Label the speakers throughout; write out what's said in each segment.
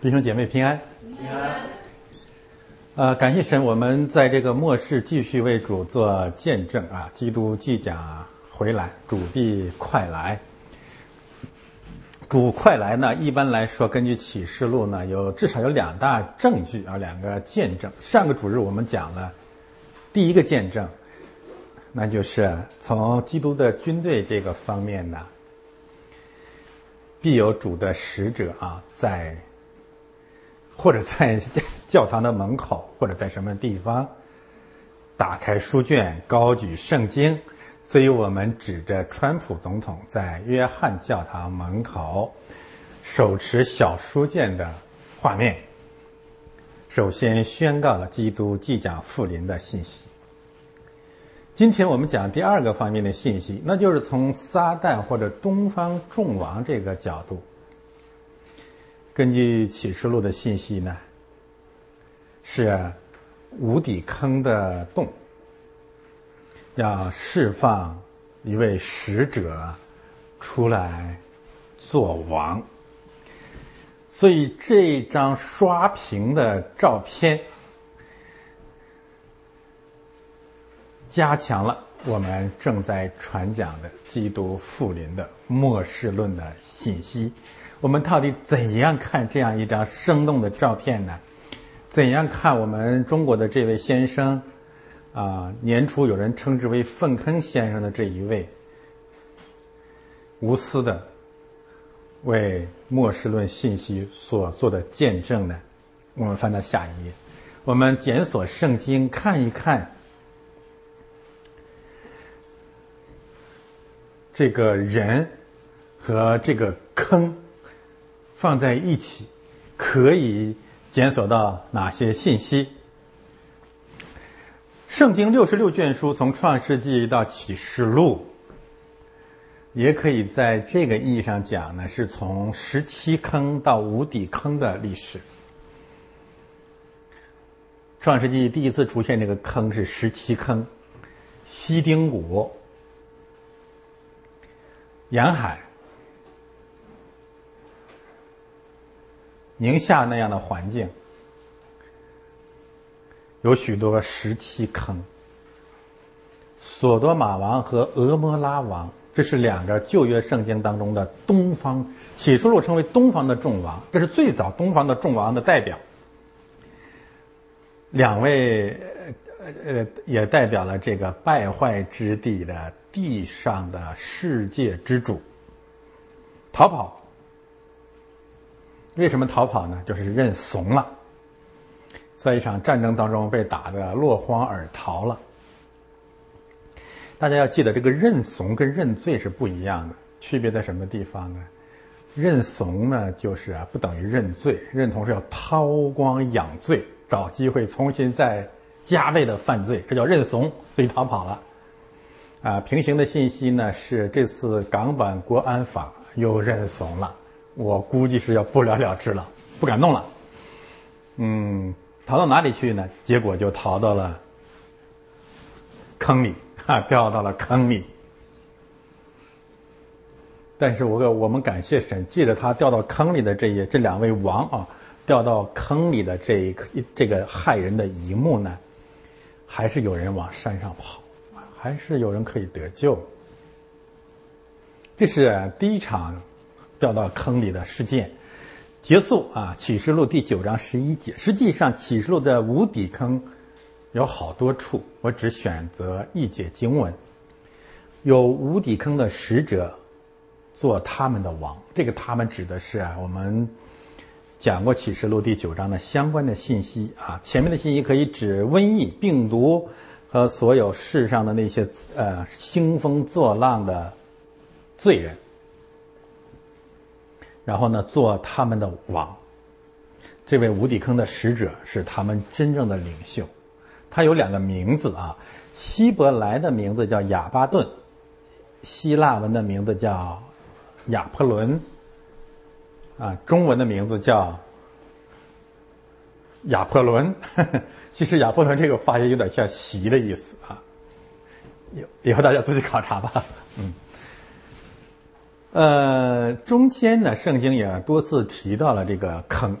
Speaker 1: 弟兄姐妹平安。
Speaker 2: 平安。
Speaker 1: 呃，感谢神，我们在这个末世继续为主做见证啊！基督即将回来，主必快来。主快来呢，一般来说，根据启示录呢，有至少有两大证据啊，两个见证。上个主日我们讲了第一个见证，那就是从基督的军队这个方面呢，必有主的使者啊，在或者在教堂的门口，或者在什么地方打开书卷，高举圣经。所以我们指着川普总统在约翰教堂门口手持小书卷的画面，首先宣告了基督即将复临的信息。今天我们讲第二个方面的信息，那就是从撒旦或者东方众王这个角度，根据启示录的信息呢，是无底坑的洞。要释放一位使者出来做王，所以这张刷屏的照片加强了我们正在传讲的基督复临的末世论的信息。我们到底怎样看这样一张生动的照片呢？怎样看我们中国的这位先生？啊，年初有人称之为“粪坑先生”的这一位，无私的为末世论信息所做的见证呢？我们翻到下一页，我们检索圣经，看一看这个人和这个坑放在一起，可以检索到哪些信息？圣经六十六卷书，从创世纪到启示录，也可以在这个意义上讲呢，是从十七坑到无底坑的历史。创世纪第一次出现这个坑是十七坑，西丁谷、沿海、宁夏那样的环境。有许多石砌坑。索多玛王和俄摩拉王，这是两个旧约圣经当中的东方起初路称为东方的众王，这是最早东方的众王的代表。两位呃呃也代表了这个败坏之地的地上的世界之主。逃跑，为什么逃跑呢？就是认怂了。在一场战争当中被打得落荒而逃了。大家要记得，这个认怂跟认罪是不一样的，区别在什么地方呢？认怂呢，就是啊，不等于认罪；认同是要韬光养晦，找机会重新再加倍的犯罪，这叫认怂，所以逃跑了。啊，平行的信息呢是这次港版国安法又认怂了，我估计是要不了了之了，不敢弄了。嗯。逃到哪里去呢？结果就逃到了坑里，哈，掉到了坑里。但是我我们感谢神，借着他掉到坑里的这一这两位王啊，掉到坑里的这一这个害人的一幕呢，还是有人往山上跑，还是有人可以得救。这是第一场掉到坑里的事件。结束啊！启示录第九章十一节。实际上，启示录的无底坑有好多处，我只选择一节经文。有无底坑的使者做他们的王，这个他们指的是啊，我们讲过启示录第九章的相关的信息啊。前面的信息可以指瘟疫、病毒和所有世上的那些呃兴风作浪的罪人。然后呢，做他们的王。这位无底坑的使者是他们真正的领袖，他有两个名字啊，希伯来的名字叫亚巴顿，希腊文的名字叫亚坡伦，啊，中文的名字叫亚坡伦。其实亚坡伦这个发音有点像“席”的意思啊，以以后大家自己考察吧，嗯。呃，中间呢，圣经也多次提到了这个坑，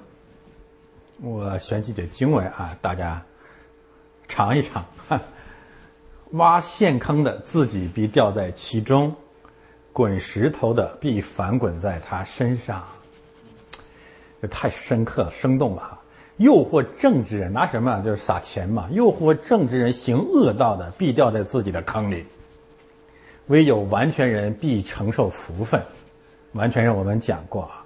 Speaker 1: 我选几节经文啊，大家尝一尝。挖陷坑的自己必掉在其中，滚石头的必反滚在他身上。这太深刻、生动了哈！诱惑正直人拿什么？就是撒钱嘛。诱惑正直人行恶道的，必掉在自己的坑里；唯有完全人必承受福分。完全人我们讲过啊，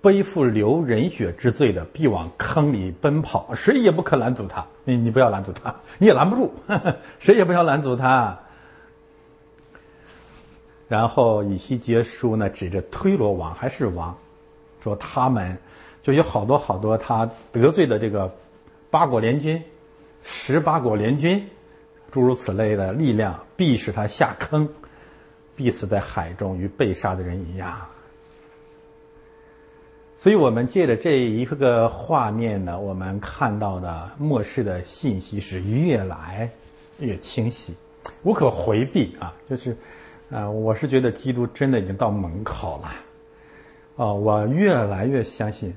Speaker 1: 背负流人血之罪的，必往坑里奔跑，谁也不可拦阻他。你你不要拦阻他，你也拦不住，谁也不要拦阻他。然后以西结书呢，指着推罗王还是王。说他们就有好多好多他得罪的这个八国联军、十八国联军，诸如此类的力量，必使他下坑，必死在海中，与被杀的人一样。所以，我们借着这一个画面呢，我们看到的末世的信息是越来越清晰，无可回避啊！就是，啊，我是觉得基督真的已经到门口了。哦，我越来越相信，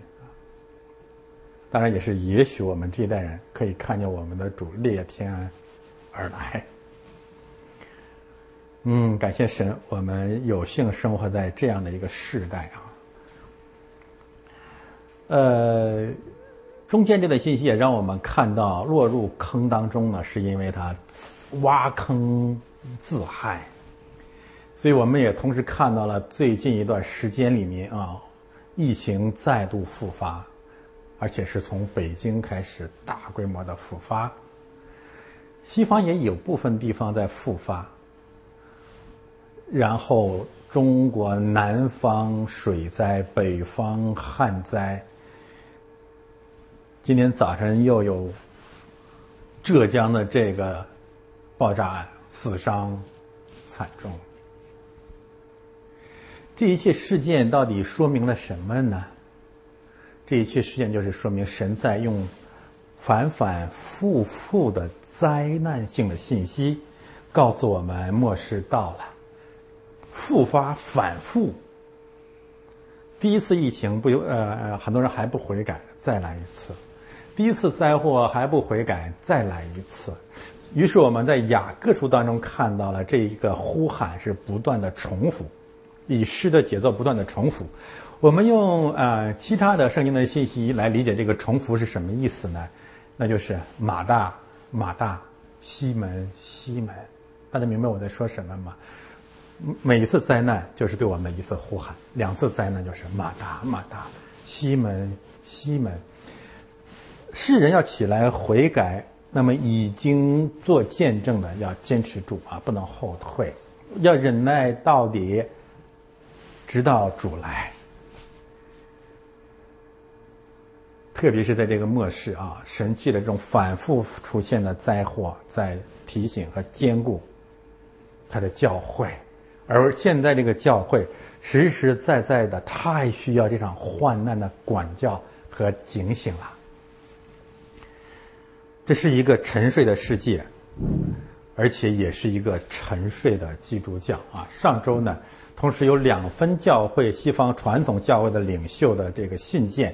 Speaker 1: 当然也是，也许我们这一代人可以看见我们的主列天安而来。嗯，感谢神，我们有幸生活在这样的一个时代啊。呃，中间这段信息也让我们看到，落入坑当中呢，是因为他挖坑自害。所以我们也同时看到了最近一段时间里面啊，疫情再度复发，而且是从北京开始大规模的复发。西方也有部分地方在复发，然后中国南方水灾，北方旱灾。今天早晨又有浙江的这个爆炸案，死伤惨重。这一切事件到底说明了什么呢？这一切事件就是说明神在用反反复复的灾难性的信息，告诉我们末世到了，复发反复。第一次疫情不有呃很多人还不悔改，再来一次；第一次灾祸还不悔改，再来一次。于是我们在雅各书当中看到了这一个呼喊是不断的重复。以诗的节奏不断的重复，我们用呃其他的圣经的信息来理解这个重复是什么意思呢？那就是马大马大西门西门，大家明白我在说什么吗？每一次灾难就是对我们一次呼喊，两次灾难就是马大马大西门西门。世人要起来悔改，那么已经做见证的要坚持住啊，不能后退，要忍耐到底。直到主来，特别是在这个末世啊，神迹的这种反复出现的灾祸，在提醒和兼顾他的教会，而现在这个教会实实在在的太需要这场患难的管教和警醒了。这是一个沉睡的世界，而且也是一个沉睡的基督教啊。上周呢。同时有两分教会西方传统教会的领袖的这个信件，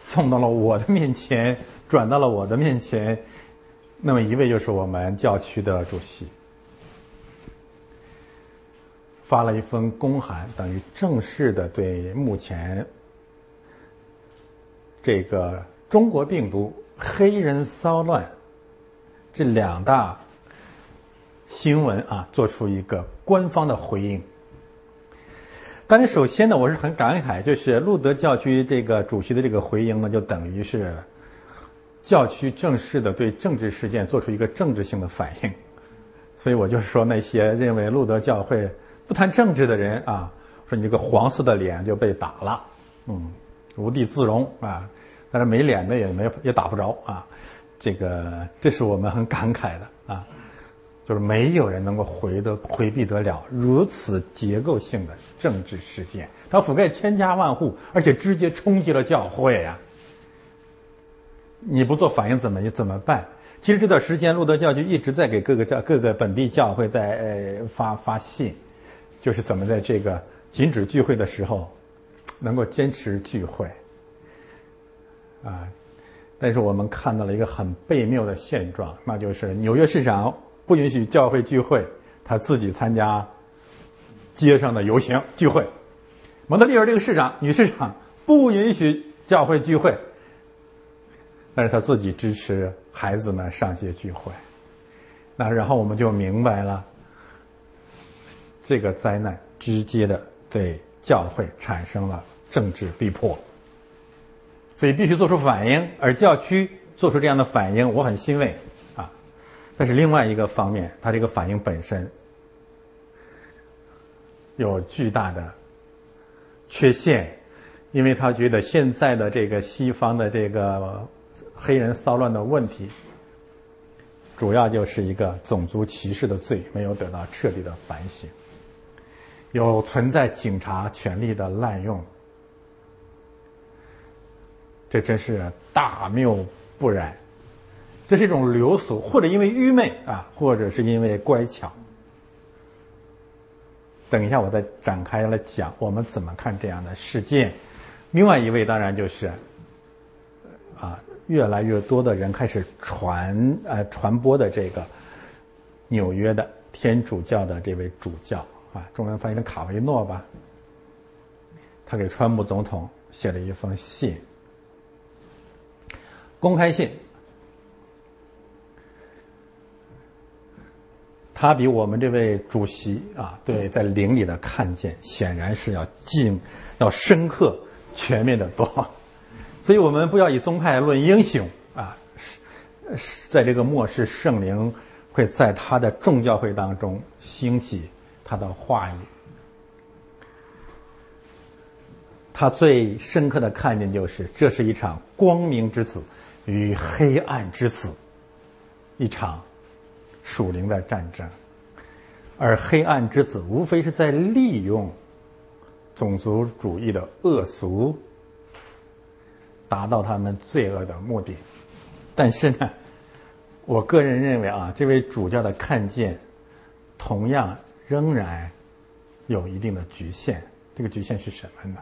Speaker 1: 送到了我的面前，转到了我的面前。那么一位就是我们教区的主席，发了一封公函，等于正式的对目前这个中国病毒、黑人骚乱这两大新闻啊，做出一个官方的回应。但是首先呢，我是很感慨，就是路德教区这个主席的这个回应呢，就等于是教区正式的对政治事件做出一个政治性的反应。所以我就说那些认为路德教会不谈政治的人啊，说你这个黄色的脸就被打了，嗯，无地自容啊。但是没脸的也没也打不着啊。这个这是我们很感慨的啊。就是没有人能够回得回避得了如此结构性的政治事件，它覆盖千家万户，而且直接冲击了教会呀！你不做反应怎么怎么办？其实这段时间，路德教就一直在给各个教各个本地教会在呃发发信，就是怎么在这个禁止聚会的时候，能够坚持聚会啊。但是我们看到了一个很悖谬的现状，那就是纽约市长不允许教会聚会，他自己参加街上的游行聚会；蒙特利尔这个市长女市长不允许教会聚会，但是他自己支持孩子们上街聚会。那然后我们就明白了，这个灾难直接的对教会产生了政治逼迫。所以必须做出反应，而教区做出这样的反应，我很欣慰。但是另外一个方面，它这个反应本身有巨大的缺陷，因为他觉得现在的这个西方的这个黑人骚乱的问题，主要就是一个种族歧视的罪没有得到彻底的反省，有存在警察权力的滥用。这真是大谬不然，这是一种流俗，或者因为愚昧啊，或者是因为乖巧。等一下，我再展开来讲，我们怎么看这样的事件。另外一位当然就是，啊，越来越多的人开始传呃传播的这个纽约的天主教的这位主教啊，中文翻译成卡维诺吧，他给川普总统写了一封信。公开信，他比我们这位主席啊，对在灵里的看见，显然是要近、要深刻、全面的多。所以我们不要以宗派论英雄啊！是在这个末世，圣灵会在他的众教会当中兴起他的话语。他最深刻的看见就是，这是一场光明之子。与黑暗之子一场属灵的战争，而黑暗之子无非是在利用种族主义的恶俗，达到他们罪恶的目的。但是呢，我个人认为啊，这位主教的看见同样仍然有一定的局限。这个局限是什么呢？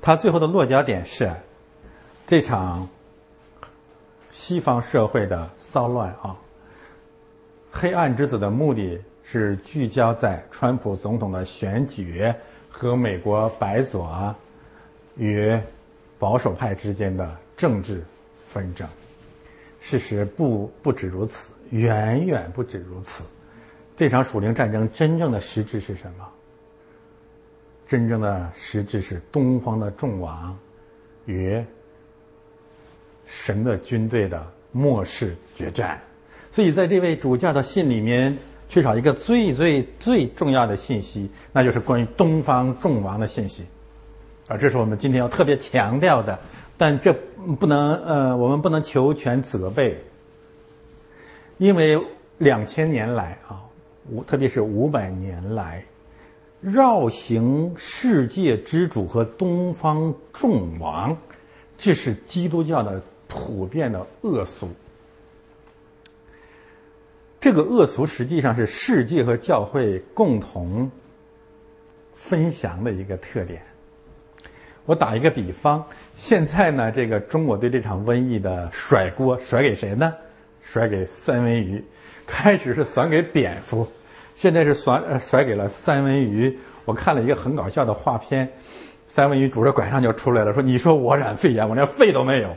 Speaker 1: 他最后的落脚点是这场。西方社会的骚乱啊，黑暗之子的目的是聚焦在川普总统的选举和美国白左与保守派之间的政治纷争。事实不不止如此，远远不止如此。这场属灵战争真正的实质是什么？真正的实质是东方的众王与。神的军队的末世决战，所以在这位主教的信里面缺少一个最最最重要的信息，那就是关于东方众王的信息，啊，这是我们今天要特别强调的。但这不能呃，我们不能求全责备，因为两千年来啊，五特别是五百年来，绕行世界之主和东方众王，这是基督教的。普遍的恶俗，这个恶俗实际上是世界和教会共同分享的一个特点。我打一个比方，现在呢，这个中国对这场瘟疫的甩锅甩给谁呢？甩给三文鱼。开始是甩给蝙蝠，现在是甩甩给了三文鱼。我看了一个很搞笑的画片。三文鱼拄着拐杖就出来了，说：“你说我染肺炎，我连肺都没有。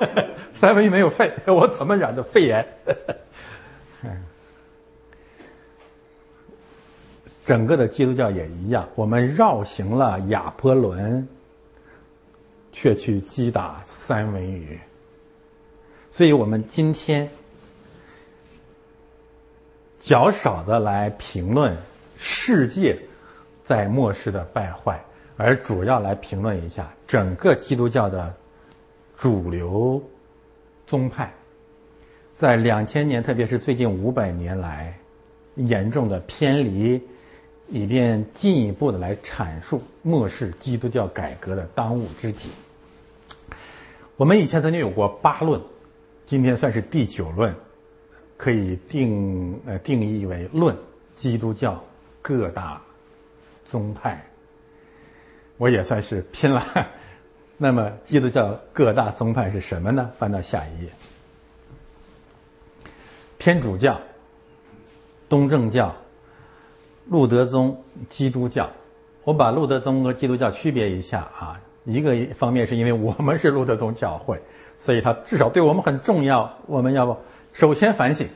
Speaker 1: 三文鱼没有肺，我怎么染的肺炎？”整个的基督教也一样，我们绕行了亚波伦，却去击打三文鱼。所以我们今天较少的来评论世界在末世的败坏。而主要来评论一下整个基督教的主流宗派，在两千年，特别是最近五百年来，严重的偏离，以便进一步的来阐述末世基督教改革的当务之急。我们以前曾经有过八论，今天算是第九论，可以定呃定义为论基督教各大宗派。我也算是拼了 那么基督教各大宗派是什么呢？翻到下一页，天主教、东正教、路德宗、基督教。我把路德宗和基督教区别一下啊，一个方面是因为我们是路德宗教会，所以它至少对我们很重要，我们要首先反省。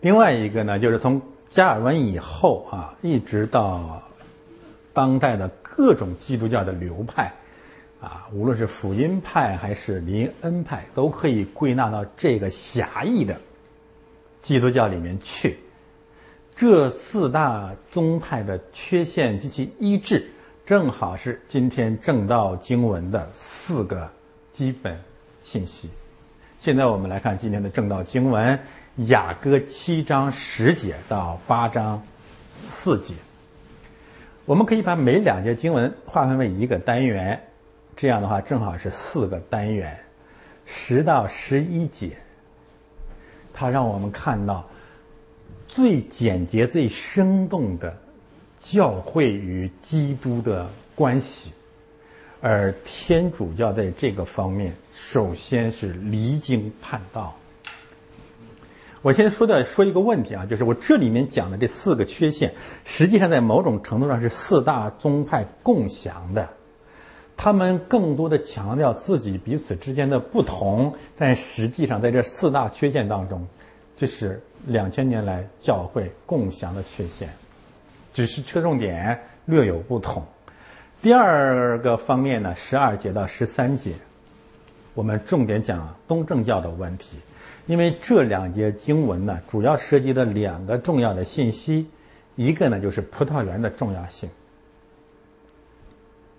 Speaker 1: 另外一个呢，就是从加尔文以后啊，一直到当代的各种基督教的流派啊，无论是福音派还是林恩派，都可以归纳到这个狭义的基督教里面去。这四大宗派的缺陷及其医治，正好是今天正道经文的四个基本信息。现在我们来看今天的正道经文，雅歌七章十节到八章四节。我们可以把每两节经文划分为一个单元，这样的话正好是四个单元，十到十一节。它让我们看到。最简洁、最生动的教会与基督的关系，而天主教在这个方面首先是离经叛道。我先说的说一个问题啊，就是我这里面讲的这四个缺陷，实际上在某种程度上是四大宗派共享的，他们更多的强调自己彼此之间的不同，但实际上在这四大缺陷当中，这是。两千年来教会共享的缺陷，只是侧重点略有不同。第二个方面呢，十二节到十三节，我们重点讲东正教的问题，因为这两节经文呢，主要涉及的两个重要的信息，一个呢就是葡萄园的重要性，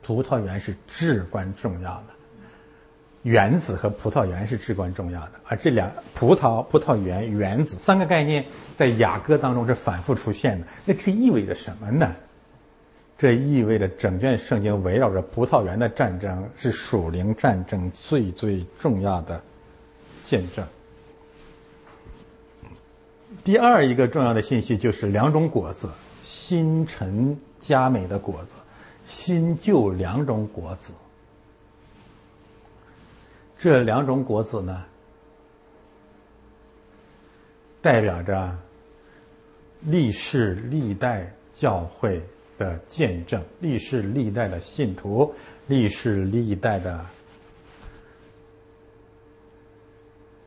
Speaker 1: 葡萄园是至关重要的。原子和葡萄园是至关重要的，而这两葡萄、葡萄园、原子三个概念在雅歌当中是反复出现的。那这意味着什么呢？这意味着整卷圣经围绕着葡萄园的战争是属灵战争最最重要的见证。第二一个重要的信息就是两种果子：新陈佳美的果子，新旧两种果子。这两种果子呢，代表着历世历代教会的见证，历世历代的信徒，历世历代的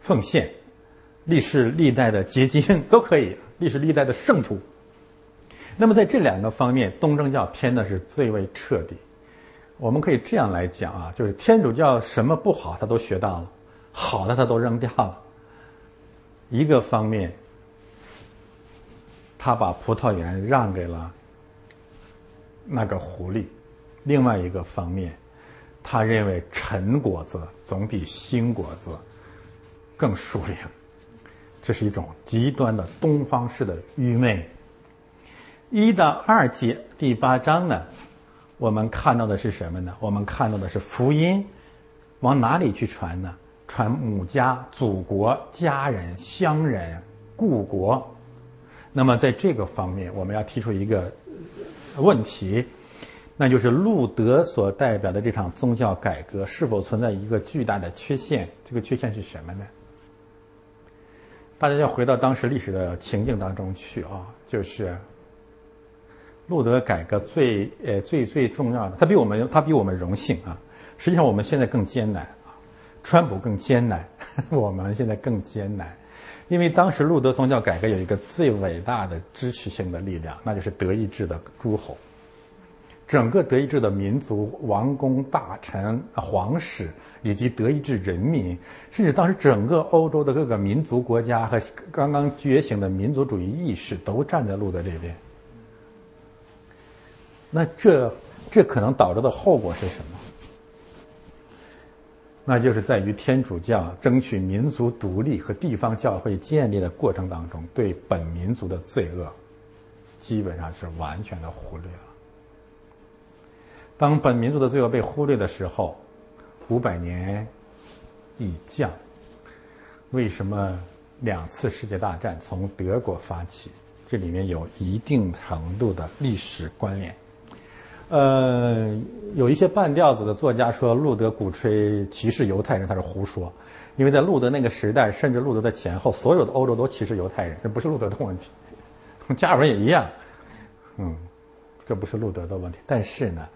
Speaker 1: 奉献，历世历代的结晶都可以，历世历代的圣徒。那么在这两个方面，东正教偏的是最为彻底。我们可以这样来讲啊，就是天主教什么不好他都学到了，好的他都扔掉了。一个方面，他把葡萄园让给了那个狐狸；另外一个方面，他认为陈果子总比新果子更熟练。这是一种极端的东方式的愚昧。一到二节第八章呢？我们看到的是什么呢？我们看到的是福音往哪里去传呢？传母家、祖国、家人、乡人、故国。那么在这个方面，我们要提出一个问题，那就是路德所代表的这场宗教改革是否存在一个巨大的缺陷？这个缺陷是什么呢？大家要回到当时历史的情境当中去啊，就是。路德改革最呃最最重要的，他比我们他比我们荣幸啊。实际上我们现在更艰难啊，川普更艰难，我们现在更艰难，因为当时路德宗教改革有一个最伟大的支持性的力量，那就是德意志的诸侯，整个德意志的民族、王公、大臣、皇室以及德意志人民，甚至当时整个欧洲的各个民族国家和刚刚觉醒的民族主义意识都站在路德这边。那这这可能导致的后果是什么？那就是在于天主教争取民族独立和地方教会建立的过程当中，对本民族的罪恶基本上是完全的忽略了。当本民族的罪恶被忽略的时候，五百年已降。为什么两次世界大战从德国发起？这里面有一定程度的历史关联。呃，有一些半吊子的作家说路德鼓吹歧视犹太人，他是胡说，因为在路德那个时代，甚至路德的前后，所有的欧洲都歧视犹太人，这不是路德的问题，加尔文也一样，嗯，这不是路德的问题。但是呢，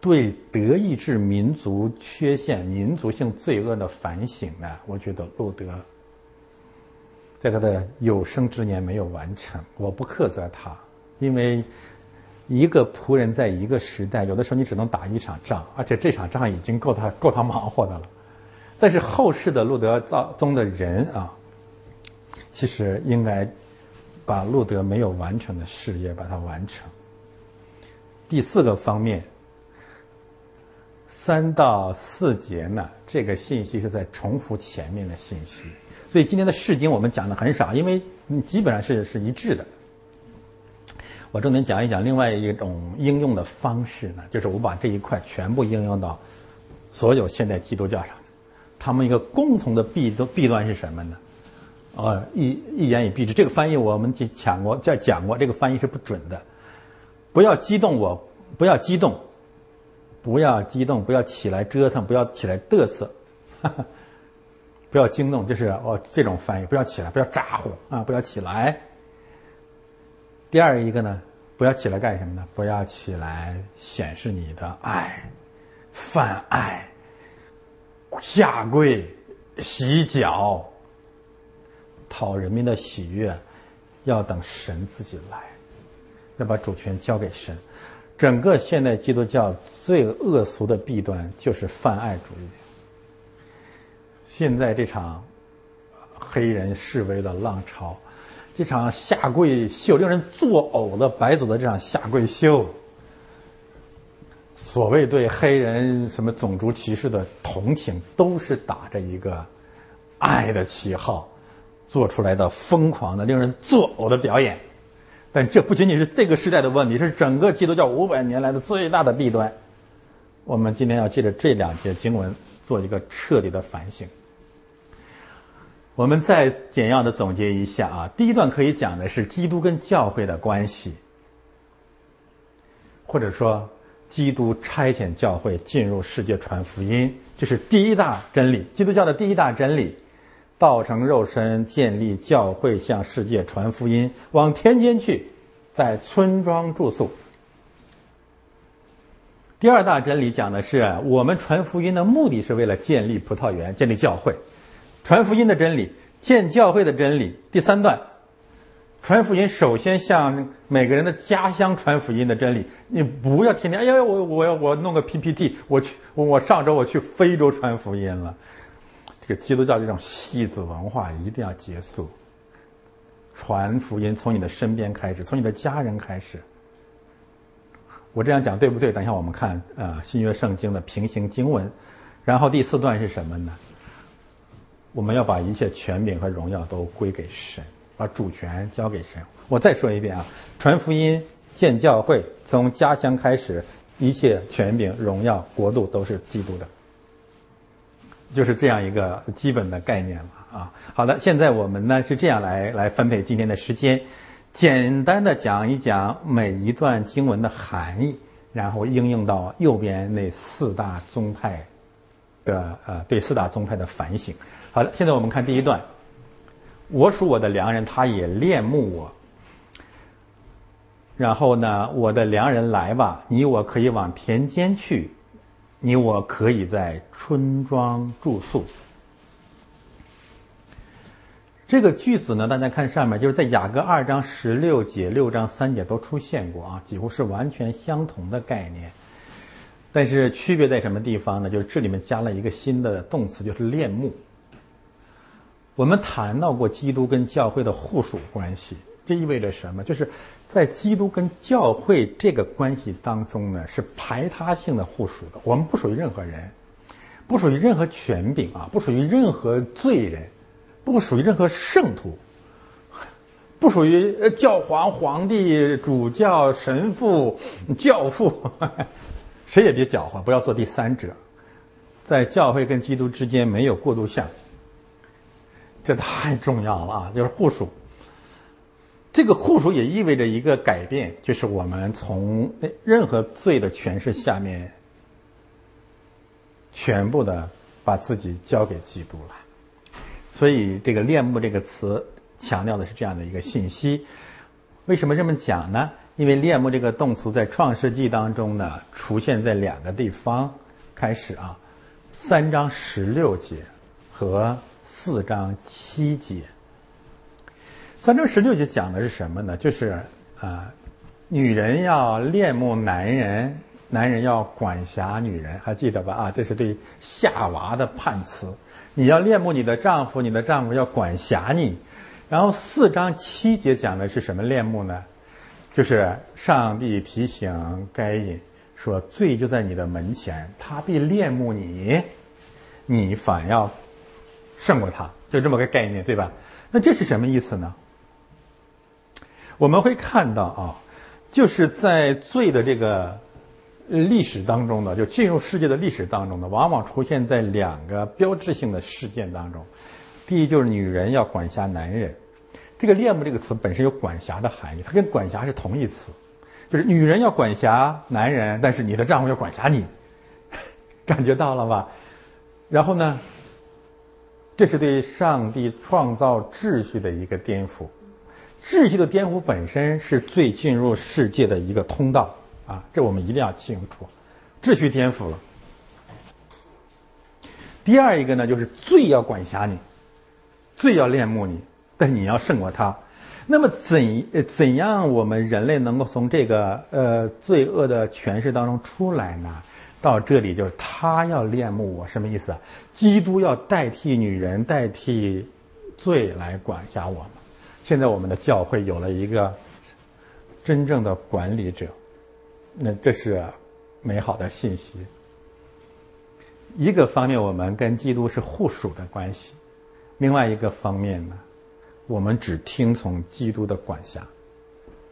Speaker 1: 对德意志民族缺陷、民族性罪恶的反省呢，我觉得路德在他的有生之年没有完成，我不苛责他，因为。一个仆人在一个时代，有的时候你只能打一场仗，而且这场仗已经够他够他忙活的了。但是后世的路德造宗的人啊，其实应该把路德没有完成的事业把它完成。第四个方面，三到四节呢，这个信息是在重复前面的信息，所以今天的释经我们讲的很少，因为基本上是是一致的。我重点讲一讲另外一种应用的方式呢，就是我把这一块全部应用到所有现代基督教上。他们一个共同的弊端弊端是什么呢？呃，一一言以蔽之，这个翻译我们讲过，在讲过，这个翻译是不准的。不要激动，我不要激动，不要激动，不要起来折腾，不要起来嘚瑟，不要惊动，就是哦这种翻译，不要起来，不要咋呼啊，不要起来。第二一个呢，不要起来干什么呢？不要起来显示你的爱，泛爱，下跪，洗脚，讨人民的喜悦，要等神自己来，要把主权交给神。整个现代基督教最恶俗的弊端就是泛爱主义。现在这场黑人示威的浪潮。这场下跪秀令人作呕的白族的这场下跪秀，所谓对黑人什么种族歧视的同情，都是打着一个爱的旗号做出来的疯狂的、令人作呕的表演。但这不仅仅是这个时代的问题，是整个基督教五百年来的最大的弊端。我们今天要借着这两节经文做一个彻底的反省。我们再简要的总结一下啊，第一段可以讲的是基督跟教会的关系，或者说基督差遣教会进入世界传福音，这是第一大真理，基督教的第一大真理，道成肉身建立教会，向世界传福音，往天间去，在村庄住宿。第二大真理讲的是我们传福音的目的是为了建立葡萄园，建立教会。传福音的真理，建教会的真理。第三段，传福音首先向每个人的家乡传福音的真理。你不要天天，哎呀，我我要我弄个 PPT，我去，我上周我去非洲传福音了。这个基督教这种戏子文化一定要结束。传福音从你的身边开始，从你的家人开始。我这样讲对不对？等一下我们看啊新约圣经的平行经文。然后第四段是什么呢？我们要把一切权柄和荣耀都归给神，把主权交给神。我再说一遍啊，传福音、建教会，从家乡开始，一切权柄、荣耀、国度都是基督的，就是这样一个基本的概念了啊。好的，现在我们呢是这样来来分配今天的时间，简单的讲一讲每一段经文的含义，然后应用到右边那四大宗派的呃对四大宗派的反省。好的，现在我们看第一段。我属我的良人，他也恋慕我。然后呢，我的良人来吧，你我可以往田间去，你我可以在村庄住宿。这个句子呢，大家看上面，就是在雅各二章十六节、六章三节都出现过啊，几乎是完全相同的概念。但是区别在什么地方呢？就是这里面加了一个新的动词，就是恋慕。我们谈到过基督跟教会的互属关系，这意味着什么？就是在基督跟教会这个关系当中呢，是排他性的互属的。我们不属于任何人，不属于任何权柄啊，不属于任何罪人，不属于任何圣徒，不属于教皇、皇帝、主教、神父、教父，谁也别搅和，不要做第三者。在教会跟基督之间没有过渡项。这太重要了啊！就是互属。这个护属也意味着一个改变，就是我们从任何罪的诠释下面，全部的把自己交给基督了。所以，这个恋慕这个词强调的是这样的一个信息。为什么这么讲呢？因为恋慕这个动词在创世纪当中呢，出现在两个地方。开始啊，三章十六节和四章七节。三章十六节讲的是什么呢？就是啊，女人要恋慕男人，男人要管辖女人，还记得吧？啊，这是对夏娃的判词。你要恋慕你的丈夫，你的丈夫要管辖你。然后四章七节讲的是什么恋慕呢？就是上帝提醒该隐说：“罪就在你的门前，他必恋慕你，你反要胜过他。”就这么个概念，对吧？那这是什么意思呢？我们会看到啊，就是在罪的这个历史当中呢，就进入世界的历史当中呢，往往出现在两个标志性的事件当中。第一，就是女人要管辖男人，这个“恋慕”这个词本身有管辖的含义，它跟管辖是同义词，就是女人要管辖男人，但是你的丈夫要管辖你，感觉到了吧？然后呢，这是对上帝创造秩序的一个颠覆。秩序的颠覆本身是最进入世界的一个通道啊，这我们一定要清楚。秩序颠覆了。第二一个呢，就是罪要管辖你，罪要恋慕你，但你要胜过他。那么怎怎样我们人类能够从这个呃罪恶的诠释当中出来呢？到这里就是他要恋慕我，什么意思啊？基督要代替女人，代替罪来管辖我们。现在我们的教会有了一个真正的管理者，那这是美好的信息。一个方面，我们跟基督是互属的关系；另外一个方面呢，我们只听从基督的管辖。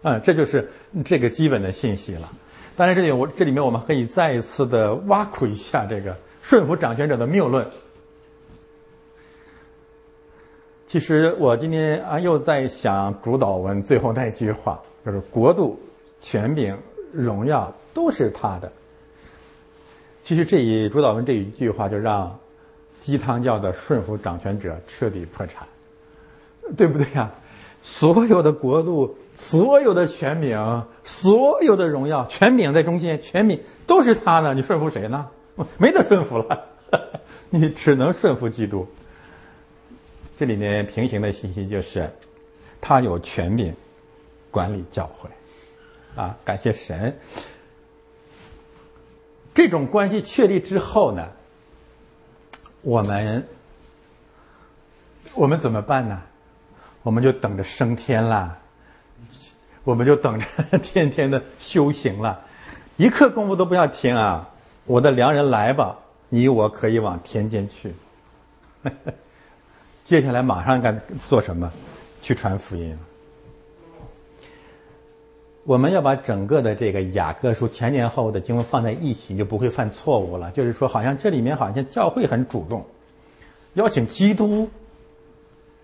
Speaker 1: 啊，这就是这个基本的信息了。当然，这里我这里面我们可以再一次的挖苦一下这个顺服掌权者的谬论。其实我今天啊又在想主导文最后那句话，就是国度、权柄、荣耀都是他的。其实这一主导文这一句话就让鸡汤教的顺服掌权者彻底破产，对不对呀？所有的国度、所有的权柄、所有的荣耀，权柄在中间，权柄都是他的，你顺服谁呢？没得顺服了，你只能顺服基督。这里面平行的信息就是，他有权柄管理教会，啊，感谢神。这种关系确立之后呢，我们我们怎么办呢？我们就等着升天了，我们就等着 天天的修行了，一刻功夫都不要停啊！我的良人来吧，你我可以往天间去。接下来马上该做什么？去传福音。我们要把整个的这个雅各书前年后的经文放在一起，你就不会犯错误了。就是说，好像这里面好像教会很主动，邀请基督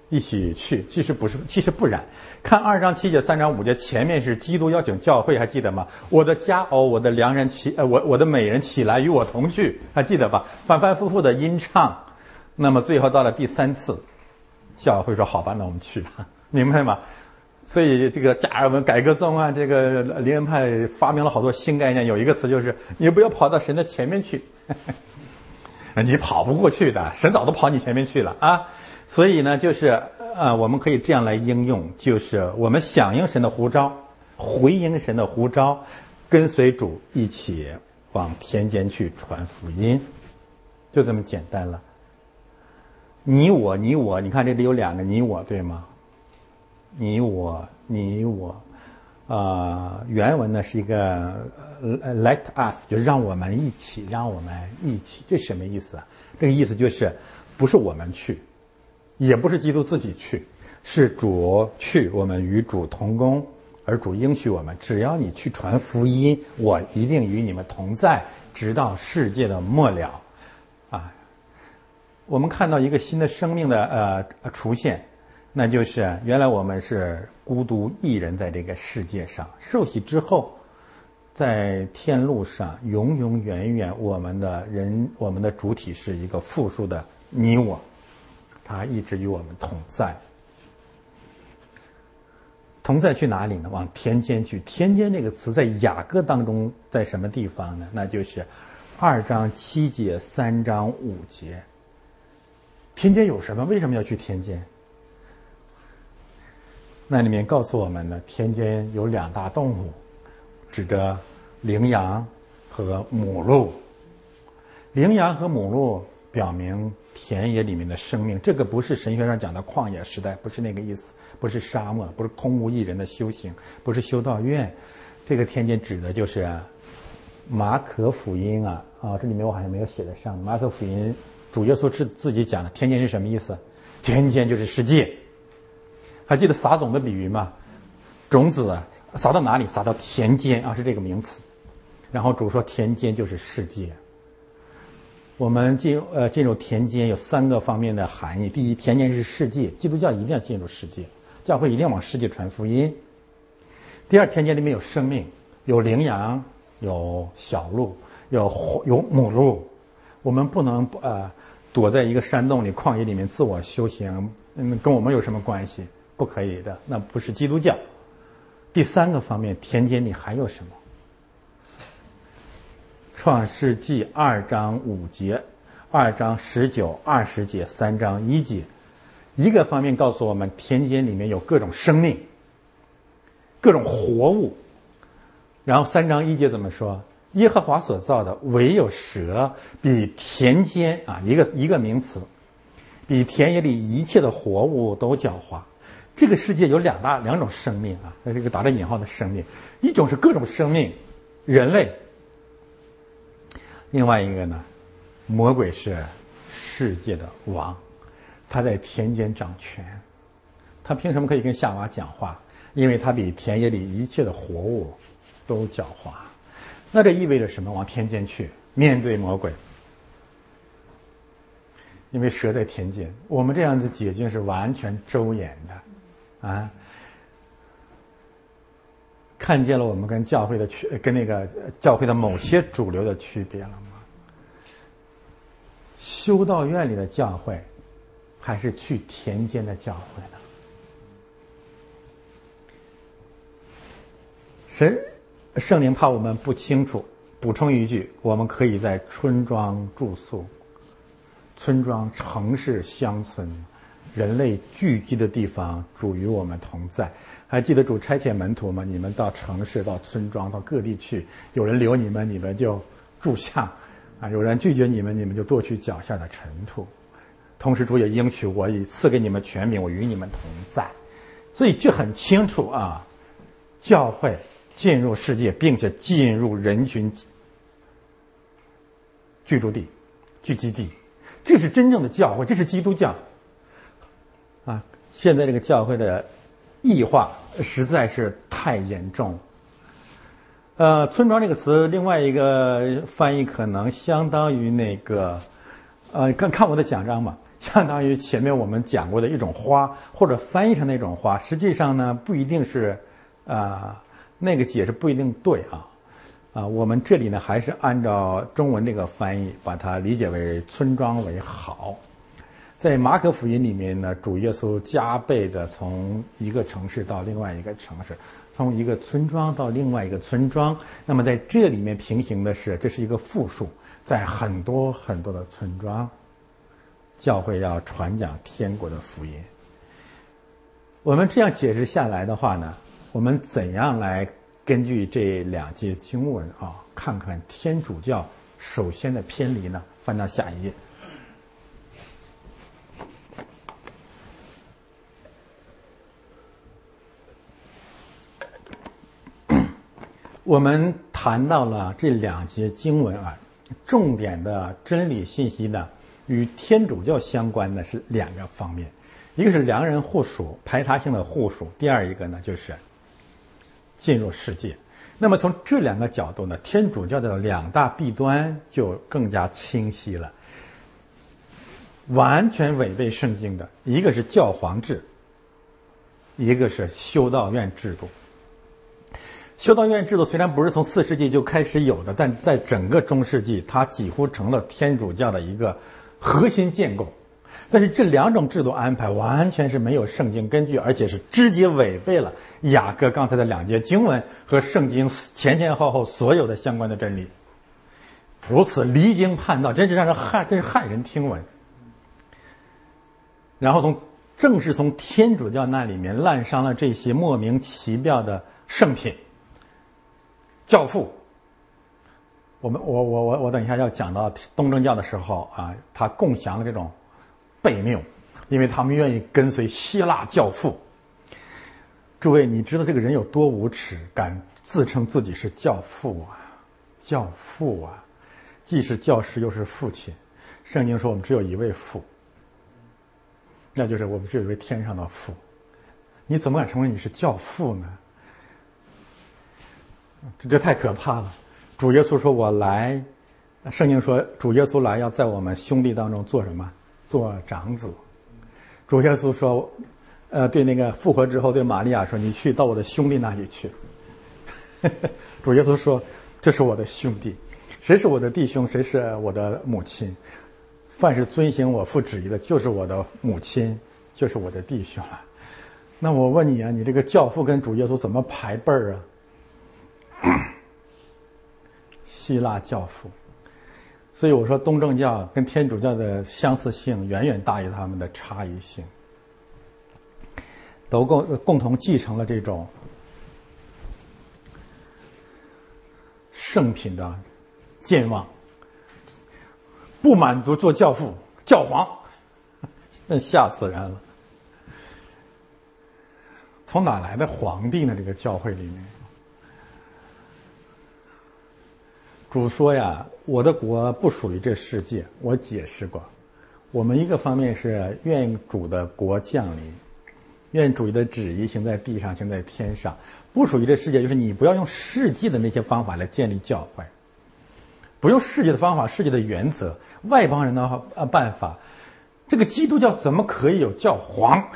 Speaker 1: 一起去。其实不是，其实不然。看二章七节、三章五节，前面是基督邀请教会，还记得吗？我的家哦，我的良人起，呃，我我的美人起来与我同去，还记得吧？反反复复的吟唱，那么最后到了第三次。教会说：“好吧，那我们去吧，明白吗？”所以这个加尔文改革宗啊，这个灵恩派发明了好多新概念。有一个词就是“你不要跑到神的前面去”，你跑不过去的，神早都跑你前面去了啊。所以呢，就是呃，我们可以这样来应用：就是我们响应神的呼召，回应神的呼召，跟随主一起往田间去传福音，就这么简单了。你我你我，你看这里有两个你我，对吗？你我你我，呃，原文呢是一个 let us，就是让我们一起，让我们一起，这什么意思啊？这个意思就是，不是我们去，也不是基督自己去，是主去，我们与主同工，而主应许我们，只要你去传福音，我一定与你们同在，直到世界的末了。啊我们看到一个新的生命的呃出现，那就是原来我们是孤独一人在这个世界上，受洗之后，在天路上永永远远，我们的人，我们的主体是一个复数的你我，他一直与我们同在。同在去哪里呢？往田间去。田间这个词在雅歌当中在什么地方呢？那就是二章七节、三章五节。田间有什么？为什么要去田间？那里面告诉我们呢，田间有两大动物，指着羚羊和母鹿。羚羊和母鹿表明。田野里面的生命，这个不是神学上讲的旷野时代，不是那个意思，不是沙漠，不是空无一人的修行，不是修道院。这个田间指的就是马可福音啊啊，这里面我好像没有写在上。马可福音主耶稣自自己讲的，田间是什么意思？田间就是世界。还记得撒种的比喻吗？种子撒到哪里？撒到田间啊，是这个名词。然后主说田间就是世界。我们进入呃进入田间有三个方面的含义。第一，田间是世界，基督教一定要进入世界，教会一定要往世界传福音。第二，田间里面有生命，有羚羊，有小鹿，有有母鹿。我们不能呃躲在一个山洞里、旷野里面自我修行，嗯，跟我们有什么关系？不可以的，那不是基督教。第三个方面，田间里还有什么？创世纪二章五节，二章十九、二十节，三章一节，一个方面告诉我们，田间里面有各种生命，各种活物。然后三章一节怎么说？耶和华所造的，唯有蛇比田间啊，一个一个名词，比田野里一切的活物都狡猾。这个世界有两大两种生命啊，那这个打着引号的生命，一种是各种生命，人类。另外一个呢，魔鬼是世界的王，他在田间掌权，他凭什么可以跟夏娃讲话？因为他比田野里一切的活物都狡猾。那这意味着什么？往田间去面对魔鬼，因为蛇在田间。我们这样的解经是完全周延的，啊。看见了我们跟教会的区，跟那个教会的某些主流的区别了吗？修道院里的教会，还是去田间的教会呢？神圣灵怕我们不清楚，补充一句：我们可以在村庄住宿，村庄、城市、乡村。人类聚集的地方，主与我们同在。还记得主差遣门徒吗？你们到城市、到村庄、到各地去，有人留你们，你们就住下；啊，有人拒绝你们，你们就跺去脚下的尘土。同时，主也应许我，以赐给你们权柄，我与你们同在。所以，这很清楚啊！教会进入世界，并且进入人群居住地、聚集地，这是真正的教会，这是基督教。啊，现在这个教会的异化实在是太严重。呃，村庄这个词，另外一个翻译可能相当于那个，呃，看看我的奖章嘛，相当于前面我们讲过的一种花，或者翻译成那种花，实际上呢不一定是，啊，那个解释不一定对啊，啊，我们这里呢还是按照中文这个翻译，把它理解为村庄为好。在马可福音里面呢，主耶稣加倍的从一个城市到另外一个城市，从一个村庄到另外一个村庄。那么在这里面平行的是，这是一个复数，在很多很多的村庄，教会要传讲天国的福音。我们这样解释下来的话呢，我们怎样来根据这两节经文啊，看看天主教首先的偏离呢？翻到下一页。我们谈到了这两节经文啊，重点的真理信息呢，与天主教相关的是两个方面，一个是良人互属、排他性的互属，第二一个呢就是进入世界。那么从这两个角度呢，天主教的两大弊端就更加清晰了。完全违背圣经的一个是教皇制，一个是修道院制度。修道院制度虽然不是从四世纪就开始有的，但在整个中世纪，它几乎成了天主教的一个核心建构。但是这两种制度安排完全是没有圣经根据，而且是直接违背了雅各刚才的两节经文和圣经前前后后所有的相关的真理。如此离经叛道，真是让人骇，真是骇人听闻。然后从正是从天主教那里面滥伤了这些莫名其妙的圣品。教父，我们我我我我等一下要讲到东正教的时候啊，他共享了这种悖谬，因为他们愿意跟随希腊教父。诸位，你知道这个人有多无耻，敢自称自己是教父啊？教父啊，既是教师又是父亲。圣经说我们只有一位父，那就是我们只有一位天上的父。你怎么敢承认你是教父呢？这这太可怕了！主耶稣说：“我来。”圣经说：“主耶稣来要在我们兄弟当中做什么？做长子。”主耶稣说：“呃，对那个复活之后，对玛利亚说：‘你去到我的兄弟那里去。’”主耶稣说：“这是我的兄弟，谁是我的弟兄，谁是我的母亲？凡是遵行我父旨意的，就是我的母亲，就是我的弟兄了。”那我问你啊，你这个教父跟主耶稣怎么排辈儿啊？希腊教父，所以我说东正教跟天主教的相似性远远大于他们的差异性，都共共同继承了这种圣品的健忘，不满足做教父、教皇，那吓死人了！从哪来的皇帝呢？这个教会里面。主说呀，我的国不属于这世界。我解释过，我们一个方面是愿主的国降临，愿主的旨意行在地上，行在天上。不属于这世界，就是你不要用世界的那些方法来建立教会，不用世界的方法、世界的原则、外邦人的呃办法。这个基督教怎么可以有教皇？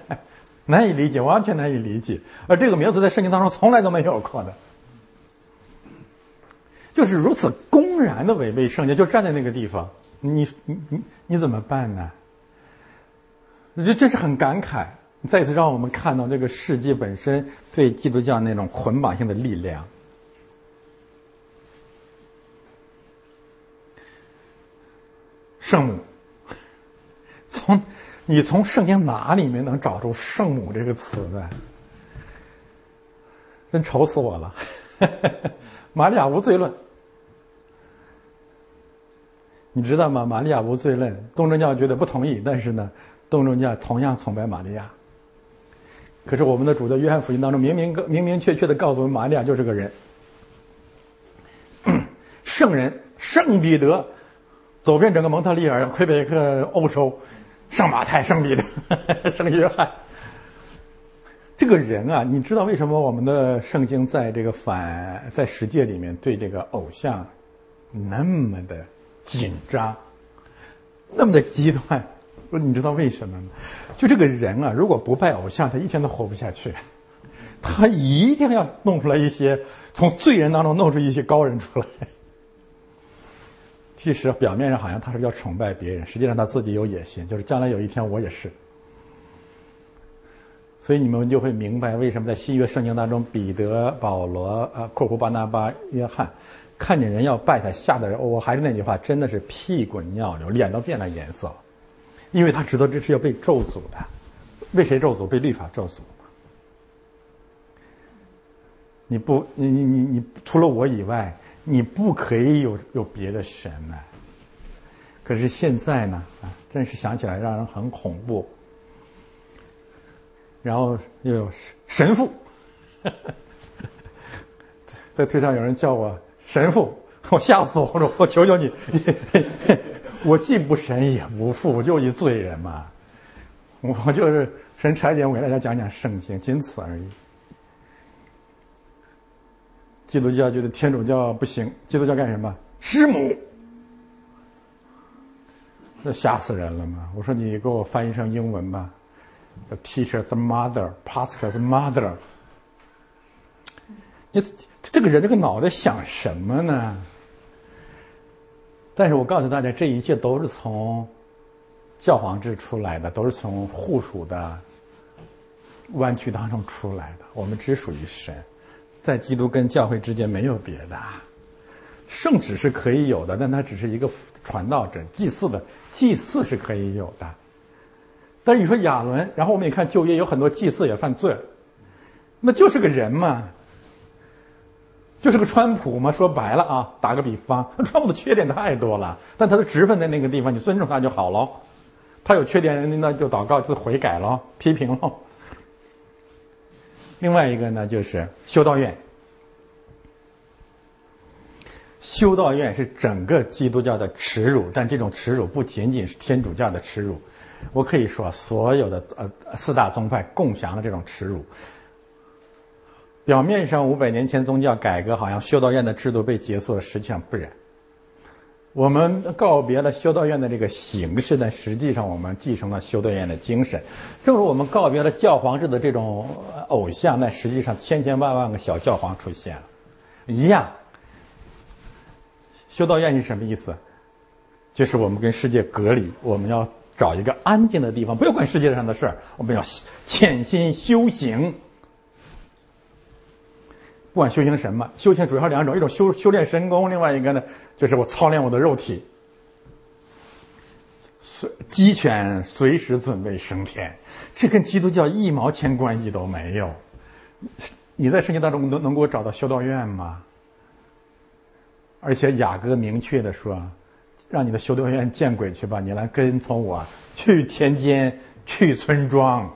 Speaker 1: 难以理解，完全难以理解。而这个名字在圣经当中从来都没有过的。就是如此公然的违背圣经，就站在那个地方，你你你你怎么办呢？这这是很感慨，再次让我们看到这个世界本身对基督教那种捆绑性的力量。圣母，从你从圣经哪里面能找出“圣母”这个词呢？真愁死我了！玛利亚无罪论。你知道吗？玛利亚无罪论，东正教觉得不同意，但是呢，东正教同样崇拜玛利亚。可是我们的主在约翰福音当中明明明明确确的告诉我们，玛利亚就是个人，圣人，圣彼得，走遍整个蒙特利尔、魁北克、欧洲，圣马太、圣彼得、圣约翰，这个人啊，你知道为什么我们的圣经在这个反在十诫里面对这个偶像那么的？紧张，那么的极端，说你知道为什么吗？就这个人啊，如果不拜偶像，他一天都活不下去。他一定要弄出来一些从罪人当中弄出一些高人出来。其实表面上好像他是要崇拜别人，实际上他自己有野心，就是将来有一天我也是。所以你们就会明白为什么在新约圣经当中，彼得、保罗、呃，库库巴拿巴、约翰。看见人要拜他，吓得人。我还是那句话，真的是屁滚尿流，脸都变了颜色，因为他知道这是要被咒诅的，被谁咒诅？被律法咒诅。你不，你你你你，除了我以外，你不可以有有别的神呢。可是现在呢，啊，真是想起来让人很恐怖。然后又有神父，在推上有人叫我。神父，我吓死我了！我求求你，我既不神也不父，我就一罪人嘛。我就是神差遣我给大家讲讲圣经，仅此而已。基督教觉得天主教不行，基督教干什么？师母，那吓死人了嘛！我说你给我翻译成英文吧。Teacher's mother, pastor's mother。你这个人这个脑袋想什么呢？但是我告诉大家，这一切都是从教皇制出来的，都是从户属的弯曲当中出来的。我们只属于神，在基督跟教会之间没有别的。圣旨是可以有的，但它只是一个传道者、祭祀的祭祀是可以有的。但是你说亚伦，然后我们也看旧约有很多祭祀也犯罪，那就是个人嘛，就是个川普嘛。说白了啊，打个比方，川普的缺点太多了，但他的职分在那个地方，你尊重他就好喽。他有缺点，那就祷告自悔改喽，批评喽。另外一个呢，就是修道院。修道院是整个基督教的耻辱，但这种耻辱不仅仅是天主教的耻辱，我可以说所有的呃四大宗派共享了这种耻辱。表面上五百年前宗教改革，好像修道院的制度被结束了，实际上不然。我们告别了修道院的这个形式，但实际上我们继承了修道院的精神。正如我们告别了教皇制的这种偶像，那实际上千千万万个小教皇出现了，一样。修道院是什么意思？就是我们跟世界隔离，我们要找一个安静的地方，不要管世界上的事儿，我们要潜心修行。不管修行什么，修行主要两种：一种修修炼神功，另外一个呢，就是我操练我的肉体。随鸡犬随时准备升天，这跟基督教一毛钱关系都没有。你在圣经当中能能给我找到修道院吗？而且雅各明确的说：“让你的修道院见鬼去吧！你来跟从我去田间，去村庄，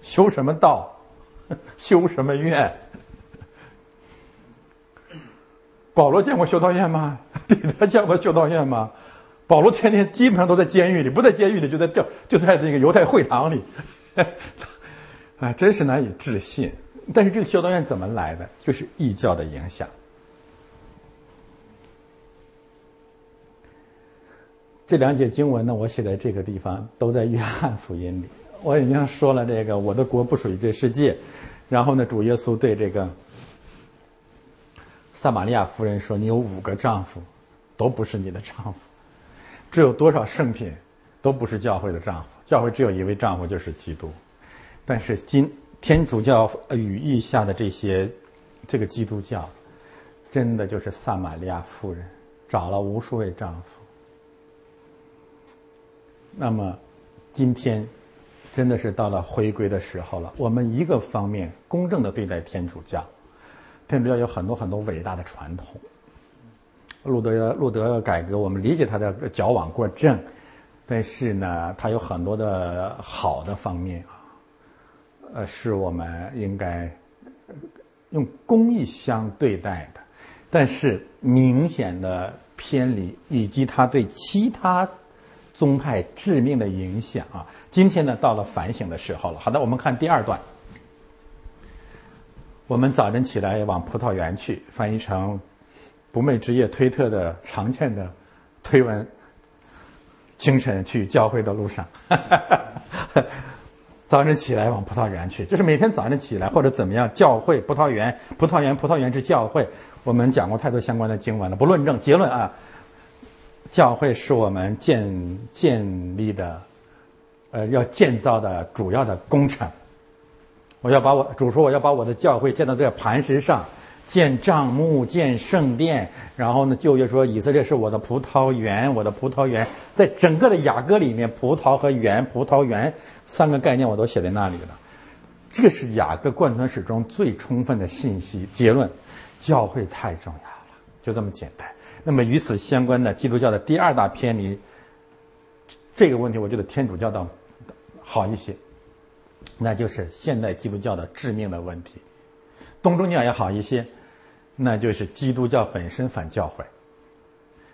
Speaker 1: 修什么道，修什么院？”保罗见过修道院吗？彼得见过修道院吗？保罗天天基本上都在监狱里，不在监狱里就在教就在那个犹太会堂里，啊，真是难以置信。但是这个修道院怎么来的？就是异教的影响。这两节经文呢，我写在这个地方，都在约翰福音里。我已经说了，这个我的国不属于这世界。然后呢，主耶稣对这个撒玛利亚夫人说：“你有五个丈夫，都不是你的丈夫。只有多少圣品，都不是教会的丈夫。教会只有一位丈夫，就是基督。但是今天主教语义下的这些，这个基督教，真的就是撒玛利亚夫人找了无数位丈夫。”那么，今天真的是到了回归的时候了。我们一个方面公正的对待天主教，天主教有很多很多伟大的传统。路德路德改革，我们理解他的矫枉过正，但是呢，他有很多的好的方面啊，呃，是我们应该用公义相对待的。但是明显的偏离，以及他对其他。宗派致命的影响啊！今天呢，到了反省的时候了。好的，我们看第二段。我们早晨起来往葡萄园去，翻译成“不寐之夜”推特的常见的推文。清晨去教会的路上，早晨起来往葡萄园去，就是每天早晨起来或者怎么样，教会、葡萄园、葡萄园、葡萄园之教会。我们讲过太多相关的经文了，不论证结论啊。教会是我们建建立的，呃，要建造的主要的工程。我要把我主说，我要把我的教会建到这磐石上，建帐幕，建圣殿。然后呢，旧约说以色列是我的葡萄园，我的葡萄园，在整个的雅歌里面，葡萄和园、葡萄园三个概念我都写在那里了。这是雅各贯穿始终最充分的信息。结论：教会太重要了，就这么简单。那么与此相关的基督教的第二大偏离，这个问题我觉得天主教的好一些，那就是现代基督教的致命的问题。东正教也好一些，那就是基督教本身反教会。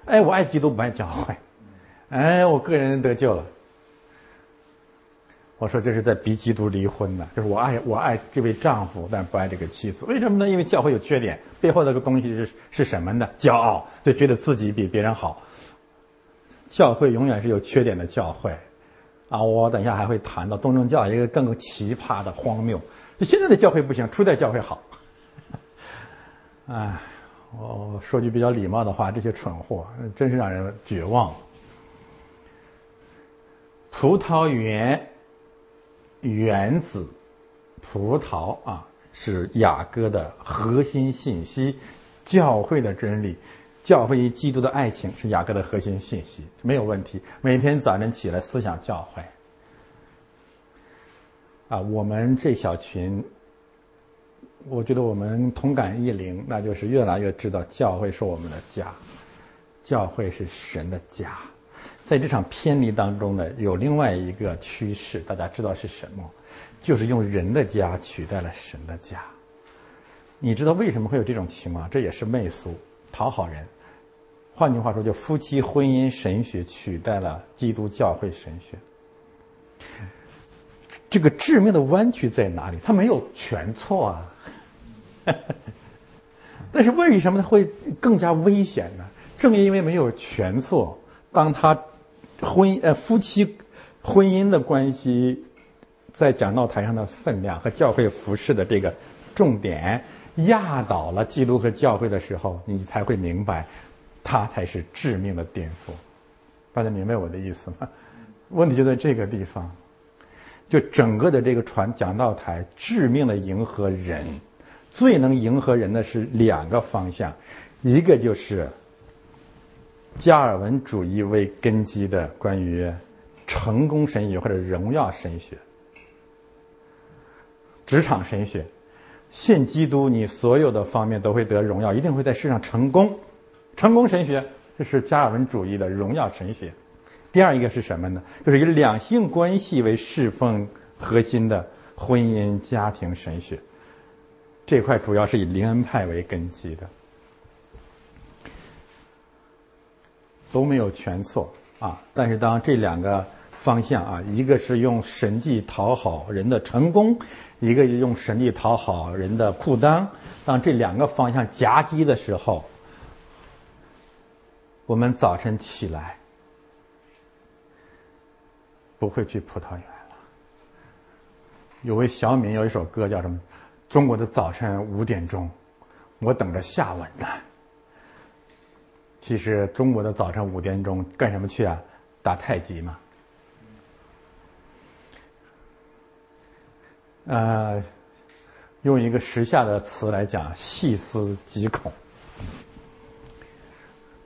Speaker 1: 哎，我爱基督不爱教会，哎，我个人得救了。我说这是在逼基督离婚呢，就是我爱我爱这位丈夫，但不爱这个妻子。为什么呢？因为教会有缺点，背后那个东西是是什么呢？骄傲，就觉得自己比别人好。教会永远是有缺点的教会，啊，我等一下还会谈到东正教一个更奇葩的荒谬。就现在的教会不行，初代教会好。哎，我说句比较礼貌的话，这些蠢货真是让人绝望。葡萄园原子葡萄啊，是雅各的核心信息，教会的真理。教会与基督的爱情是雅各的核心信息，没有问题。每天早晨起来思想教会，啊，我们这小群，我觉得我们同感异灵，那就是越来越知道教会是我们的家，教会是神的家。在这场偏离当中呢，有另外一个趋势，大家知道是什么？就是用人的家取代了神的家。你知道为什么会有这种情况？这也是媚俗，讨好人。换句话说，就夫妻婚姻神学取代了基督教会神学。这个致命的弯曲在哪里？他没有全错啊，但是为什么他会更加危险呢？正因为没有全错，当他婚呃夫妻婚姻的关系在讲道台上的分量和教会服饰的这个重点压倒了基督和教会的时候，你才会明白。它才是致命的颠覆，大家明白我的意思吗？问题就在这个地方，就整个的这个传讲道台致命的迎合人，最能迎合人的是两个方向，一个就是加尔文主义为根基的关于成功神学或者荣耀神学、职场神学，信基督，你所有的方面都会得荣耀，一定会在世上成功。成功神学，这是加尔文主义的荣耀神学。第二一个是什么呢？就是以两性关系为侍奉核心的婚姻家庭神学。这块主要是以林恩派为根基的，都没有全错啊。但是当这两个方向啊，一个是用神迹讨好人的成功，一个用神迹讨好人的裤裆，当这两个方向夹击的时候。我们早晨起来不会去葡萄园了。有位小敏有一首歌叫什么？中国的早晨五点钟，我等着下文呢。其实中国的早晨五点钟干什么去啊？打太极嘛。呃，用一个时下的词来讲，细思极恐。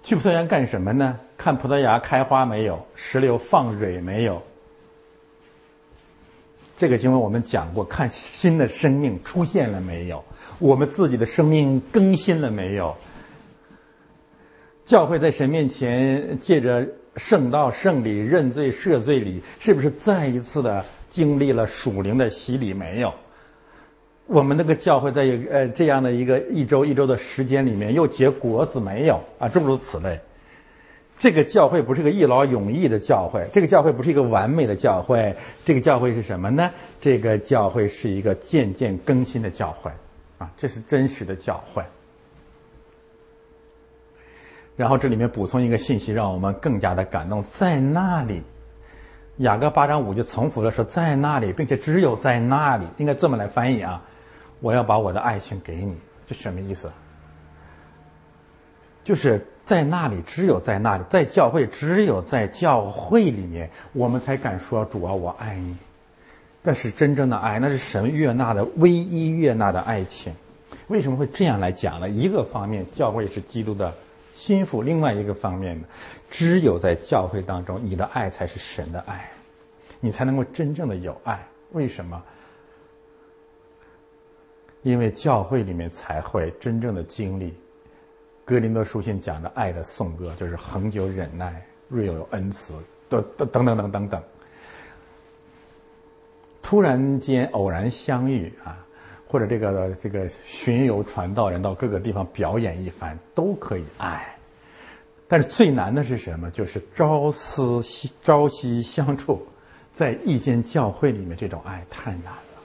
Speaker 1: 去葡萄园干什么呢？看葡萄牙开花没有，石榴放蕊没有。这个经文我们讲过，看新的生命出现了没有，我们自己的生命更新了没有。教会在神面前借着圣道、圣礼、认罪、赦罪礼，是不是再一次的经历了属灵的洗礼没有？我们那个教会在呃这样的一个一周一周的时间里面又结果子没有啊？诸如此类。这个教会不是个一劳永逸的教会，这个教会不是一个完美的教会。这个教会是什么呢？这个教会是一个渐渐更新的教会啊，这是真实的教会。然后这里面补充一个信息，让我们更加的感动。在那里，雅各八章五就重复了说，在那里，并且只有在那里，应该这么来翻译啊。我要把我的爱情给你，这什么意思？就是在那里，只有在那里，在教会，只有在教会里面，我们才敢说主啊，我爱你。但是真正的爱，那是神悦纳的唯一悦纳的爱情。为什么会这样来讲呢？一个方面，教会是基督的心腹；另外一个方面呢，只有在教会当中，你的爱才是神的爱，你才能够真正的有爱。为什么？因为教会里面才会真正的经历，哥林多书信讲的爱的颂歌，就是恒久忍耐、瑞有恩慈，等等等等等等等。突然间偶然相遇啊，或者这个这个巡游传道人到各个地方表演一番，都可以爱。但是最难的是什么？就是朝思朝夕相处，在一间教会里面，这种爱太难了。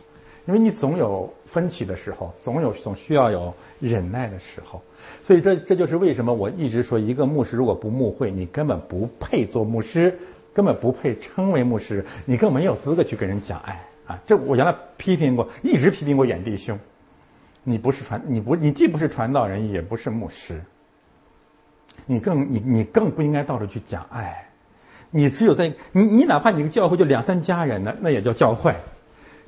Speaker 1: 因为你总有分歧的时候，总有总需要有忍耐的时候，所以这这就是为什么我一直说，一个牧师如果不牧会，你根本不配做牧师。根本不配称为牧师，你更没有资格去跟人讲爱啊！这我原来批评过，一直批评过眼弟兄。你不是传，你不，你既不是传道人，也不是牧师。你更，你你更不应该到处去讲爱。你只有在你你哪怕你个教会就两三家人呢，那也叫教会。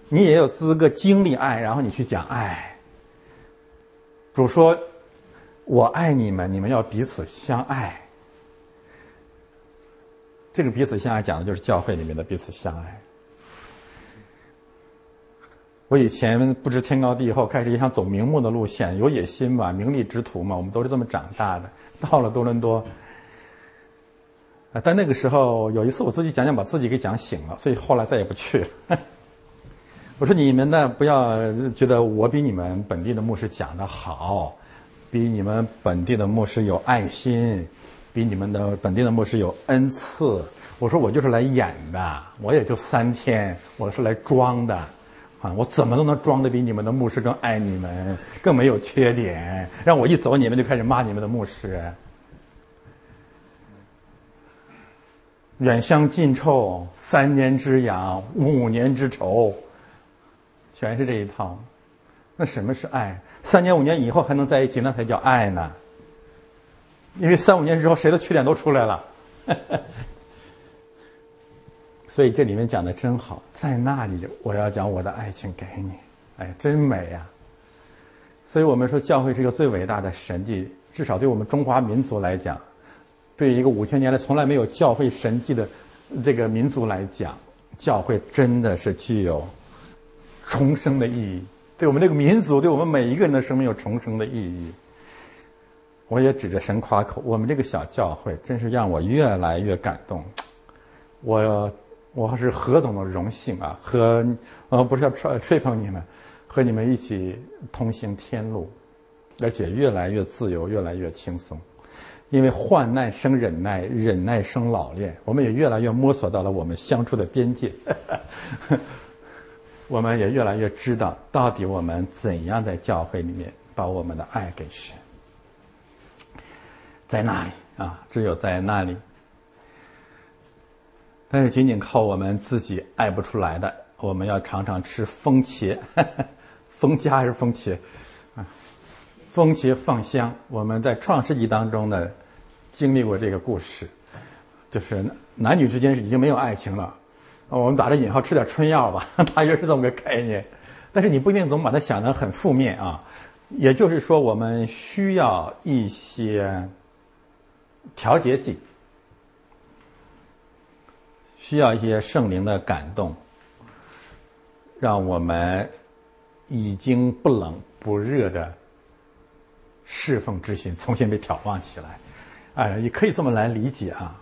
Speaker 1: 你也有资格经历爱，然后你去讲爱。主说：“我爱你们，你们要彼此相爱。”这个彼此相爱讲的就是教会里面的彼此相爱。我以前不知天高地厚，开始也想走名目的路线，有野心嘛，名利之徒嘛，我们都是这么长大的。到了多伦多，啊，但那个时候有一次我自己讲讲，把自己给讲醒了，所以后来再也不去了。我说你们呢，不要觉得我比你们本地的牧师讲的好，比你们本地的牧师有爱心。比你们的本地的牧师有恩赐，我说我就是来演的，我也就三天，我是来装的，啊，我怎么都能装的比你们的牧师更爱你们，更没有缺点，让我一走你们就开始骂你们的牧师，远香近臭，三年之痒，五年之仇，全是这一套，那什么是爱？三年五年以后还能在一起，那才叫爱呢。因为三五年之后，谁的缺点都出来了，所以这里面讲的真好。在那里，我要讲我的爱情给你，哎，真美呀！所以我们说，教会是一个最伟大的神迹，至少对我们中华民族来讲，对一个五千年来从来没有教会神迹的这个民族来讲，教会真的是具有重生的意义，对我们这个民族，对我们每一个人的生命有重生的意义。我也指着神夸口，我们这个小教会真是让我越来越感动。我我是何等的荣幸啊！和呃不是要吹吹捧你们，和你们一起同行天路，而且越来越自由，越来越轻松。因为患难生忍耐，忍耐生老练，我们也越来越摸索到了我们相处的边界。我们也越来越知道，到底我们怎样在教会里面把我们的爱给神。在那里啊，只有在那里。但是仅仅靠我们自己爱不出来的，我们要常常吃风茄，风茄还是风茄啊？风茄放香。我们在创世纪当中呢，经历过这个故事，就是男女之间是已经没有爱情了。我们打着引号吃点春药吧，大约是这么个概念。但是你不一定总把它想得很负面啊。也就是说，我们需要一些。调节剂需要一些圣灵的感动，让我们已经不冷不热的侍奉之心重新被挑旺起来。哎，也可以这么来理解啊。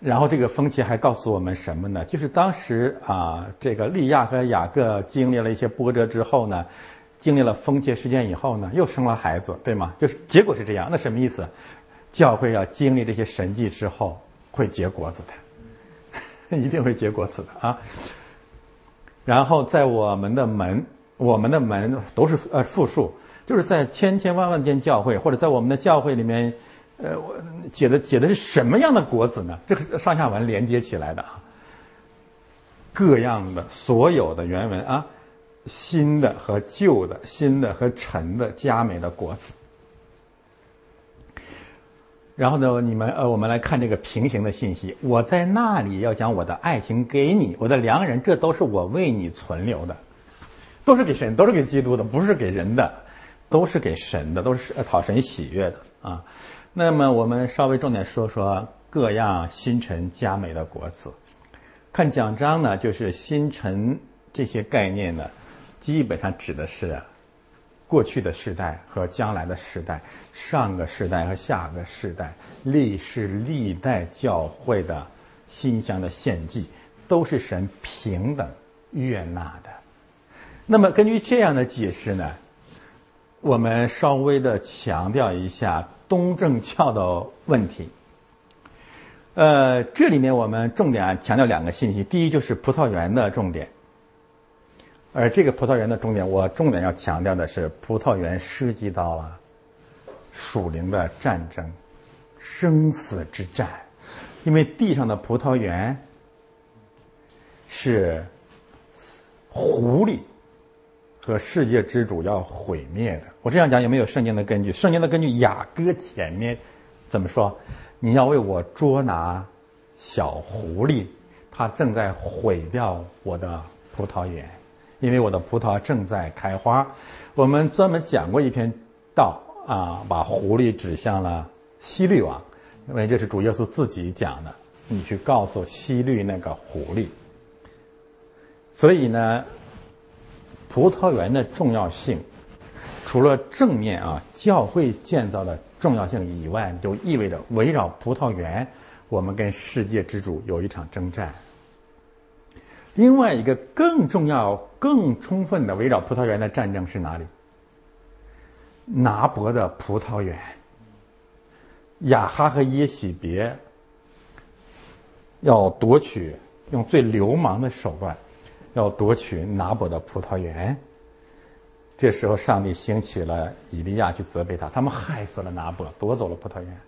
Speaker 1: 然后这个风气还告诉我们什么呢？就是当时啊，这个利亚和雅各经历了一些波折之后呢，经历了风切事件以后呢，又生了孩子，对吗？就是结果是这样。那什么意思？教会要经历这些神迹之后，会结果子的，一定会结果子的啊。然后在我们的门，我们的门都是呃复数，就是在千千万万间教会，或者在我们的教会里面，呃，我解的解的是什么样的果子呢？这个上下文连接起来的啊，各样的所有的原文啊，新的和旧的，新的和陈的佳美的果子。然后呢，你们呃，我们来看这个平行的信息。我在那里要将我的爱情给你，我的良人，这都是我为你存留的，都是给神，都是给基督的，不是给人的，都是给神的，都是讨神喜悦的啊。那么我们稍微重点说说各样星辰佳美的果子。看奖章呢，就是星辰这些概念呢，基本上指的是。过去的时代和将来的时代，上个时代和下个时代，历世历代教会的馨香的献祭，都是神平等悦纳的。那么，根据这样的解释呢，我们稍微的强调一下东正教的问题。呃，这里面我们重点强调两个信息，第一就是葡萄园的重点。而这个葡萄园的重点，我重点要强调的是，葡萄园涉及到了属灵的战争、生死之战，因为地上的葡萄园是狐狸和世界之主要毁灭的。我这样讲有没有圣经的根据？圣经的根据雅歌前面怎么说？你要为我捉拿小狐狸，它正在毁掉我的葡萄园，因为我的葡萄正在开花。我们专门讲过一篇道啊，把狐狸指向了西律王。因为这是主耶稣自己讲的，你去告诉西律那个狐狸。所以呢，葡萄园的重要性，除了正面啊教会建造的重要性以外，就意味着围绕葡萄园，我们跟世界之主有一场征战。另外一个更重要、更充分的围绕葡萄园的战争是哪里？拿伯的葡萄园。雅哈和耶喜别要夺取，用最流氓的手段，要夺取拿伯的葡萄园。这时候，上帝兴起了以利亚去责备他，他们害死了拿伯，夺走了葡萄园。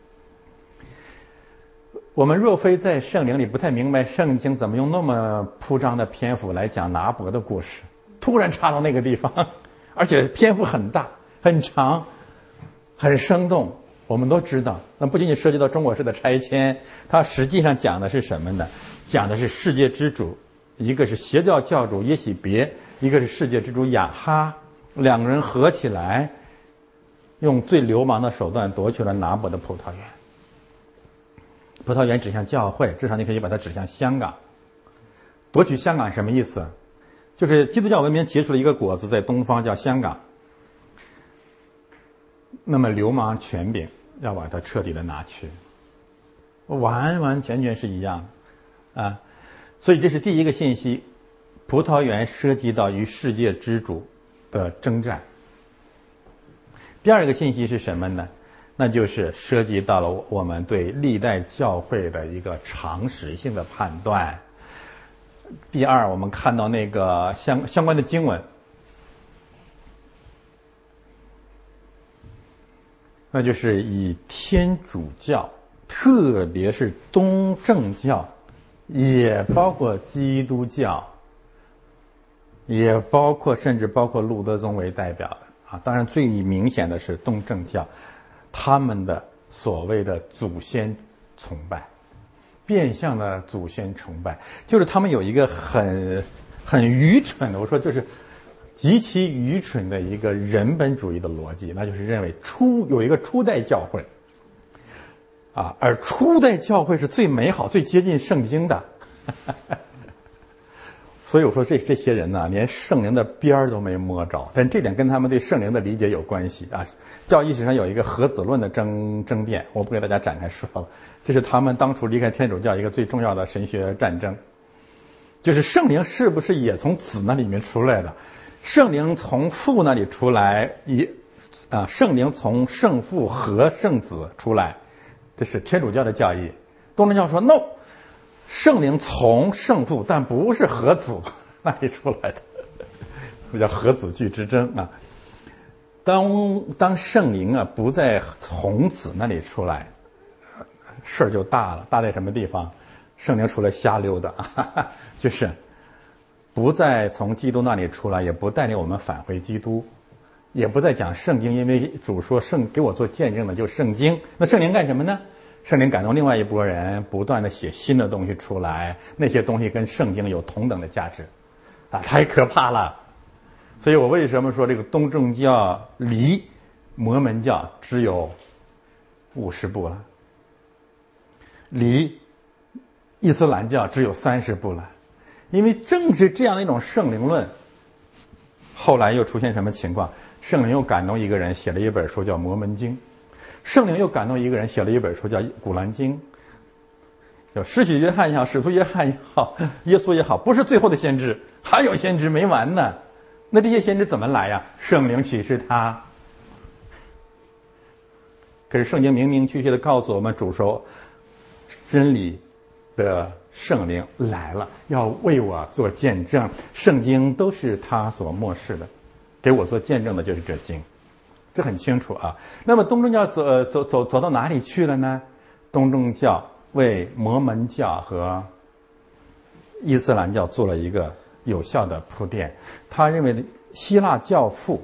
Speaker 1: 我们若非在圣灵里不太明白圣经怎么用那么铺张的篇幅来讲拿伯的故事，突然插到那个地方，而且篇幅很大、很长、很生动。我们都知道，那不仅仅涉及到中国式的拆迁，它实际上讲的是什么呢？讲的是世界之主，一个是邪教教主耶喜别，一个是世界之主亚哈，两个人合起来，用最流氓的手段夺取了拿伯的葡萄园。葡萄园指向教会，至少你可以把它指向香港。夺取香港什么意思？就是基督教文明结出了一个果子，在东方叫香港。那么流氓权柄要把它彻底的拿去，完完全全是一样啊！所以这是第一个信息：葡萄园涉及到与世界之主的征战。第二个信息是什么呢？那就是涉及到了我们对历代教会的一个常识性的判断。第二，我们看到那个相相关的经文。那就是以天主教，特别是东正教，也包括基督教，也包括甚至包括路德宗为代表的啊。当然，最明显的是东正教，他们的所谓的祖先崇拜，变相的祖先崇拜，就是他们有一个很很愚蠢的，我说就是。极其愚蠢的一个人本主义的逻辑，那就是认为初有一个初代教会，啊，而初代教会是最美好、最接近圣经的。哈哈哈所以我说这这些人呢，连圣灵的边儿都没摸着，但这点跟他们对圣灵的理解有关系啊。教义史上有一个核子论的争争辩，我不给大家展开说了。这是他们当初离开天主教一个最重要的神学战争，就是圣灵是不是也从子那里面出来的？圣灵从父那里出来，一啊，圣灵从圣父和圣子出来，这是天主教的教义。东正教说 no，圣灵从圣父，但不是和子 那里出来的，这叫和子俱之争啊。当当圣灵啊不再从子那里出来，事儿就大了。大在什么地方？圣灵出来瞎溜达，就是。不再从基督那里出来，也不带领我们返回基督，也不再讲圣经，因为主说圣给我做见证的就是圣经。那圣灵干什么呢？圣灵感动另外一拨人，不断的写新的东西出来，那些东西跟圣经有同等的价值，啊，太可怕了。所以我为什么说这个东正教离摩门教只有五十步了，离伊斯兰教只有三十步了。因为正是这样的一种圣灵论，后来又出现什么情况？圣灵又感动一个人写了一本书叫《摩门经》，圣灵又感动一个人写了一本书叫《古兰经》。叫施洗约翰也好，使徒约翰也好，耶稣也好，不是最后的先知，还有先知没完呢。那这些先知怎么来呀？圣灵启示他。可是圣经明明确确的告诉我们，主说真理的。圣灵来了，要为我做见证。圣经都是他所漠视的，给我做见证的就是这经，这很清楚啊。那么东正教走走走走到哪里去了呢？东正教为摩门教和伊斯兰教做了一个有效的铺垫。他认为希腊教父、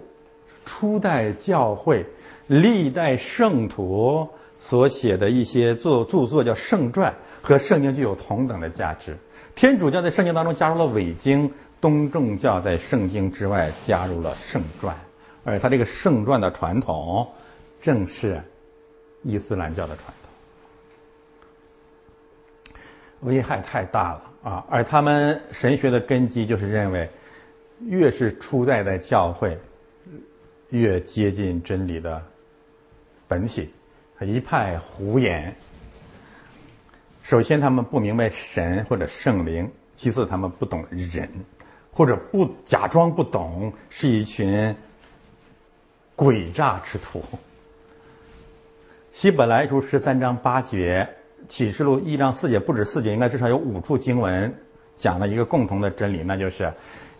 Speaker 1: 初代教会、历代圣徒所写的一些作著作叫圣传，和圣经具有同等的价值。天主教在圣经当中加入了伪经，东正教在圣经之外加入了圣传，而他这个圣传的传统正是伊斯兰教的传统，危害太大了啊！而他们神学的根基就是认为，越是初代的教会，越接近真理的本体，一派胡言。首先，他们不明白神或者圣灵；其次，他们不懂人，或者不假装不懂，是一群诡诈之徒。希伯来书十三章八节，启示录一章四节，不止四节，应该至少有五处经文讲了一个共同的真理，那就是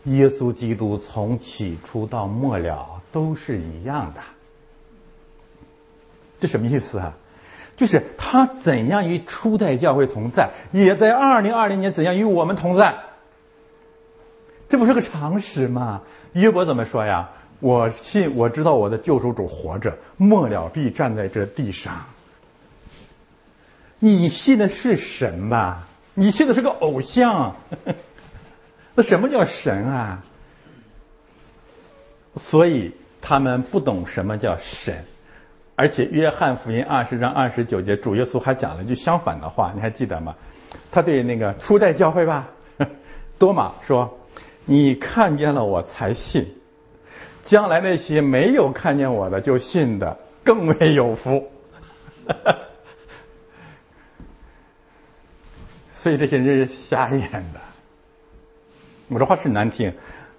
Speaker 1: 耶稣基督从起初到末了都是一样的。这什么意思啊？就是他怎样与初代教会同在，也在二零二零年怎样与我们同在。这不是个常识吗？约伯怎么说呀？我信，我知道我的救赎主活着，末了必站在这地上。你信的是神吧？你信的是个偶像。那什么叫神啊？所以他们不懂什么叫神。而且，约翰福音二十章二十九节，主耶稣还讲了一句相反的话，你还记得吗？他对那个初代教会吧，多马说：“你看见了我才信，将来那些没有看见我的就信的，更为有福。”所以这些人是瞎眼的。我这话是难听。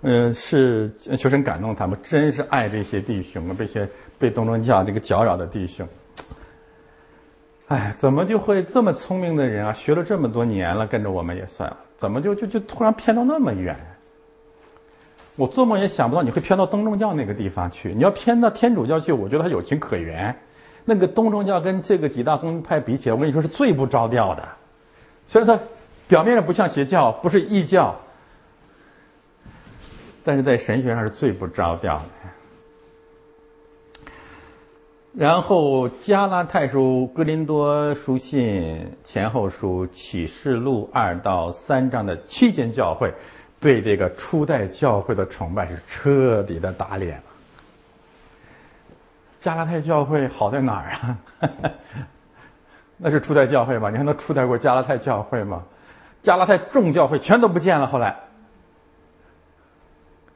Speaker 1: 嗯，是求神感动他们，真是爱这些弟兄，这些被东正教这个搅扰的弟兄。哎，怎么就会这么聪明的人啊？学了这么多年了，跟着我们也算了，怎么就就就突然偏到那么远？我做梦也想不到你会偏到东正教那个地方去。你要偏到天主教去，我觉得还有情可原。那个东正教跟这个几大宗派比起来，我跟你说是最不着调的。虽然它表面上不像邪教，不是异教。但是在神学上是最不着调的。然后加拉太书、哥林多书信、前后书、启示录二到三章的七间教会，对这个初代教会的崇拜是彻底的打脸了。加拉太教会好在哪儿啊？那是初代教会吗？你还能初代过加拉太教会吗？加拉太众教会全都不见了，后来。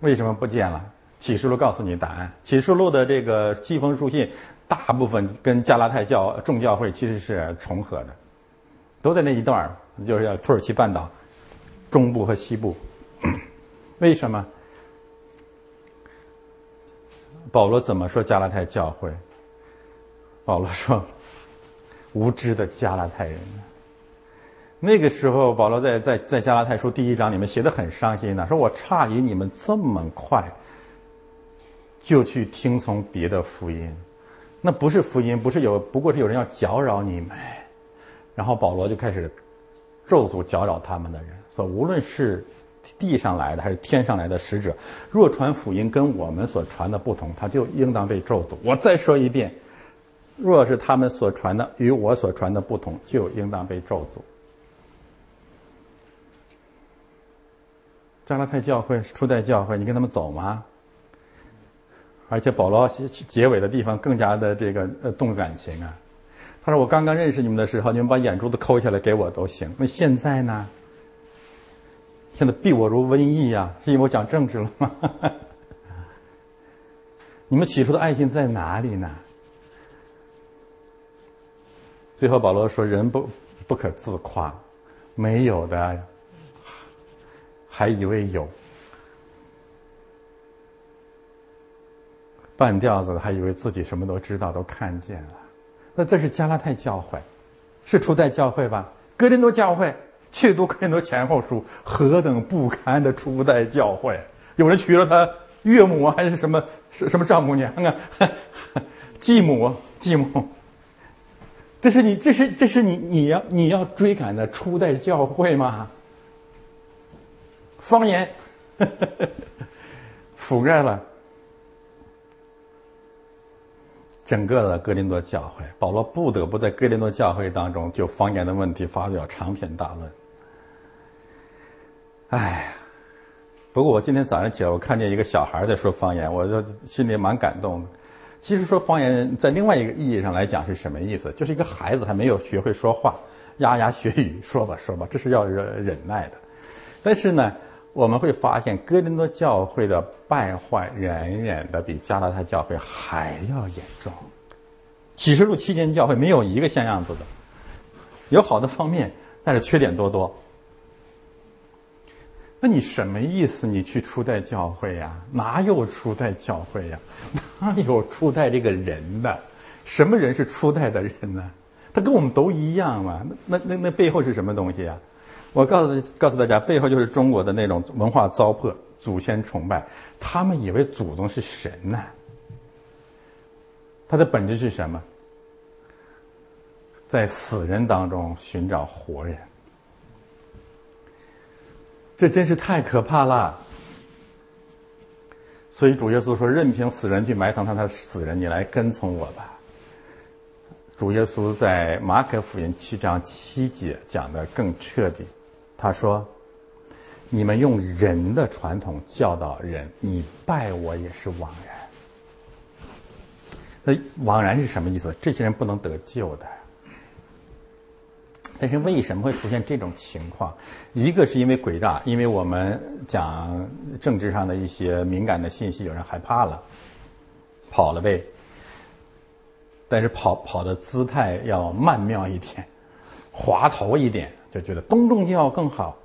Speaker 1: 为什么不见了？启示录告诉你答案。启示录的这个寄封书信，大部分跟加拉太教众教会其实是重合的，都在那一段，就是要土耳其半岛中部和西部。为什么？保罗怎么说加拉太教会？保罗说：“无知的加拉太人。”那个时候，保罗在在在加拉太书第一章里面写的很伤心的，说我诧异你们这么快就去听从别的福音，那不是福音，不是有，不过是有人要搅扰你们。然后保罗就开始咒诅搅扰他们的人，说无论是地上来的还是天上来的使者，若传福音跟我们所传的不同，他就应当被咒诅。我再说一遍，若是他们所传的与我所传的不同，就应当被咒诅。加拉太教会初代教会，你跟他们走吗？而且保罗结尾的地方更加的这个呃动感情啊。他说：“我刚刚认识你们的时候，你们把眼珠子抠下来给我都行。那现在呢？现在避我如瘟疫呀！是 因为我讲政治了吗？你们起初的爱心在哪里呢？”最后保罗说：“人不不可自夸，没有的。”还以为有半吊子的，还以为自己什么都知道、都看见了。那这是加拉太教会，是初代教会吧？哥林多教会去读哥林多前后书，何等不堪的初代教会！有人娶了他岳母还是什么什什么丈母娘啊？继母继母，这是你，这是这是你你要你要追赶的初代教会吗？方言呵呵 覆盖了整个的哥林多教会，保罗不得不在哥林多教会当中就方言的问题发表长篇大论。哎，不过我今天早上起来，我看见一个小孩在说方言，我就心里蛮感动的。其实说方言在另外一个意义上来讲是什么意思？就是一个孩子还没有学会说话，牙牙学语，说吧说吧，这是要忍忍耐的。但是呢。我们会发现，哥林多教会的败坏远远的比加拉太教会还要严重。启示录期间，教会没有一个像样子的，有好的方面，但是缺点多多。那你什么意思？你去初代教会呀？哪有初代教会呀？哪有初代这个人的？什么人是初代的人呢？他跟我们都一样嘛？那那那背后是什么东西啊？我告诉告诉大家，背后就是中国的那种文化糟粕、祖先崇拜。他们以为祖宗是神呢。它的本质是什么？在死人当中寻找活人。这真是太可怕了。所以主耶稣说：“任凭死人去埋藏他他是死人，你来跟从我吧。”主耶稣在马可福音七章七节讲的更彻底。他说：“你们用人的传统教导人，你拜我也是枉然。那枉然是什么意思？这些人不能得救的。但是为什么会出现这种情况？一个是因为诡诈，因为我们讲政治上的一些敏感的信息，有人害怕了，跑了呗。但是跑跑的姿态要曼妙一点，滑头一点。”就觉得东正教更好。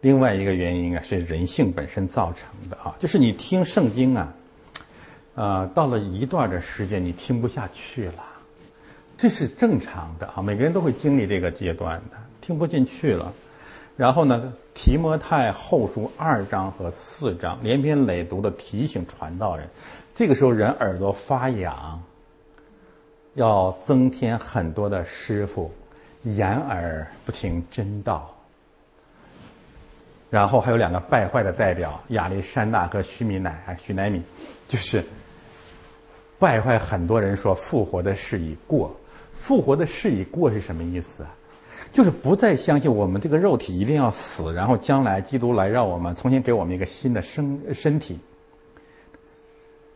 Speaker 1: 另外一个原因啊，是人性本身造成的啊，就是你听圣经啊，呃，到了一段的时间你听不下去了，这是正常的啊，每个人都会经历这个阶段的，听不进去了。然后呢，提摩太后书二章和四章连篇累牍的提醒传道人，这个时候人耳朵发痒。要增添很多的师傅，掩耳不听真道。然后还有两个败坏的代表亚历山大和徐米乃，徐乃米，就是败坏很多人说复活的事已过。复活的事已过是什么意思啊？就是不再相信我们这个肉体一定要死，然后将来基督来让我们重新给我们一个新的身身体。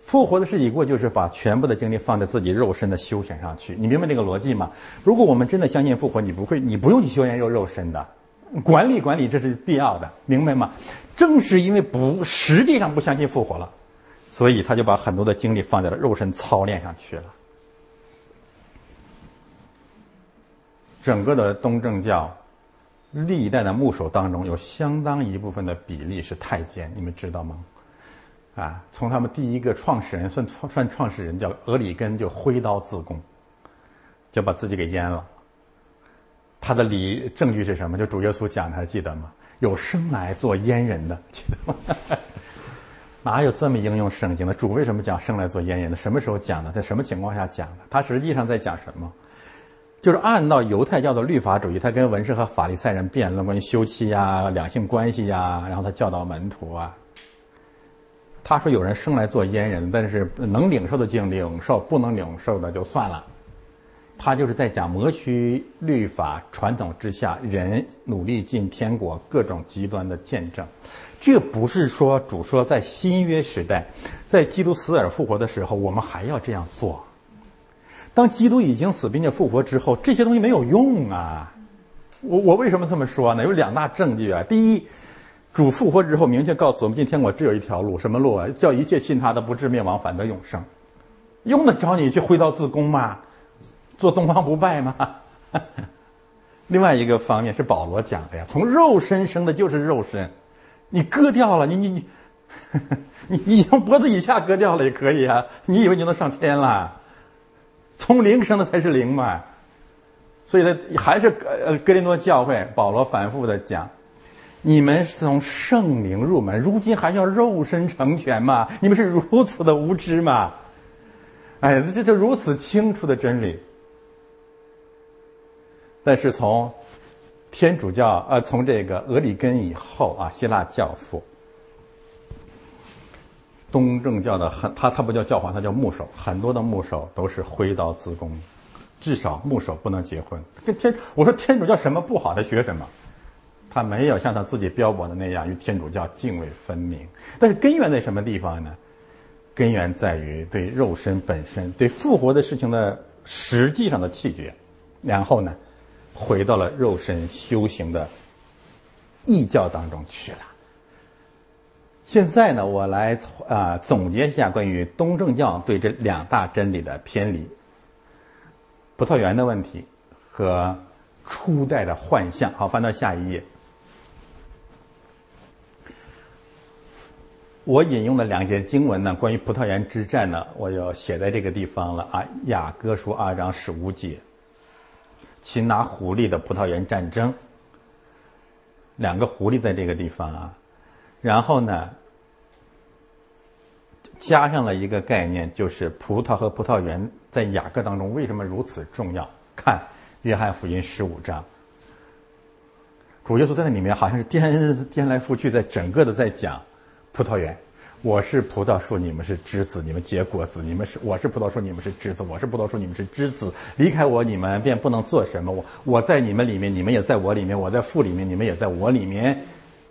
Speaker 1: 复活的事已过，就是把全部的精力放在自己肉身的修行上去。你明白这个逻辑吗？如果我们真的相信复活，你不会，你不用去修炼肉肉身的，管理管理这是必要的，明白吗？正是因为不实际上不相信复活了，所以他就把很多的精力放在了肉身操练上去了。整个的东正教历代的牧首当中，有相当一部分的比例是太监，你们知道吗？啊，从他们第一个创始人算创算创始人叫俄里根就挥刀自宫，就把自己给阉了。他的理证据是什么？就主耶稣讲的，还记得吗？有生来做阉人的，记得吗？哪有这么应用圣经的？主为什么讲生来做阉人的？什么时候讲的？在什么情况下讲的？他实际上在讲什么？就是按照犹太教的律法主义，他跟文士和法利赛人辩论关于休妻呀、两性关系呀，然后他教导门徒啊。他说：“有人生来做阉人，但是能领受的就领受，不能领受的就算了。”他就是在讲摩西律法传统之下，人努力进天国各种极端的见证。这不是说主说在新约时代，在基督死而复活的时候，我们还要这样做。当基督已经死并且复活之后，这些东西没有用啊！我我为什么这么说呢？有两大证据啊。第一。主复活之后，明确告诉我们：今天我只有一条路，什么路啊？叫一切信他的不至灭亡，反得永生。用得着你去挥刀自宫吗？做东方不败吗？另外一个方面是保罗讲的呀，从肉身生的就是肉身，你割掉了，你你你，你你从脖子以下割掉了也可以啊。你以为你能上天了？从灵生的才是灵嘛。所以呢，还是呃格林多教会，保罗反复的讲。你们是从圣灵入门，如今还要肉身成全吗？你们是如此的无知吗？哎，这这如此清楚的真理。但是从天主教呃，从这个俄里根以后啊，希腊教父，东正教的很，他他不叫教皇，他叫牧首，很多的牧首都是挥刀自宫，至少牧首不能结婚。跟天我说天主教什么不好，他学什么？他没有像他自己标榜的那样与天主教泾渭分明。但是根源在什么地方呢？根源在于对肉身本身、对复活的事情的实际上的弃绝，然后呢？回到了肉身修行的异教当中去了。现在呢，我来啊总结一下关于东正教对这两大真理的偏离：葡萄园的问题和初代的幻象。好，翻到下一页。我引用的两节经文呢，关于葡萄园之战呢，我要写在这个地方了啊，《雅歌书》二章十五节。擒拿狐狸的葡萄园战争，两个狐狸在这个地方啊，然后呢，加上了一个概念，就是葡萄和葡萄园在雅各当中为什么如此重要？看约翰福音十五章，主耶稣在那里面好像是颠颠来覆去，在整个的在讲葡萄园。我是葡萄树，你们是枝子，你们结果子，你们是我是葡萄树，你们是枝子，我是葡萄树，你们是枝子。离开我，你们便不能做什么。我我在你们里面，你们也在我里面；我在父里面，你们也在我里面。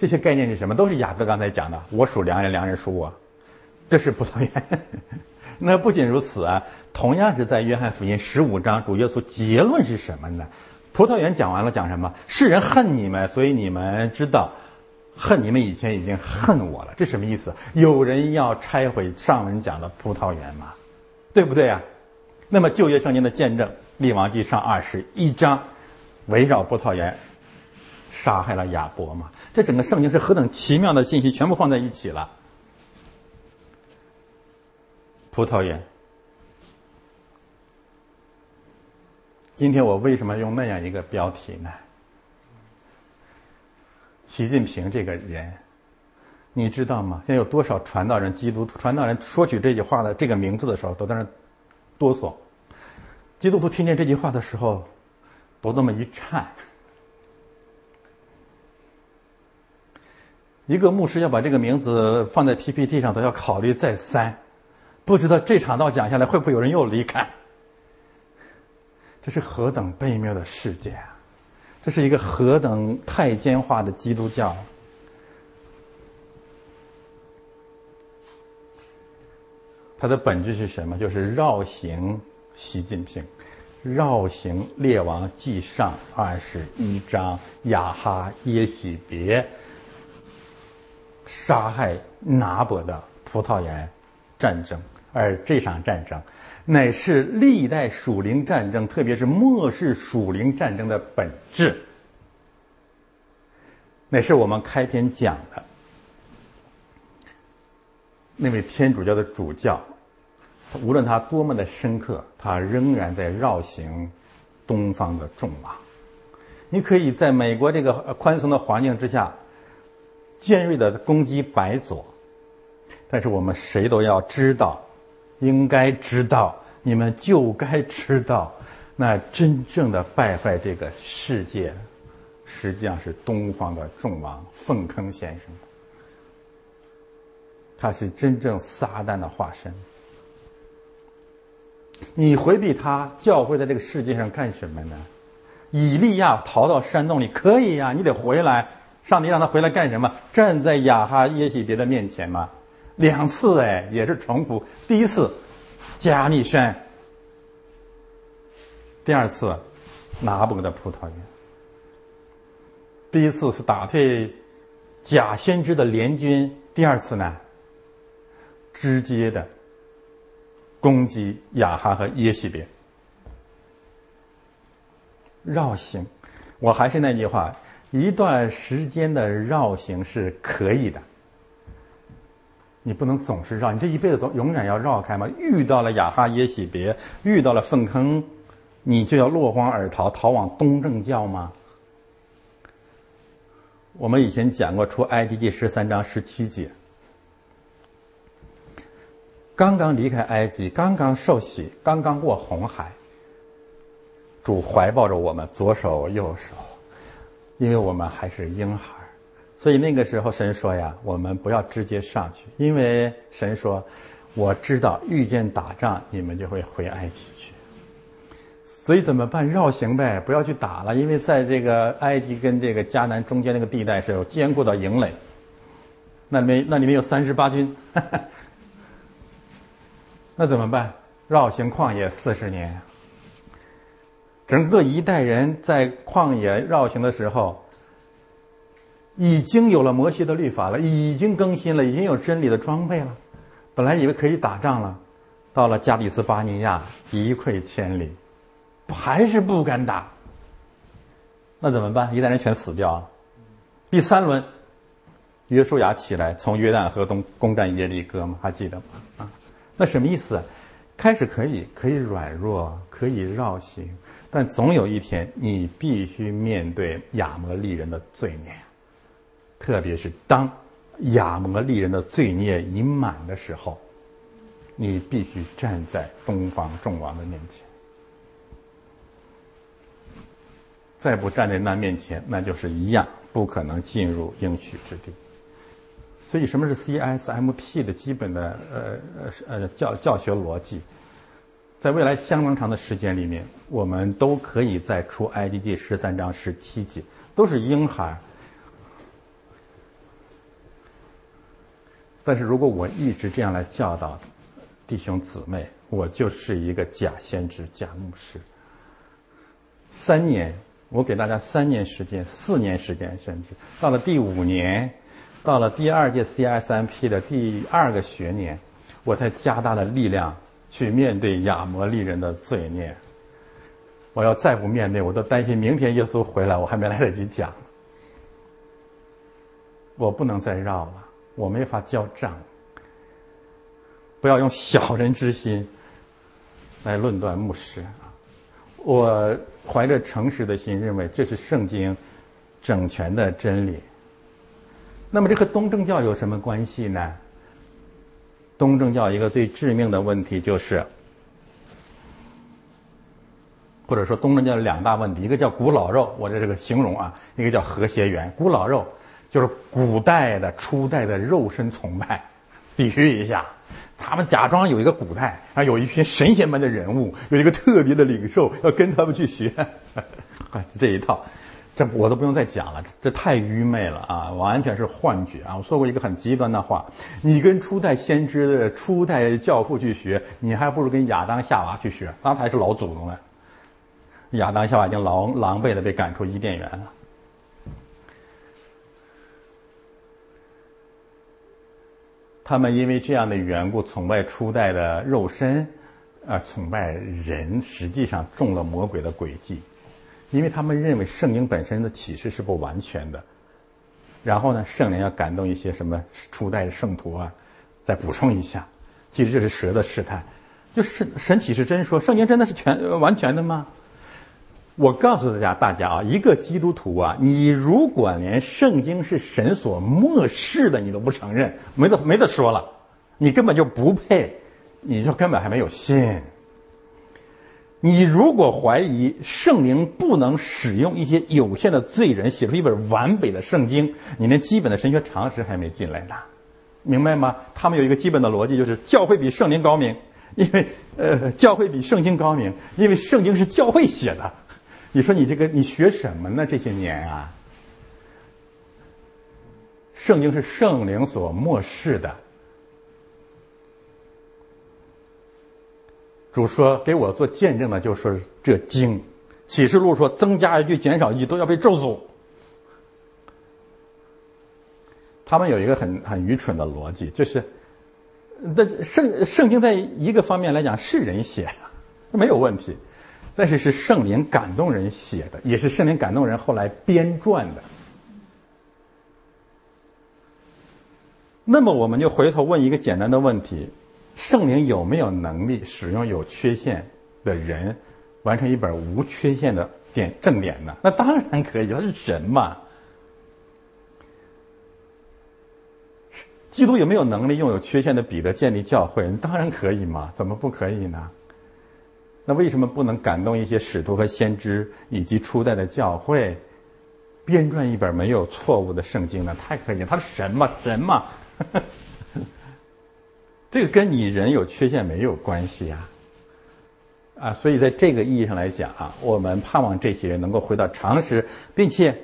Speaker 1: 这些概念是什么？都是雅各刚才讲的。我属良人，良人属我。这是葡萄园。那不仅如此啊，同样是在约翰福音十五章，主耶稣结论是什么呢？葡萄园讲完了，讲什么？世人恨你们，所以你们知道。恨你们以前已经恨我了，这什么意思？有人要拆毁上文讲的葡萄园吗？对不对呀？那么旧约圣经的见证，《立王记上》二十一章，围绕葡萄园杀害了亚伯嘛？这整个圣经是何等奇妙的信息，全部放在一起了。葡萄园。今天我为什么用那样一个标题呢？习近平这个人，你知道吗？现在有多少传道人、基督徒传道人说起这句话的这个名字的时候，都在那哆嗦。基督徒听见这句话的时候，都那么一颤。一个牧师要把这个名字放在 PPT 上，都要考虑再三。不知道这场道讲下来，会不会有人又离开？这是何等悲妙的世界啊！这是一个何等太监化的基督教！它的本质是什么？就是绕行习近平，绕行列王纪上二十一章亚哈耶喜别杀害拿伯的葡萄园战争，而这场战争。乃是历代属灵战争，特别是末世属灵战争的本质。乃是我们开篇讲的那位天主教的主教，无论他多么的深刻，他仍然在绕行东方的众王。你可以在美国这个宽松的环境之下，尖锐的攻击白左，但是我们谁都要知道。应该知道，你们就该知道，那真正的败坏这个世界，实际上是东方的众王粪坑先生，他是真正撒旦的化身。你回避他，教会在这个世界上干什么呢？以利亚逃到山洞里可以呀，你得回来。上帝让他回来干什么？站在亚哈耶喜别的面前吗？两次哎，也是重复。第一次，加密山；第二次，拿破仑的葡萄园。第一次是打退假先知的联军，第二次呢，直接的攻击亚哈和耶西别。绕行，我还是那句话，一段时间的绕行是可以的。你不能总是绕，你这一辈子都永远要绕开吗？遇到了雅哈耶喜别，遇到了粪坑，你就要落荒而逃，逃往东正教吗？我们以前讲过出埃及记十三章十七节，刚刚离开埃及，刚刚受洗，刚刚过红海，主怀抱着我们，左手右手，因为我们还是婴孩，所以那个时候神说呀，我们不要直接上去，因为神说，我知道遇见打仗，你们就会回埃及去。所以怎么办？绕行呗，不要去打了，因为在这个埃及跟这个迦南中间那个地带是有坚固的营垒，那里面那里面有三十八军。那怎么办？绕行旷野四十年，整个一代人在旷野绕行的时候，已经有了摩西的律法了，已经更新了，已经有真理的装备了。本来以为可以打仗了，到了加底斯巴尼亚，一溃千里，还是不敢打。那怎么办？一代人全死掉了。第三轮，约书亚起来，从约旦河东攻占耶利哥吗？还记得吗？啊。那什么意思？开始可以可以软弱，可以绕行，但总有一天你必须面对亚摩利人的罪孽，特别是当亚摩利人的罪孽已满的时候，你必须站在东方众王的面前。再不站在那面前，那就是一样不可能进入应许之地。所以，什么是 CSMP 的基本的呃呃呃教教学逻辑？在未来相当长的时间里面，我们都可以再出 IDD 十三章十七节，都是婴孩。但是如果我一直这样来教导弟兄姊妹，我就是一个假先知、假牧师。三年，我给大家三年时间，四年时间，甚至到了第五年。到了第二届 CSMP 的第二个学年，我才加大了力量去面对亚摩利人的罪孽。我要再不面对，我都担心明天耶稣回来，我还没来得及讲。我不能再绕了，我没法交账。不要用小人之心来论断牧师啊我怀着诚实的心，认为这是圣经整全的真理。那么这和东正教有什么关系呢？东正教一个最致命的问题就是，或者说东正教两大问题，一个叫古老肉，我这是个形容啊，一个叫和谐园。古老肉就是古代的初代的肉身崇拜，比喻一下，他们假装有一个古代啊，有一群神仙般的人物，有一个特别的领袖，要跟他们去学，这一套。这我都不用再讲了，这太愚昧了啊！完全是幻觉啊！我说过一个很极端的话：你跟初代先知的初代教父去学，你还不如跟亚当夏娃去学，那才是老祖宗呢。亚当夏娃已经狼狼狈的被赶出伊甸园了。他们因为这样的缘故崇拜初代的肉身，啊，崇拜人，实际上中了魔鬼的诡计。因为他们认为圣经本身的启示是不完全的，然后呢，圣灵要感动一些什么初代的圣徒啊，再补充一下。其实这是蛇的试探，就是神启示真说圣经真的是全完全的吗？我告诉大家，大家啊，一个基督徒啊，你如果连圣经是神所漠视的你都不承认，没得没得说了，你根本就不配，你就根本还没有信。你如果怀疑圣灵不能使用一些有限的罪人写出一本完美的圣经，你连基本的神学常识还没进来呢，明白吗？他们有一个基本的逻辑，就是教会比圣灵高明，因为呃，教会比圣经高明，因为圣经是教会写的。你说你这个你学什么呢？这些年啊，圣经是圣灵所漠视的。主说：“给我做见证的，就说这经，启示录说增加一句减少一句都要被咒诅。他们有一个很很愚蠢的逻辑，就是，那圣圣经在一个方面来讲是人写的，没有问题，但是是圣灵感动人写的，也是圣灵感动人后来编撰的。那么我们就回头问一个简单的问题。”圣灵有没有能力使用有缺陷的人完成一本无缺陷的典正典呢？那当然可以，他是神嘛。基督有没有能力用有缺陷的彼得建立教会？当然可以嘛，怎么不可以呢？那为什么不能感动一些使徒和先知以及初代的教会，编撰一本没有错误的圣经呢？太可以，他是神嘛，神嘛，这个跟你人有缺陷没有关系呀。啊，所以在这个意义上来讲啊，我们盼望这些人能够回到常识，并且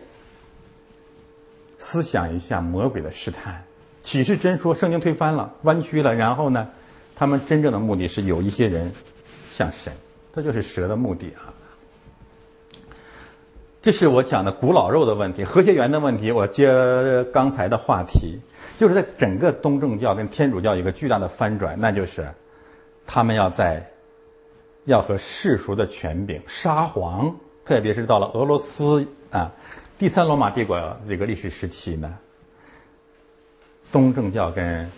Speaker 1: 思想一下魔鬼的试探。启示真说圣经推翻了，弯曲了，然后呢，他们真正的目的是有一些人像神，这就是蛇的目的啊。这是我讲的古老肉的问题，和谐园的问题。我接刚才的话题，就是在整个东正教跟天主教一个巨大的翻转，那就是他们要在要和世俗的权柄沙皇，特别是到了俄罗斯啊，第三罗马帝国这个历史时期呢。东正教跟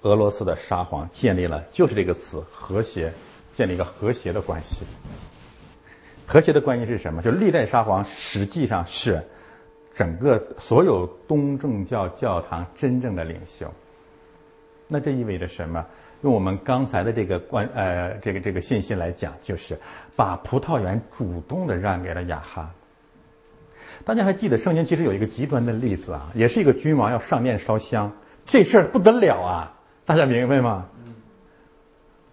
Speaker 1: 俄罗斯的沙皇建立了，就是这个词和谐，建立一个和谐的关系。和谐的关系是什么？就历代沙皇实际上是整个所有东正教教堂真正的领袖。那这意味着什么？用我们刚才的这个关呃这个这个信息来讲，就是把葡萄园主动的让给了雅哈。大家还记得圣经其实有一个极端的例子啊，也是一个君王要上殿烧香。这事儿不得了啊！大家明白吗？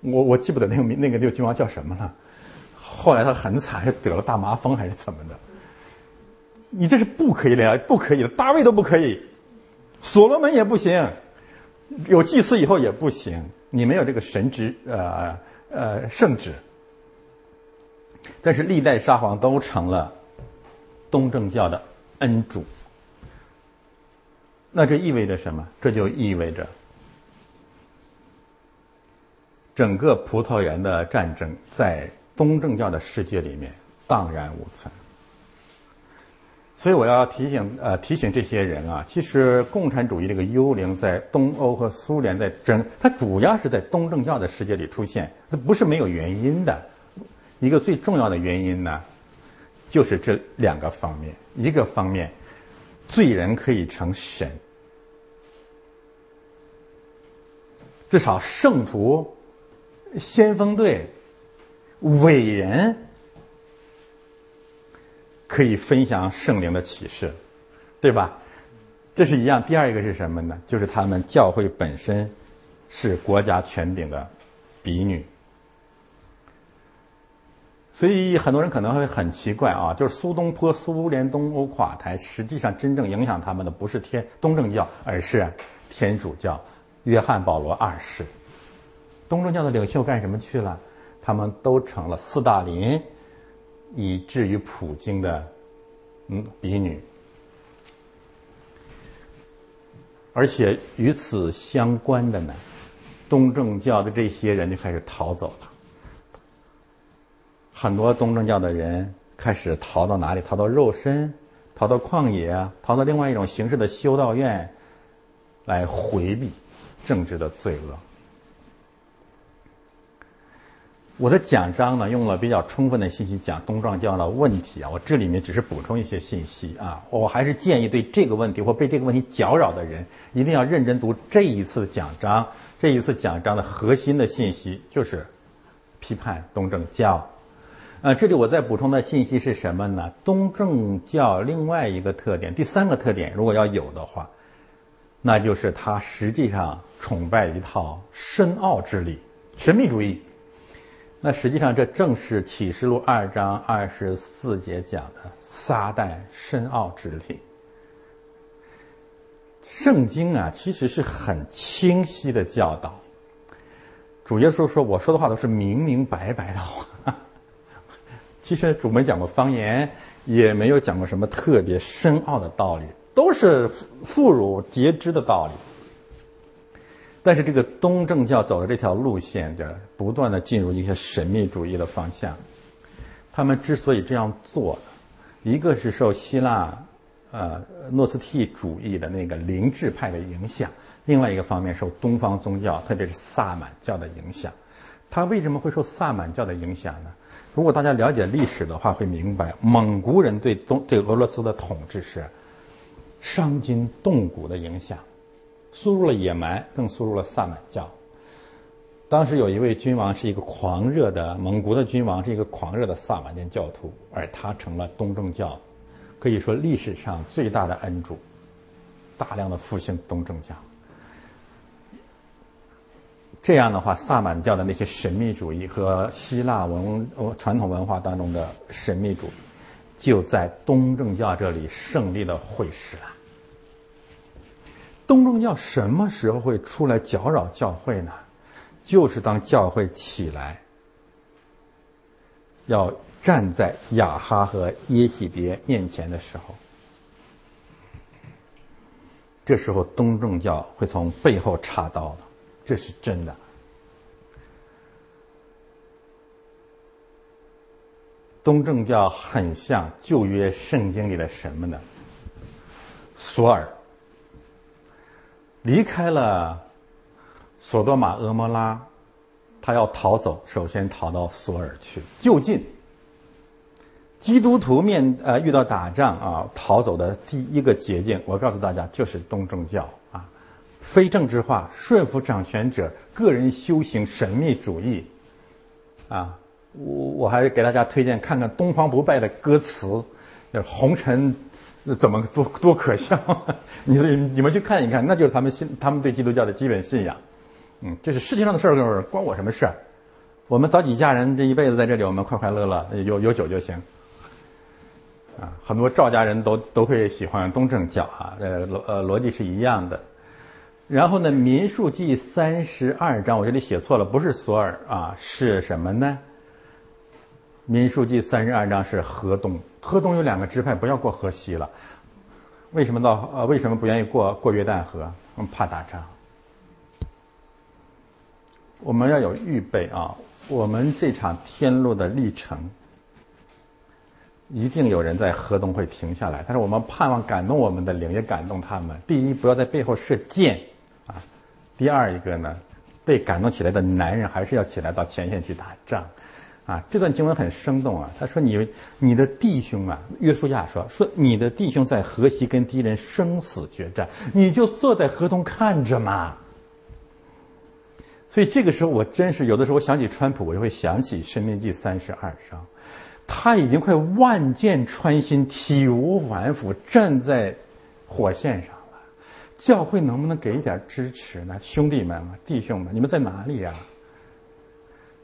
Speaker 1: 我我记不得那个名那个那个君王叫什么了。后来他很惨，是得了大麻风还是怎么的？你这是不可以的，不可以的。大卫都不可以，所罗门也不行，有祭司以后也不行。你没有这个神职，呃呃圣旨。但是历代沙皇都成了东正教的恩主。那这意味着什么？这就意味着整个葡萄园的战争在东正教的世界里面荡然无存。所以我要提醒呃提醒这些人啊，其实共产主义这个幽灵在东欧和苏联在整，它主要是在东正教的世界里出现，它不是没有原因的。一个最重要的原因呢，就是这两个方面，一个方面。罪人可以成神，至少圣徒、先锋队、伟人可以分享圣灵的启示，对吧？这是一样。第二一个是什么呢？就是他们教会本身是国家权柄的嫡女。所以很多人可能会很奇怪啊，就是苏东坡、苏联东欧垮台，实际上真正影响他们的不是天东正教，而是天主教。约翰保罗二世，东正教的领袖干什么去了？他们都成了斯大林，以至于普京的嗯嫡女，而且与此相关的呢，东正教的这些人就开始逃走了。很多东正教的人开始逃到哪里？逃到肉身，逃到旷野，逃到另外一种形式的修道院，来回避政治的罪恶。我的讲章呢，用了比较充分的信息讲东正教的问题啊，我这里面只是补充一些信息啊。我还是建议对这个问题或被这个问题搅扰的人，一定要认真读这一次讲章。这一次讲章的核心的信息就是批判东正教。呃，这里我再补充的信息是什么呢？东正教另外一个特点，第三个特点，如果要有的话，那就是它实际上崇拜一套深奥之理，神秘主义。那实际上这正是启示录二章二十四节讲的撒旦深奥之理。圣经啊，其实是很清晰的教导。主耶稣说：“我说的话都是明明白白的话。”其实主没讲过方言，也没有讲过什么特别深奥的道理，都是妇孺皆知的道理。但是这个东正教走的这条路线，的不断的进入一些神秘主义的方向。他们之所以这样做，一个是受希腊呃诺斯替主义的那个灵智派的影响，另外一个方面受东方宗教，特别是萨满教的影响。他为什么会受萨满教的影响呢？如果大家了解历史的话，会明白蒙古人对东对俄罗斯的统治是伤筋动骨的影响。输入了野蛮，更输入了萨满教。当时有一位君王是一个狂热的蒙古的君王，是一个狂热的萨满教教徒，而他成了东正教，可以说历史上最大的恩主，大量的复兴东正教。这样的话，萨满教的那些神秘主义和希腊文传统文化当中的神秘主义，就在东正教这里胜利的会师了。东正教什么时候会出来搅扰教会呢？就是当教会起来，要站在雅哈和耶喜别面前的时候，这时候东正教会从背后插刀的。这是真的。东正教很像旧约圣经里的什么呢？索尔离开了索多玛、俄摩拉，他要逃走，首先逃到索尔去就近。基督徒面呃遇到打仗啊，逃走的第一个捷径，我告诉大家就是东正教啊。非政治化、顺服掌权者、个人修行、神秘主义，啊，我我还给大家推荐看看东方不败的歌词，红尘怎么多多可笑？你你们去看一看，那就是他们信他们对基督教的基本信仰。嗯，这是世界上的事儿，关我什么事？我们早几家人这一辈子在这里，我们快快乐乐，有有酒就行。啊，很多赵家人都都会喜欢东正教啊，呃逻呃逻辑是一样的。然后呢，《民数记》三十二章，我这里写错了，不是索尔啊，是什么呢？《民数记》三十二章是河东，河东有两个支派，不要过河西了。为什么到呃？为什么不愿意过过约旦河？我们怕打仗。我们要有预备啊！我们这场天路的历程，一定有人在河东会停下来。但是我们盼望感动我们的灵，也感动他们。第一，不要在背后射箭啊。第二一个呢，被感动起来的男人还是要起来到前线去打仗，啊，这段经文很生动啊。他说：“你你的弟兄啊，约书亚说说你的弟兄在河西跟敌人生死决战，你就坐在河东看着嘛。”所以这个时候，我真是有的时候我想起川普，我就会想起《生命记》三十二章，他已经快万箭穿心、体无完肤，站在火线上了。教会能不能给一点支持呢？兄弟们弟兄们，你们在哪里呀？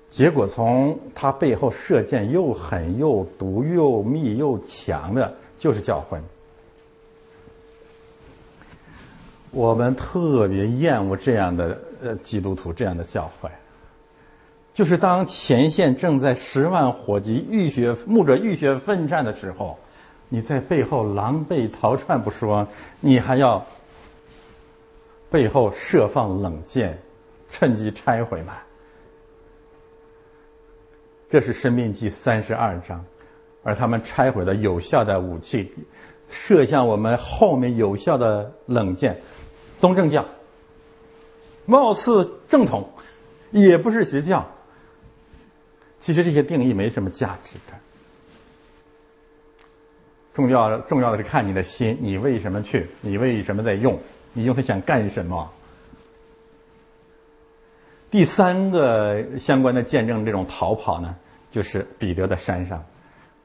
Speaker 1: 结果从他背后射箭又狠又毒又密又强的，就是教诲。我们特别厌恶这样的呃基督徒这样的教会，就是当前线正在十万火急、浴血冒着浴血奋战的时候，你在背后狼狈逃窜不说，你还要。背后设放冷箭，趁机拆毁嘛。这是《生命记》三十二章，而他们拆毁的有效的武器，射向我们后面有效的冷箭，东正教，貌似正统，也不是邪教。其实这些定义没什么价值的，重要重要的是看你的心，你为什么去，你为什么在用。你用它想干什么？第三个相关的见证，这种逃跑呢，就是彼得的山上。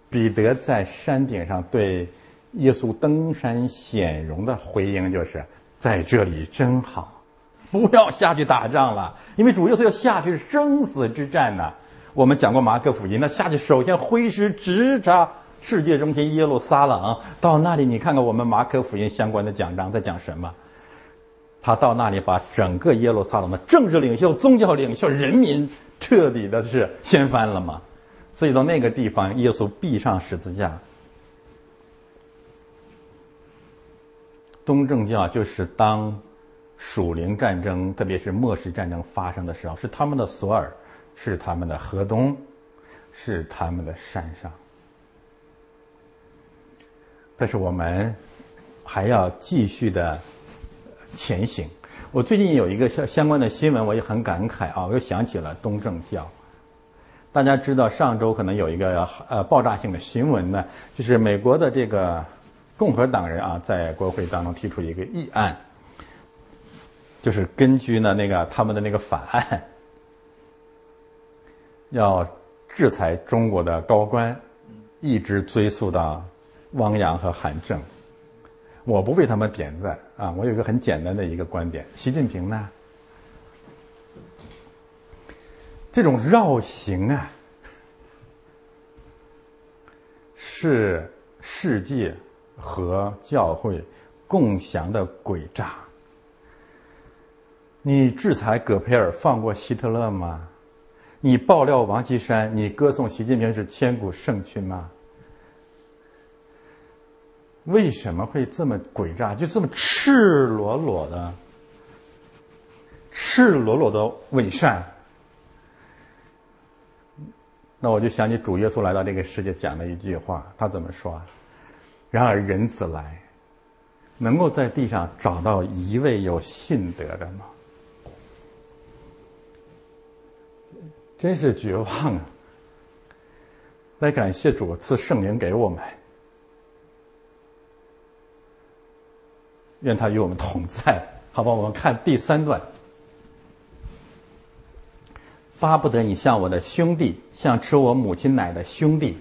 Speaker 1: 彼得在山顶上对耶稣登山显荣的回应，就是在这里真好，不要下去打仗了，因为主耶稣要下去是生死之战呢。我们讲过马可福音，那下去首先挥师直插世界中心耶路撒冷，到那里你看看我们马可福音相关的讲章在讲什么。他到那里，把整个耶路撒冷的政治领袖、宗教领袖、人民彻底的是掀翻了嘛？所以到那个地方，耶稣必上十字架。东正教就是当属灵战争，特别是末世战争发生的时候，是他们的索尔，是他们的河东，是他们的山上。但是我们还要继续的。前行，我最近有一个相相关的新闻，我也很感慨啊！我又想起了东正教。大家知道上周可能有一个呃爆炸性的新闻呢，就是美国的这个共和党人啊，在国会当中提出一个议案，就是根据呢那个他们的那个法案，要制裁中国的高官，一直追溯到汪洋和韩正。我不为他们点赞啊！我有一个很简单的一个观点：习近平呢，这种绕行啊，是世界和教会共享的诡诈。你制裁戈培尔，放过希特勒吗？你爆料王岐山，你歌颂习近平是千古圣君吗？为什么会这么诡诈？就这么赤裸裸的、赤裸裸的伪善？那我就想起主耶稣来到这个世界讲的一句话，他怎么说？然而人子来，能够在地上找到一位有信德的吗？真是绝望啊！来感谢主赐圣灵给我们，愿他与我们同在。好吧，我们看第三段。巴不得你像我的兄弟，像吃我母亲奶的兄弟。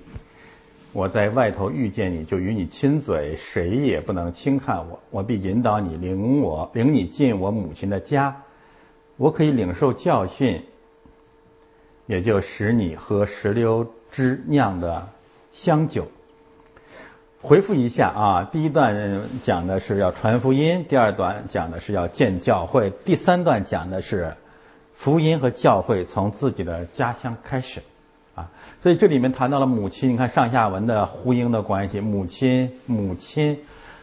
Speaker 1: 我在外头遇见你就与你亲嘴，谁也不能轻看我。我必引导你，领我领你进我母亲的家。我可以领受教训。也就使你喝石榴汁酿的香酒。回复一下啊，第一段讲的是要传福音，第二段讲的是要建教会，第三段讲的是福音和教会从自己的家乡开始啊。所以这里面谈到了母亲，你看上下文的呼应的关系，母亲母亲。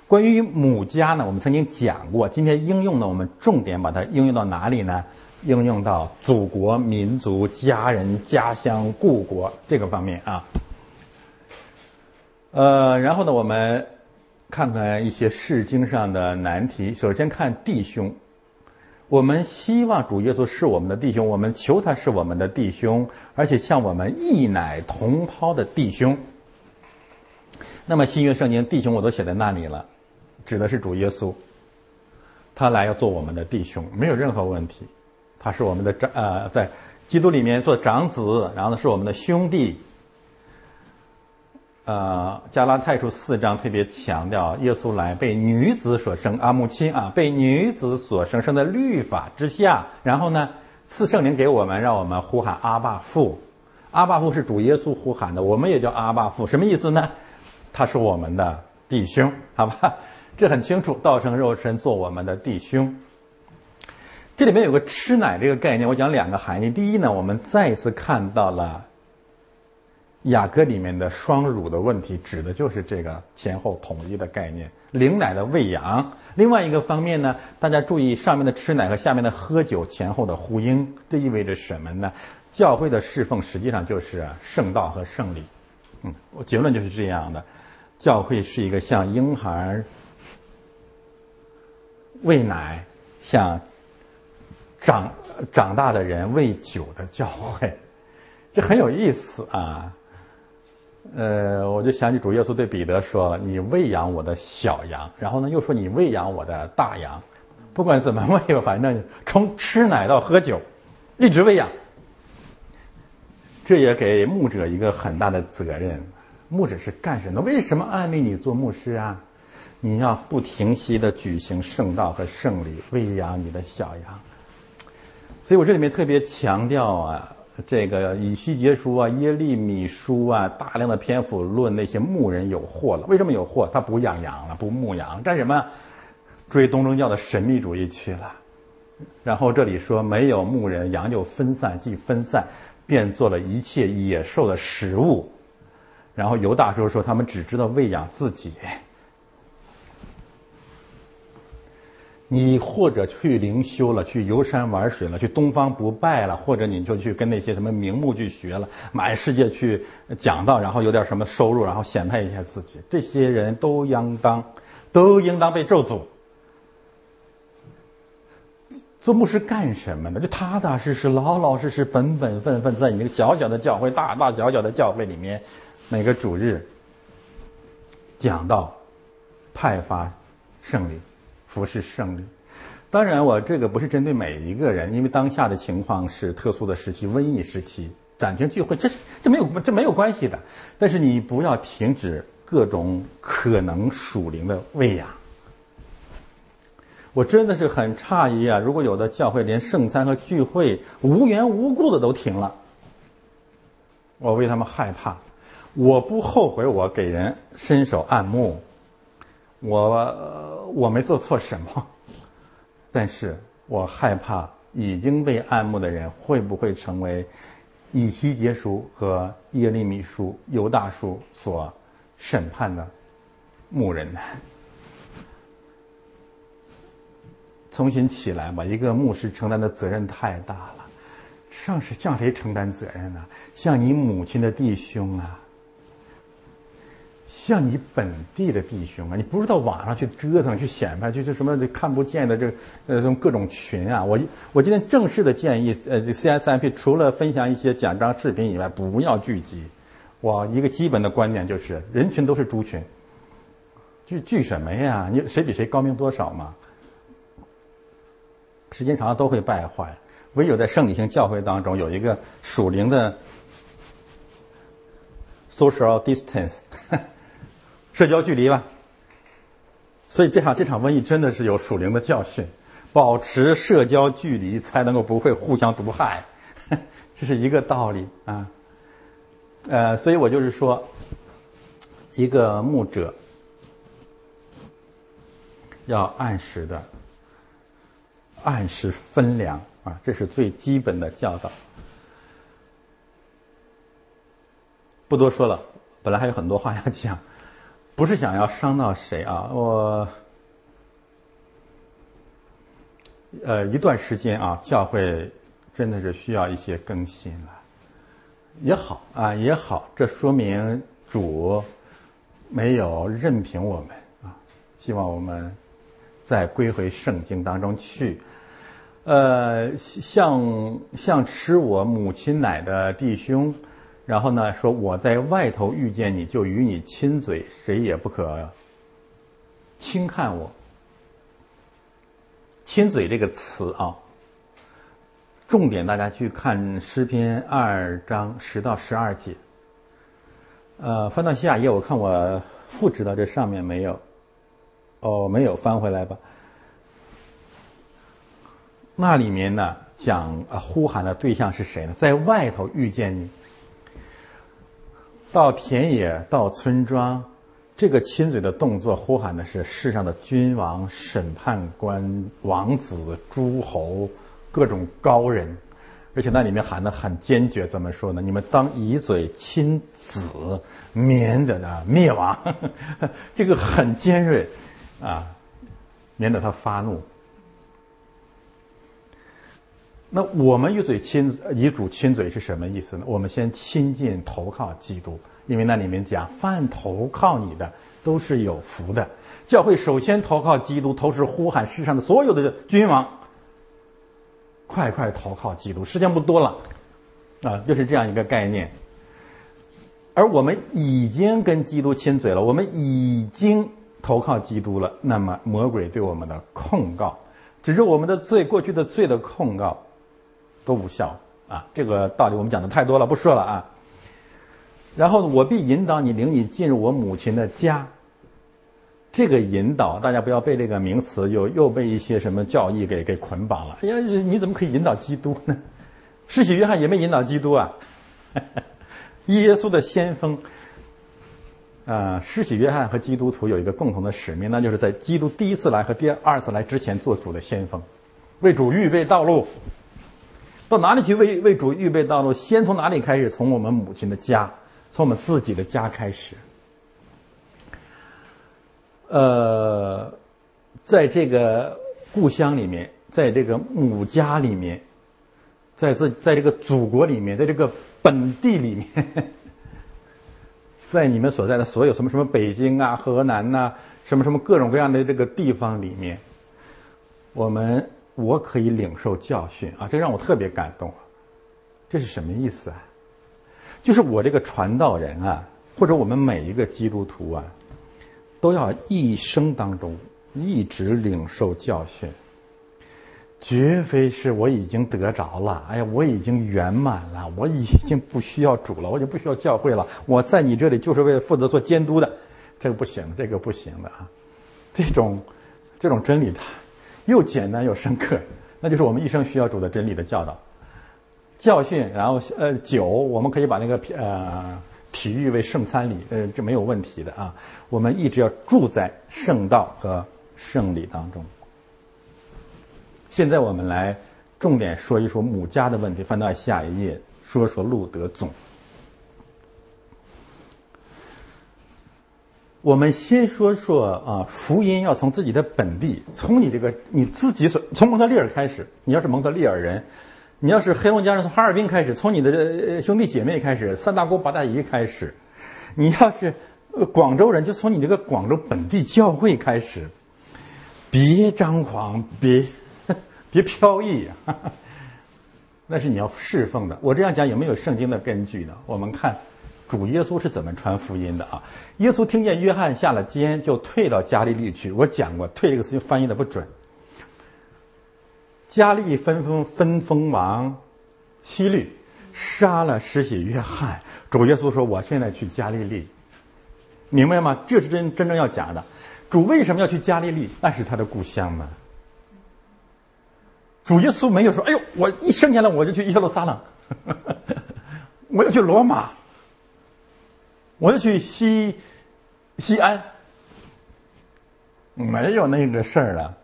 Speaker 1: 关于母家呢，我们曾经讲过，今天应用呢，我们重点把它应用到哪里呢？应用到祖国、民族、家人、家乡、故国这个方面啊。呃，然后呢，我们看看一些释经上的难题。首先看弟兄，我们希望主耶稣是我们的弟兄，我们求他是我们的弟兄，而且像我们一奶同胞的弟兄。那么新约圣经弟兄我都写在那里了，指的是主耶稣，他来要做我们的弟兄，没有任何问题。他是我们的长呃，在基督里面做长子，然后呢是我们的兄弟。呃，加拉太书四章特别强调，耶稣来被女子所生，阿母亲啊，被女子所生，生在律法之下。然后呢，赐圣灵给我们，让我们呼喊阿爸父。阿爸父是主耶稣呼喊的，我们也叫阿爸父，什么意思呢？他是我们的弟兄，好吧？这很清楚，道成肉身做我们的弟兄。这里面有个吃奶这个概念，我讲两个含义。第一呢，我们再一次看到了雅歌里面的双乳的问题，指的就是这个前后统一的概念，领奶的喂养。另外一个方面呢，大家注意上面的吃奶和下面的喝酒前后的呼应，这意味着什么呢？教会的侍奉实际上就是圣道和圣礼。嗯，我结论就是这样的，教会是一个像婴孩喂奶，像。长长大的人喂酒的教会，这很有意思啊。呃，我就想起主耶稣对彼得说了：“你喂养我的小羊。”然后呢，又说：“你喂养我的大羊。”不管怎么喂，反正从吃奶到喝酒，一直喂养。这也给牧者一个很大的责任。牧者是干什么？为什么安利你做牧师啊？你要不停息的举行圣道和圣礼，喂养你的小羊。所以我这里面特别强调啊，这个以西结书啊、耶利米书啊，大量的篇幅论那些牧人有祸了。为什么有祸？他不养羊了，不牧羊，干什么？追东正教的神秘主义去了。然后这里说没有牧人，羊就分散，既分散，便做了一切野兽的食物。然后犹大叔说他们只知道喂养自己。你或者去灵修了，去游山玩水了，去东方不败了，或者你就去跟那些什么名目去学了，满世界去讲道，然后有点什么收入，然后显摆一下自己，这些人都应当，都应当被咒诅。做牧师干什么呢？就踏踏实实、老老实实、本本分分，在你那个小小的教会、大大小小的教会里面，每个主日讲道、派发圣礼。服侍胜利，当然，我这个不是针对每一个人，因为当下的情况是特殊的时期，瘟疫时期，暂停聚会，这这没有这没有关系的。但是你不要停止各种可能属灵的喂养。我真的是很诧异啊！如果有的教会连圣餐和聚会无缘无故的都停了，我为他们害怕。我不后悔我给人伸手按摩，我我没做错什么。但是我害怕已经被按摩的人会不会成为以西结书和耶利米书、犹大书所审判的牧人呢？重新起来吧！一个牧师承担的责任太大了，上是向谁承担责任呢？向你母亲的弟兄啊！像你本地的弟兄啊，你不是到网上去折腾、去显摆，就是什么看不见的这呃，种各种群啊。我我今天正式的建议，呃，这 CSMP 除了分享一些奖章视频以外，不要聚集。我一个基本的观点就是，人群都是猪群。聚聚什么呀？你谁比谁高明多少嘛？时间长了都会败坏。唯有在圣理性教会当中有一个属灵的 social distance。社交距离吧，所以这场这场瘟疫真的是有属灵的教训，保持社交距离才能够不会互相毒害，这是一个道理啊。呃，所以我就是说，一个牧者要按时的按时分粮啊，这是最基本的教导。不多说了，本来还有很多话要讲。不是想要伤到谁啊？我，呃，一段时间啊，教会真的是需要一些更新了，也好啊，也好，这说明主没有任凭我们啊，希望我们再归回圣经当中去。呃，像像吃我母亲奶的弟兄。然后呢，说我在外头遇见你就与你亲嘴，谁也不可轻看我。亲嘴这个词啊，重点大家去看诗篇二章十到十二节。呃，翻到下一页，我看我复制到这上面没有？哦，没有，翻回来吧。那里面呢，讲呼喊的对象是谁呢？在外头遇见你。到田野，到村庄，这个亲嘴的动作，呼喊的是世上的君王、审判官、王子、诸侯，各种高人，而且那里面喊的很坚决，怎么说呢？你们当以嘴亲子，免得呢灭亡，这个很尖锐，啊，免得他发怒。那我们与嘴亲与主亲嘴是什么意思呢？我们先亲近投靠基督，因为那里面讲，凡投靠你的都是有福的。教会首先投靠基督，同时呼喊世上的所有的君王，快快投靠基督。时间不多了，啊，就是这样一个概念。而我们已经跟基督亲嘴了，我们已经投靠基督了。那么魔鬼对我们的控告，只是我们的罪，过去的罪的控告。都无效啊！这个道理我们讲的太多了，不说了啊。然后呢我必引导你，领你进入我母亲的家。这个引导，大家不要被这个名词又又被一些什么教义给给捆绑了。哎呀，你怎么可以引导基督呢？世袭约翰也没引导基督啊。耶稣的先锋啊，施洗约翰和基督徒有一个共同的使命，那就是在基督第一次来和第二次来之前做主的先锋，为主预备道路。到哪里去为为主预备道路？先从哪里开始？从我们母亲的家，从我们自己的家开始。呃，在这个故乡里面，在这个母家里面，在这在这个祖国里面，在这个本地里面，在你们所在的所有什么什么北京啊、河南呐，什么什么各种各样的这个地方里面，我们。我可以领受教训啊，这让我特别感动。这是什么意思啊？就是我这个传道人啊，或者我们每一个基督徒啊，都要一生当中一直领受教训。绝非是我已经得着了，哎呀，我已经圆满了，我已经不需要主了，我就不需要教会了，我在你这里就是为了负责做监督的，这个不行，这个不行的啊！这种这种真理它又简单又深刻，那就是我们一生需要主的真理的教导、教训，然后呃酒，我们可以把那个呃体育为圣餐礼，呃这没有问题的啊。我们一直要住在圣道和圣礼当中。现在我们来重点说一说母家的问题，翻到下一页，说说路德总。我们先说说啊，福音要从自己的本地，从你这个你自己所从蒙特利尔开始。你要是蒙特利尔人，你要是黑龙江人，从哈尔滨开始，从你的兄弟姐妹开始，三大姑八大姨开始。你要是广州人，就从你这个广州本地教会开始。别张狂，别别飘逸哈哈，那是你要侍奉的。我这样讲有没有圣经的根据呢？我们看。主耶稣是怎么传福音的啊？耶稣听见约翰下了监，就退到加利利去。我讲过，退这个词就翻译的不准。加利分封分封王希律，杀了施洗约翰。主耶稣说：“我现在去加利利，明白吗？这是真真正要讲的。主为什么要去加利利？那是他的故乡嘛。主耶稣没有说：‘哎呦，我一生下来我就去耶路撒冷，我要去罗马。’”我要去西西安，没有那个事儿了，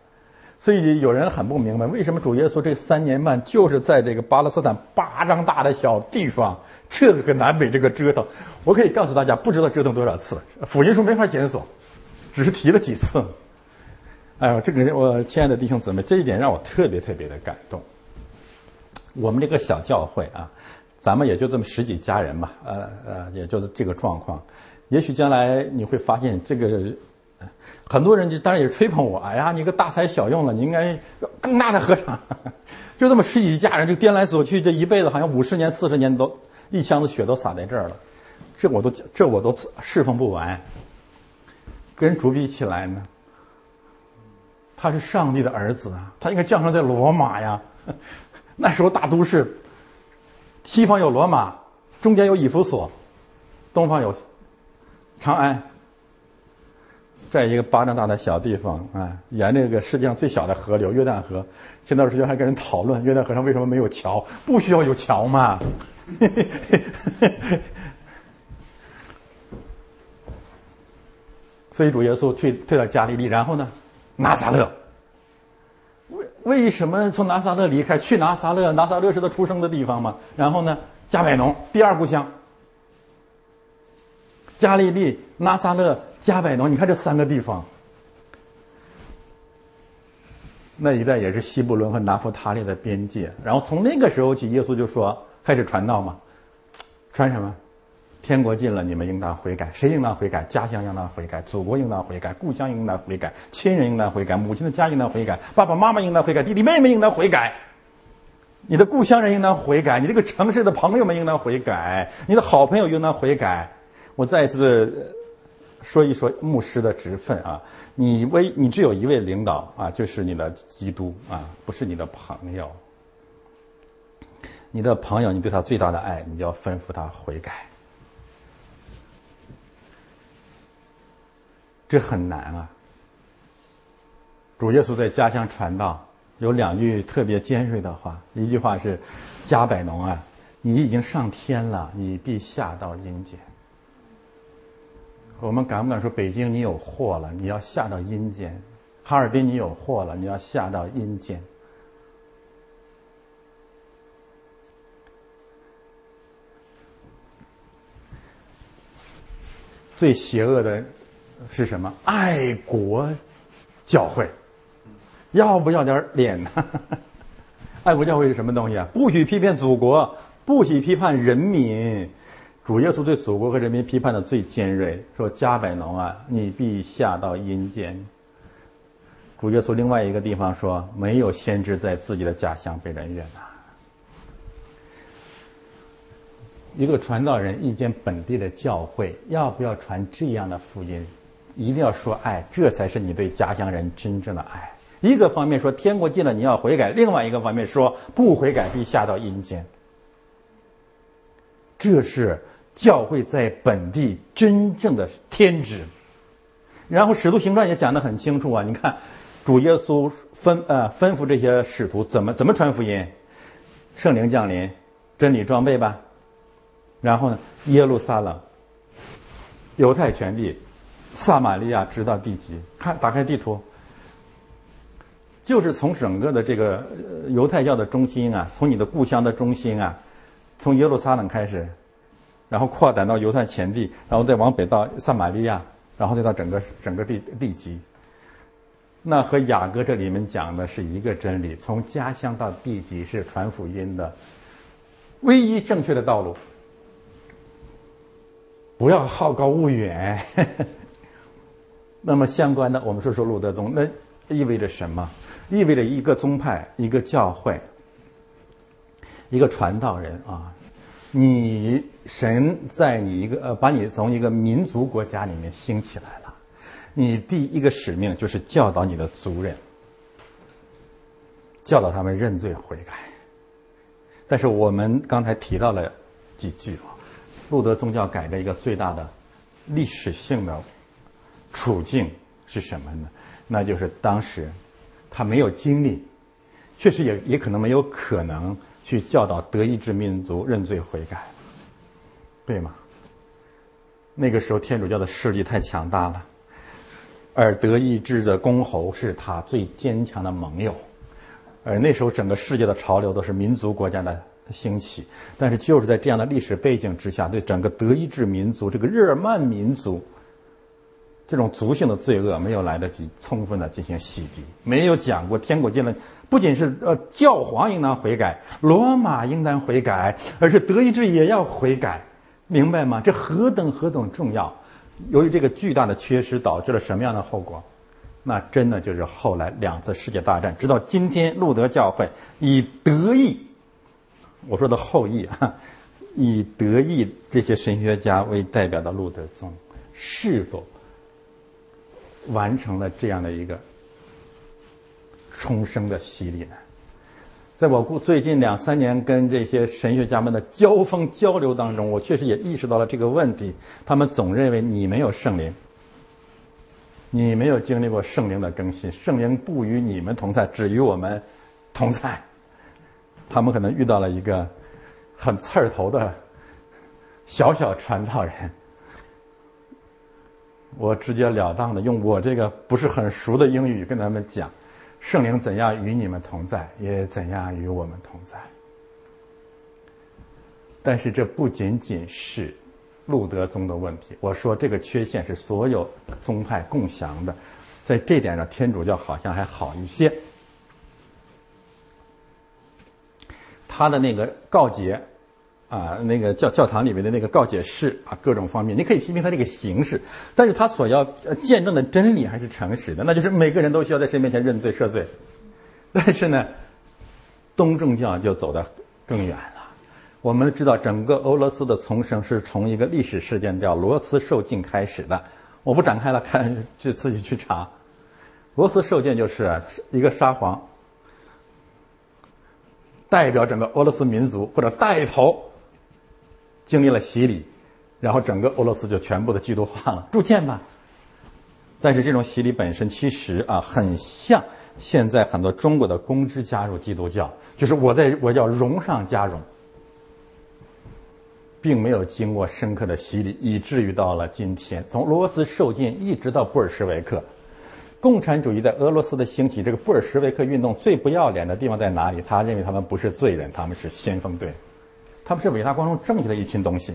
Speaker 1: 所以有人很不明白，为什么主耶稣这三年半就是在这个巴勒斯坦巴掌大的小地方，这个南北这个折腾。我可以告诉大家，不知道折腾多少次，福音书没法检索，只是提了几次。哎呦，这个我亲爱的弟兄姊妹，这一点让我特别特别的感动。我们这个小教会啊。咱们也就这么十几家人吧，呃呃，也就是这个状况。也许将来你会发现，这个很多人就当然也吹捧我。哎呀，你个大材小用了，你应该更大的合唱。就这么十几家人，就颠来走去，这一辈子好像五十年、四十年都一箱子血都洒在这儿了。这我都这我都侍奉不完。跟主比起来呢，他是上帝的儿子啊，他应该降生在罗马呀。那时候大都市。西方有罗马，中间有以弗所，东方有长安，在一个巴掌大的小地方啊，沿这个世界上最小的河流约旦河。前段时间还跟人讨论约旦河上为什么没有桥，不需要有桥嘛。所以主耶稣退退到加利利，然后呢，拿撒勒。为什么从拿撒勒离开去拿撒勒？拿撒勒是他出生的地方嘛。然后呢，加百农第二故乡，加利利、拿撒勒、加百农，你看这三个地方，那一带也是西布伦和拿弗他利的边界。然后从那个时候起，耶稣就说开始传道嘛，传什么？天国近了，你们应当悔改。谁应当悔改？家乡应当悔改，祖国应当悔改，故乡应当悔改，亲人应当悔改，母亲的家应当悔改，爸爸妈妈应当悔改，弟弟妹妹应当悔改，你的故乡人应当悔改，你这个城市的朋友们应当悔改，你的好朋友应当悔改。我再一次说一说牧师的职分啊，你唯你只有一位领导啊，就是你的基督啊，不是你的朋友。你的朋友，你对他最大的爱，你就要吩咐他悔改。这很难啊！主耶稣在家乡传道，有两句特别尖锐的话。一句话是：“加百农啊，你已经上天了，你必下到阴间。”我们敢不敢说北京你有祸了？你要下到阴间。哈尔滨你有祸了，你要下到阴间。最邪恶的。是什么？爱国教会，要不要点脸呢？爱国教会是什么东西啊？不许批判祖国，不许批判人民。主耶稣对祖国和人民批判的最尖锐，说加百农啊，你必下到阴间。主耶稣另外一个地方说，没有先知在自己的家乡被人悦纳。一个传道人，一间本地的教会，要不要传这样的福音？一定要说爱，这才是你对家乡人真正的爱。一个方面说天国近了你要悔改，另外一个方面说不悔改必下到阴间。这是教会在本地真正的天职。然后使徒行传也讲得很清楚啊，你看主耶稣吩呃吩咐这些使徒怎么怎么传福音，圣灵降临，真理装备吧，然后呢耶路撒冷、犹太全地、撒玛利亚直到地极，看打开地图。就是从整个的这个犹太教的中心啊，从你的故乡的中心啊，从耶路撒冷开始，然后扩展到犹太前地，然后再往北到撒玛利亚，然后再到整个整个地地极。那和雅各这里面讲的是一个真理：从家乡到地极是传福音的唯一正确的道路。不要好高骛远。那么相关的，我们说说路德宗，那意味着什么？意味着一个宗派、一个教会、一个传道人啊，你神在你一个呃，把你从一个民族国家里面兴起来了，你第一个使命就是教导你的族人，教导他们认罪悔改。但是我们刚才提到了几句啊，路德宗教改革一个最大的历史性的处境是什么呢？那就是当时。他没有精力，确实也也可能没有可能去教导德意志民族认罪悔改，对吗？那个时候天主教的势力太强大了，而德意志的公侯是他最坚强的盟友，而那时候整个世界的潮流都是民族国家的兴起，但是就是在这样的历史背景之下，对整个德意志民族这个日耳曼民族。这种族性的罪恶没有来得及充分的进行洗涤，没有讲过天国近了，不仅是呃教皇应当悔改，罗马应当悔改，而是德意志也要悔改，明白吗？这何等何等重要！由于这个巨大的缺失，导致了什么样的后果？那真的就是后来两次世界大战，直到今天，路德教会以德意，我说的后裔啊，以德意这些神学家为代表的路德宗，是否？完成了这样的一个重生的洗礼呢？在我过最近两三年跟这些神学家们的交锋交流当中，我确实也意识到了这个问题。他们总认为你没有圣灵，你没有经历过圣灵的更新，圣灵不与你们同在，只与我们同在。他们可能遇到了一个很刺儿头的小小传道人。我直截了当的用我这个不是很熟的英语跟他们讲，圣灵怎样与你们同在，也怎样与我们同在。但是这不仅仅是路德宗的问题，我说这个缺陷是所有宗派共享的，在这点上天主教好像还好一些，他的那个告诫。啊，那个教教堂里面的那个告解室啊，各种方面，你可以批评他这个形式，但是他所要见证的真理还是诚实的，那就是每个人都需要在神面前认罪赦罪。但是呢，东正教就走得更远了。我们知道，整个俄罗斯的重生是从一个历史事件叫罗斯受尽开始的。我不展开了，看就自己去查。罗斯受尽就是一个沙皇代表整个俄罗斯民族，或者带头。经历了洗礼，然后整个俄罗斯就全部的基督化了，铸剑吧。但是这种洗礼本身其实啊，很像现在很多中国的公知加入基督教，就是我在我叫荣上加荣，并没有经过深刻的洗礼，以至于到了今天，从罗斯受尽一直到布尔什维克，共产主义在俄罗斯的兴起，这个布尔什维克运动最不要脸的地方在哪里？他认为他们不是罪人，他们是先锋队。他们是伟大、光荣、正确的一群东西，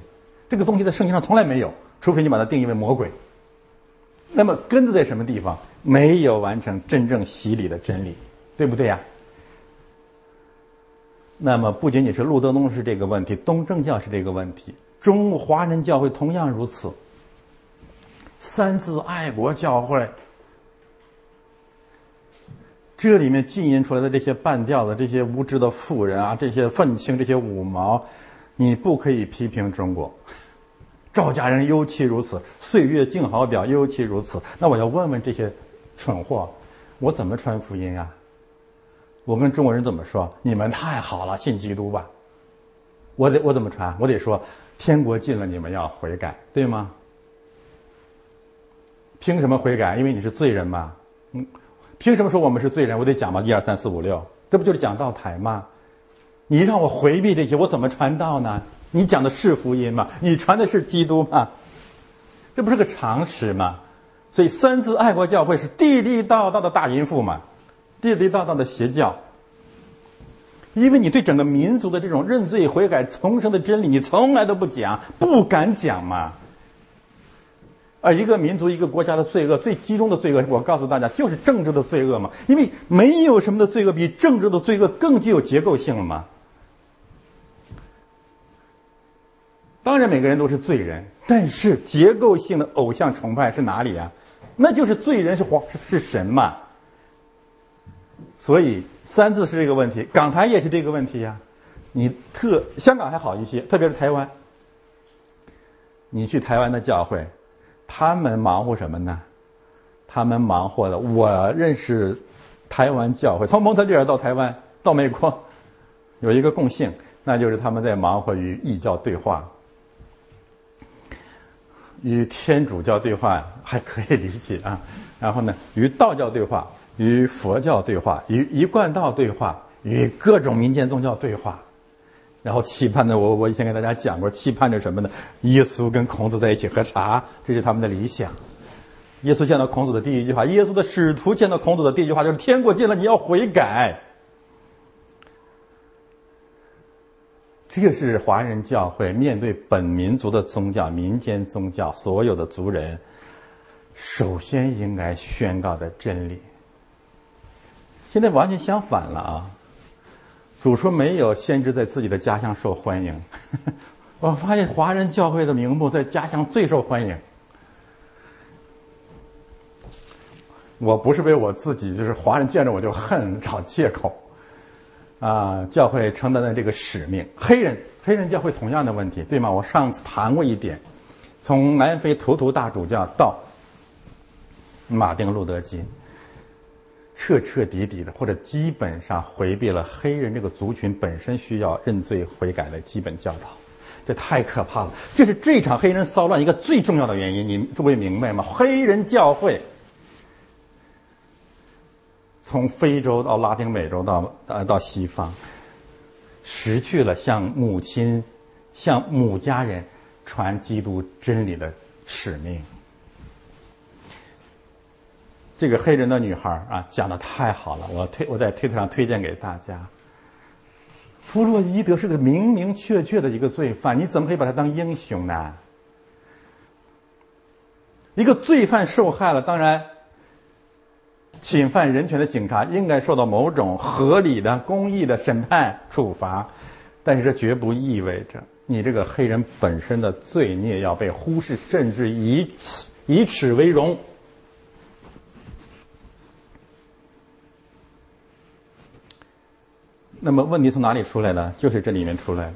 Speaker 1: 这个东西在圣经上从来没有，除非你把它定义为魔鬼。那么根子在什么地方？没有完成真正洗礼的真理，对不对呀？那么不仅仅是路德宗是这个问题，东正教是这个问题，中华人教会同样如此。三自爱国教会。这里面浸淫出来的这些半吊子、这些无知的妇人啊，这些愤青、这些五毛，你不可以批评中国。赵家人尤其如此，岁月静好表尤其如此。那我要问问这些蠢货，我怎么传福音啊？我跟中国人怎么说？你们太好了，信基督吧。我得我怎么传？我得说，天国近了，你们要悔改，对吗？凭什么悔改？因为你是罪人嘛。嗯，凭什么说我们是罪人？我得讲嘛，一二三四五六，这不就是讲道台吗？你让我回避这些，我怎么传道呢？你讲的是福音吗？你传的是基督吗？这不是个常识吗？所以三次爱国教会是地地道道的大淫妇嘛，地地道道的邪教。因为你对整个民族的这种认罪悔改重生的真理，你从来都不讲，不敢讲嘛。而一个民族、一个国家的罪恶，最集中的罪恶，我告诉大家，就是政治的罪恶嘛。因为没有什么的罪恶比政治的罪恶更具有结构性了嘛。当然，每个人都是罪人，但是结构性的偶像崇拜是哪里啊？那就是罪人是皇是神嘛。所以三字是这个问题，港台也是这个问题呀。你特香港还好一些，特别是台湾。你去台湾的教会。他们忙活什么呢？他们忙活的，我认识台湾教会，从蒙特利尔到台湾到美国，有一个共性，那就是他们在忙活与异教对话，与天主教对话还可以理解啊。然后呢，与道教对话，与佛教对话，与一贯道对话，与各种民间宗教对话。然后期盼着我，我以前给大家讲过，期盼着什么呢？耶稣跟孔子在一起喝茶，这是他们的理想。耶稣见到孔子的第一句话，耶稣的使徒见到孔子的第一句话就是：“天国近了，你要悔改。”这个是华人教会面对本民族的宗教、民间宗教所有的族人，首先应该宣告的真理。现在完全相反了啊！主说没有先知在自己的家乡受欢迎，我发现华人教会的名目在家乡最受欢迎。我不是为我自己，就是华人见着我就恨，找借口。啊，教会承担的这个使命，黑人黑人教会同样的问题，对吗？我上次谈过一点，从南非图图大主教到马丁路德金。彻彻底底的，或者基本上回避了黑人这个族群本身需要认罪悔改的基本教导，这太可怕了。这是这场黑人骚乱一个最重要的原因，你诸位明白吗？黑人教会从非洲到拉丁美洲到呃到西方，失去了向母亲、向母家人传基督真理的使命。这个黑人的女孩啊，讲的太好了，我推我在推特上推荐给大家。弗洛伊德是个明明确确的一个罪犯，你怎么可以把他当英雄呢？一个罪犯受害了，当然，侵犯人权的警察应该受到某种合理的、公益的审判处罚，但是这绝不意味着你这个黑人本身的罪孽要被忽视，甚至以此以耻为荣。那么问题从哪里出来呢？就是这里面出来，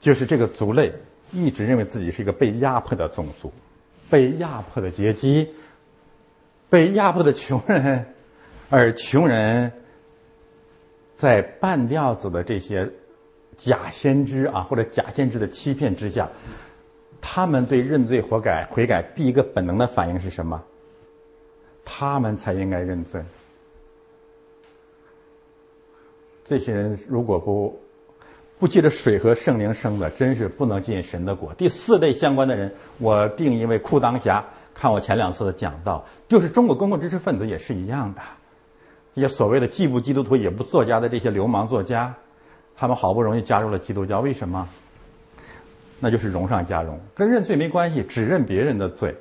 Speaker 1: 就是这个族类一直认为自己是一个被压迫的种族，被压迫的阶级，被压迫的穷人，而穷人在半吊子的这些假先知啊或者假先知的欺骗之下，他们对认罪悔改悔改第一个本能的反应是什么？他们才应该认罪。这些人如果不不记得水和圣灵生的，真是不能进神的国。第四类相关的人，我定义为裤裆侠。看我前两次的讲到，就是中国公共知识分子也是一样的。这些所谓的既不基督徒也不作家的这些流氓作家，他们好不容易加入了基督教，为什么？那就是荣上加荣，跟认罪没关系，只认别人的罪。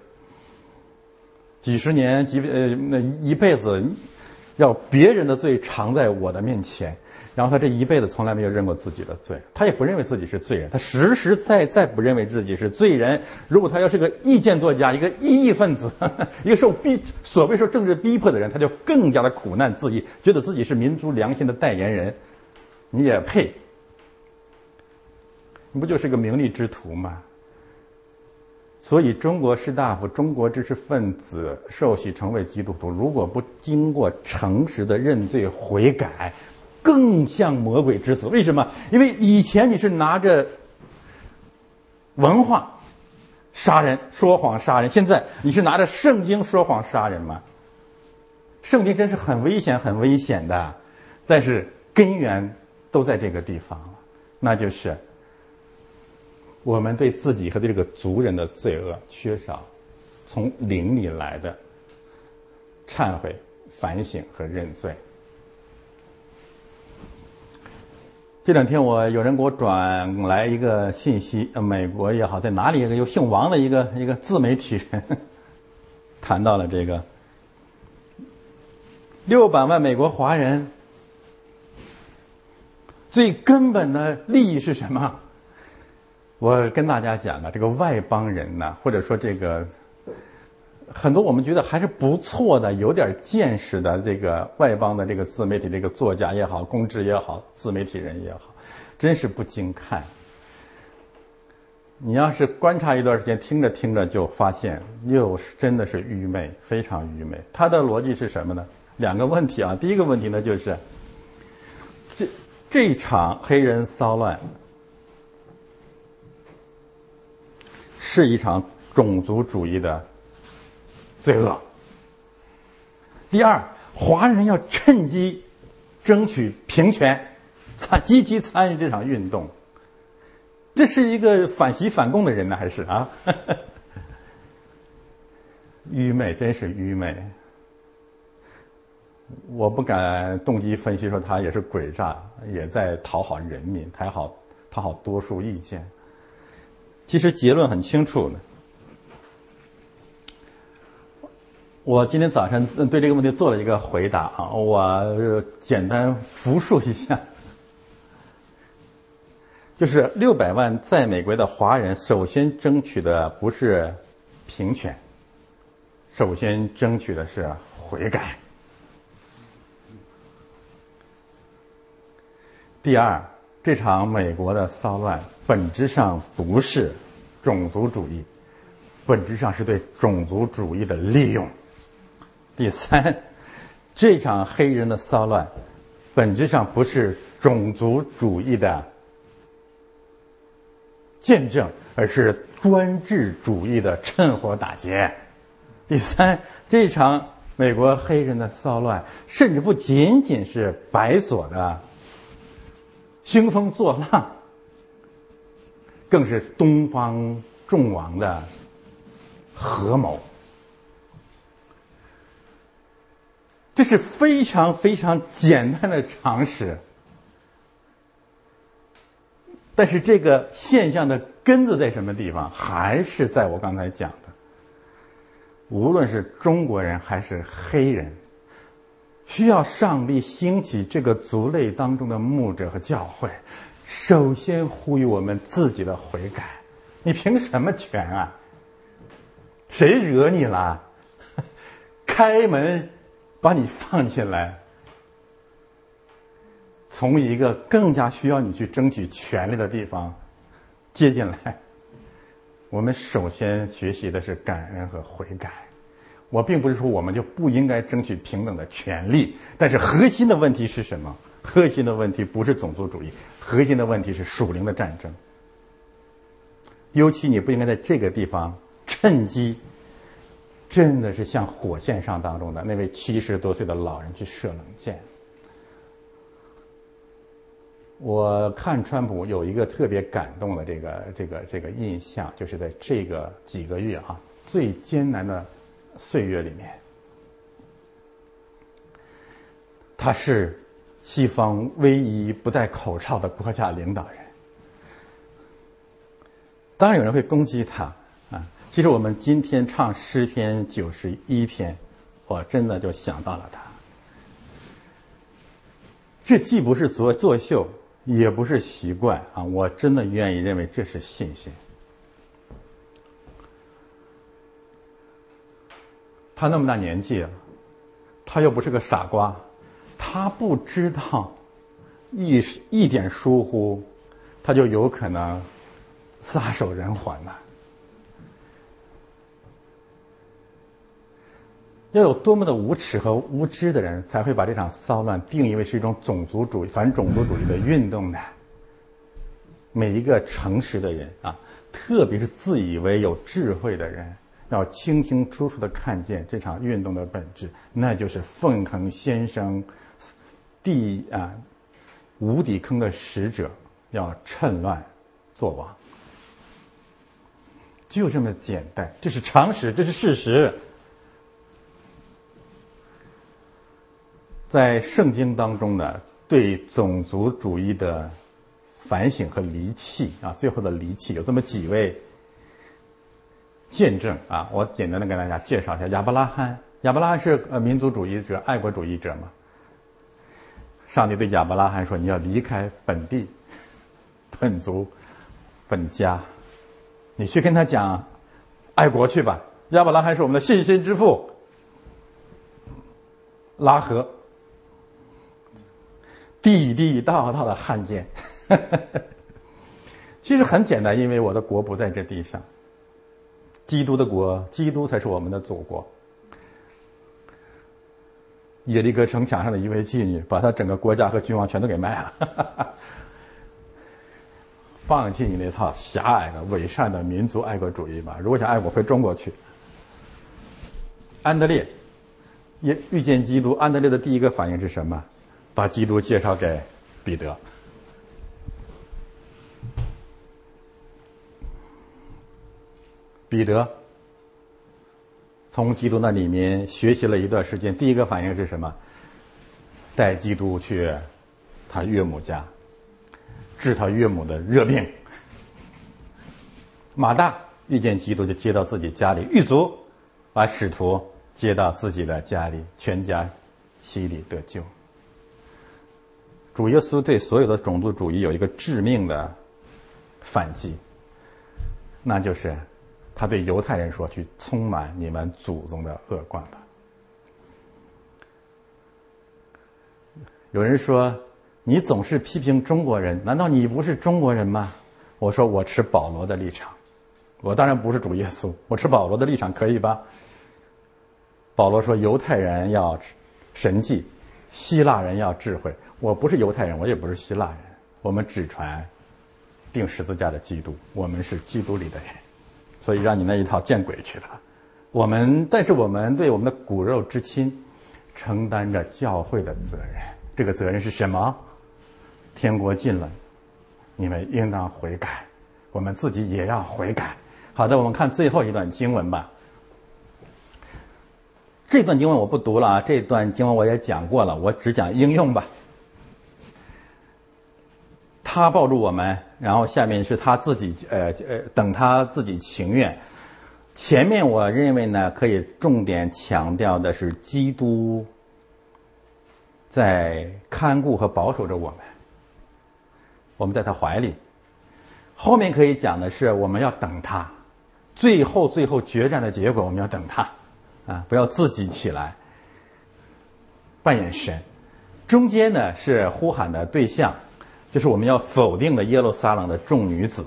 Speaker 1: 几十年，几呃那一辈子，要别人的罪藏在我的面前。然后他这一辈子从来没有认过自己的罪，他也不认为自己是罪人，他实实在在不认为自己是罪人。如果他要是个意见作家，一个异议分子，一个受逼所谓受政治逼迫的人，他就更加的苦难自抑，觉得自己是民族良心的代言人。你也配？你不就是个名利之徒吗？
Speaker 2: 所以，中国士大夫、中国知识分子受洗成为基督徒，如果不经过诚实的认罪悔改，更像魔鬼之子。为什么？因为以前你是拿着文化杀人、说谎杀人，现在你是拿着圣经说谎杀人吗？圣经真是很危险、很危险的，但是根源都在这个地方了，那就是我们对自己和对这个族人的罪恶缺少从灵里来的忏悔、反省和认罪。这两天我有人给我转来一个信息，呃美国也好，在哪里一个有姓王的一个一个自媒体人 谈到了这个。六百万美国华人最根本的利益是什么？我跟大家讲啊，这个外邦人呢，或者说这个很多我们觉得还是不错的、有点见识的这个外邦的这个自媒体，这个作家也好、公知也好、自媒体人也好，真是不经看。你要是观察一段时间，听着听着就发现，又是真的是愚昧，非常愚昧。他的逻辑是什么呢？两个问题啊，第一个问题呢，就是这这场黑人骚乱是一场种族主义的罪恶。第二，华人要趁机争取平权，参积极参与这场运动，这是一个反袭反共的人呢，还是啊？愚昧，真是愚昧。我不敢动机分析说他也是诡诈，也在讨好人民，讨好讨好多数意见。其实结论很清楚的。我今天早上对这个问题做了一个回答啊，我简单复述一下，就是六百万在美国的华人首先争取的不是平权，首先争取的是悔改。第二，这场美国的骚乱本质上不是种族主义，本质上是对种族主义的利用。第三，这场黑人的骚乱本质上不是种族主义的见证，而是专制主义的趁火打劫。第三，这场美国黑人的骚乱甚至不仅仅是白左的。兴风作浪，更是东方众王的合谋。这是非常非常简单的常识，但是这个现象的根子在什么地方？还是在我刚才讲的，无论是中国人还是黑人。需要上帝兴起这个族类当中的牧者和教会，首先呼吁我们自己的悔改。你凭什么权啊？谁惹你了？开门把你放进来，从一个更加需要你去争取权利的地方 接进来。我们首先学习的是感恩和悔改。我并不是说我们就不应该争取平等的权利，但是核心的问题是什么？核心的问题不是种族主义，核心的问题是属灵的战争。尤其你不应该在这个地方趁机，真的是像火线上当中的那位七十多岁的老人去射冷箭。我看川普有一个特别感动的这个这个这个印象，就是在这个几个月啊最艰难的。岁月里面，他是西方唯一不戴口罩的国家领导人。当然有人会攻击他啊！其实我们今天唱诗篇九十一篇，我真的就想到了他。这既不是作作秀，也不是习惯啊！我真的愿意认为这是信心。他那么大年纪了，他又不是个傻瓜，他不知道一一点疏忽，他就有可能撒手人寰呐。要有多么的无耻和无知的人，才会把这场骚乱定义为是一种种族主义，反种族主义的运动呢？每一个诚实的人啊，特别是自以为有智慧的人，要清清楚楚的看见这场运动的本质，那就是奉恒先生。地啊无底坑的使者要趁乱作王，就这么简单，这是常识，这是事实。在圣经当中呢，对种族主义的反省和离弃啊，最后的离弃有这么几位见证啊，我简单的跟大家介绍一下亚伯拉罕。亚伯拉罕是呃民族主义者、爱国主义者嘛。上帝对亚伯拉罕说：“你要离开本地、本族、本家，你去跟他讲爱国去吧。”亚伯拉罕是我们的信心之父。拉合。地地道道的汉奸，其实很简单，因为我的国不在这地上。基督的国，基督才是我们的祖国。耶利哥城墙上的一位妓女，把她整个国家和君王全都给卖了，放弃你那套狭隘的、伪善的民族爱国主义吧。如果想爱国，回中国去。安德烈，也遇见基督，安德烈的第一个反应是什么？把基督介绍给彼得。彼得从基督那里面学习了一段时间，第一个反应是什么？带基督去他岳母家治他岳母的热病。马大遇见基督就接到自己家里，狱卒把使徒接到自己的家里，全家洗礼得救。主耶稣对所有的种族主义有一个致命的反击，那就是他对犹太人说：“去充满你们祖宗的恶贯吧。”有人说：“你总是批评中国人，难道你不是中国人吗？”我说：“我持保罗的立场，我当然不是主耶稣，我持保罗的立场可以吧？”保罗说：“犹太人要神迹，希腊人要智慧。”我不是犹太人，我也不是希腊人，我们只传钉十字架的基督，我们是基督里的人，所以让你那一套见鬼去了。我们，但是我们对我们的骨肉之亲承担着教会的责任，这个责任是什么？天国近了，你们应当悔改，我们自己也要悔改。好的，我们看最后一段经文吧。这段经文我不读了啊，这段经文我也讲过了，我只讲应用吧。他抱住我们，然后下面是他自己，呃呃，等他自己情愿。前面我认为呢，可以重点强调的是基督在看顾和保守着我们，我们在他怀里。后面可以讲的是我们要等他，最后最后决战的结果我们要等他，啊，不要自己起来扮演神。中间呢是呼喊的对象。就是我们要否定的耶路撒冷的众女子，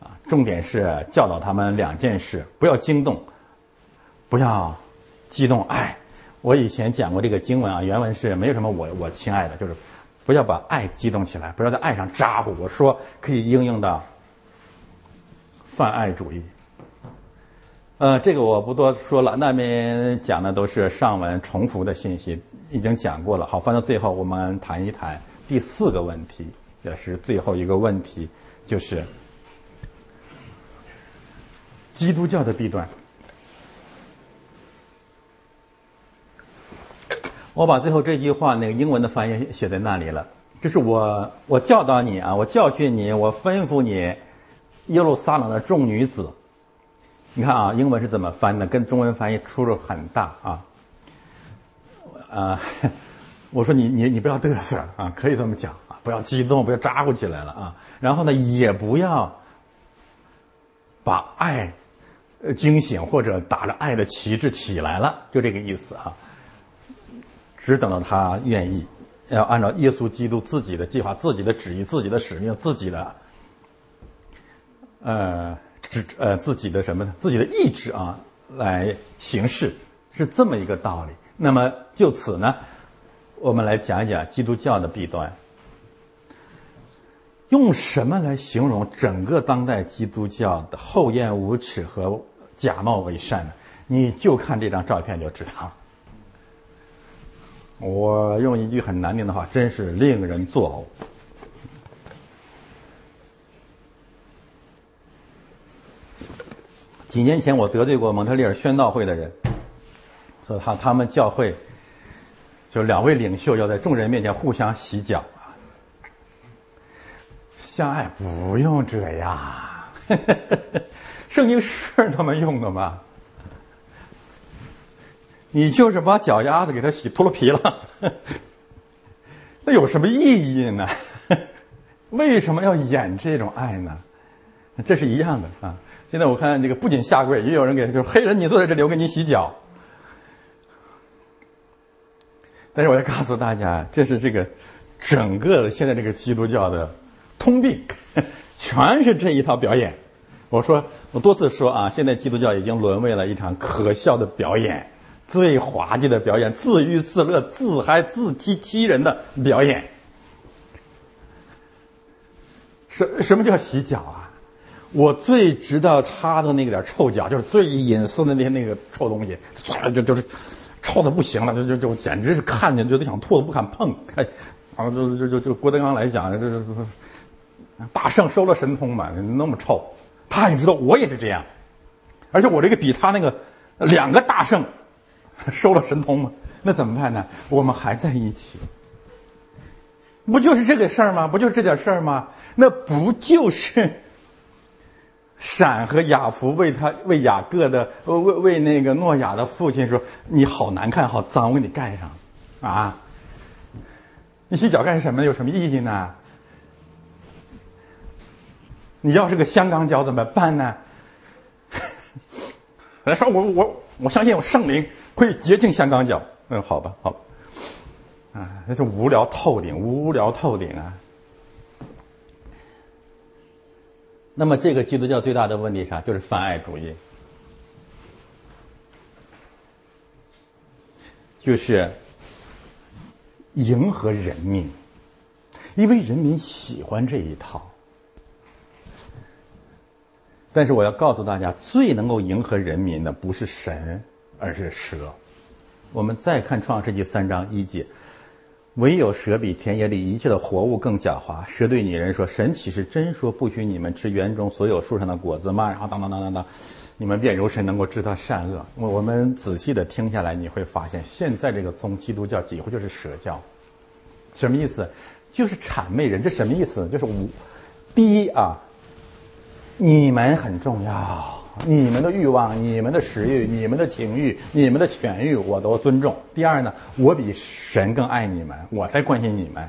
Speaker 2: 啊，重点是教导他们两件事：不要惊动，不要激动爱。我以前讲过这个经文啊，原文是没有什么我我亲爱的，就是不要把爱激动起来，不要在爱上咋呼。我说可以应用到泛爱主义。呃，这个我不多说了，那边讲的都是上文重复的信息，已经讲过了。好，翻到最后，我们谈一谈。第四个问题也是最后一个问题，就是基督教的弊端。我把最后这句话那个英文的翻译写在那里了。这是我我教导你啊，我教训你，我吩咐你，耶路撒冷的众女子。你看啊，英文是怎么翻的？跟中文翻译出入很大啊。啊。我说你你你不要嘚瑟啊，可以这么讲啊，不要激动，不要咋呼起来了啊。然后呢，也不要把爱惊醒或者打着爱的旗帜起来了，就这个意思啊。只等到他愿意，要按照耶稣基督自己的计划、自己的旨意、自己的使命、自己的呃旨呃自己的什么呢？自己的意志啊来行事是这么一个道理。那么就此呢，我们来讲一讲基督教的弊端。用什么来形容整个当代基督教的厚颜无耻和假冒伪善呢？你就看这张照片就知道了。我用一句很难听的话，真是令人作呕。几年前我得罪过蒙特利尔宣道会的人，说他他们教会就两位领袖要在众人面前互相洗脚啊。相爱不用这样，圣经是那么用的吗？你就是把脚丫子给他洗脱了皮了，那有什么意义呢？为什么要演这种爱呢？这是一样的啊！现在我看这个不仅下跪，也有人给就是黑人，你坐在这里，我给你洗脚。但是我要告诉大家，这是这个整个现在这个基督教的。通病，全是这一套表演。我说，我多次说啊，现在基督教已经沦为了一场可笑的表演，最滑稽的表演，自娱自乐、自嗨、自欺欺人的表演。什什么叫洗脚啊？我最知道他的那个点臭脚，就是最隐私的那些那个臭东西，唰就就是臭的不行了，就就就简直是看见就都想吐都不敢碰。哎，然后就就就就郭德纲来讲，这这这。大圣收了神通嘛，那么臭，他也知道我也是这样，而且我这个比他那个两个大圣收了神通嘛，那怎么办呢？我们还在一起，不就是这个事儿吗？不就是这点事儿吗？那不就是闪和雅福为他为雅各的为为那个诺亚的父亲说你好难看好脏，我给你盖上啊！你洗脚干什么？有什么意义呢？你要是个香港脚怎么办呢？来说，我我我相信有圣灵会洁净香港脚。嗯，好吧，好。啊，那是无聊透顶，无聊透顶啊。那么，这个基督教最大的问题啥？就是泛爱主义，就是迎合人民，因为人民喜欢这一套。但是我要告诉大家，最能够迎合人民的不是神，而是蛇。我们再看创世纪三章一节，唯有蛇比田野里一切的活物更狡猾。蛇对女人说：“神岂是真说不许你们吃园中所有树上的果子吗？”然后当当当当当，你们便如神能够知道善恶。我我们仔细的听下来，你会发现，现在这个宗基督教几乎就是蛇教。什么意思？就是谄媚人。这什么意思？就是五，第一啊。你们很重要，你们的欲望、你们的食欲、你们的情欲、你们的权欲，我都尊重。第二呢，我比神更爱你们，我才关心你们。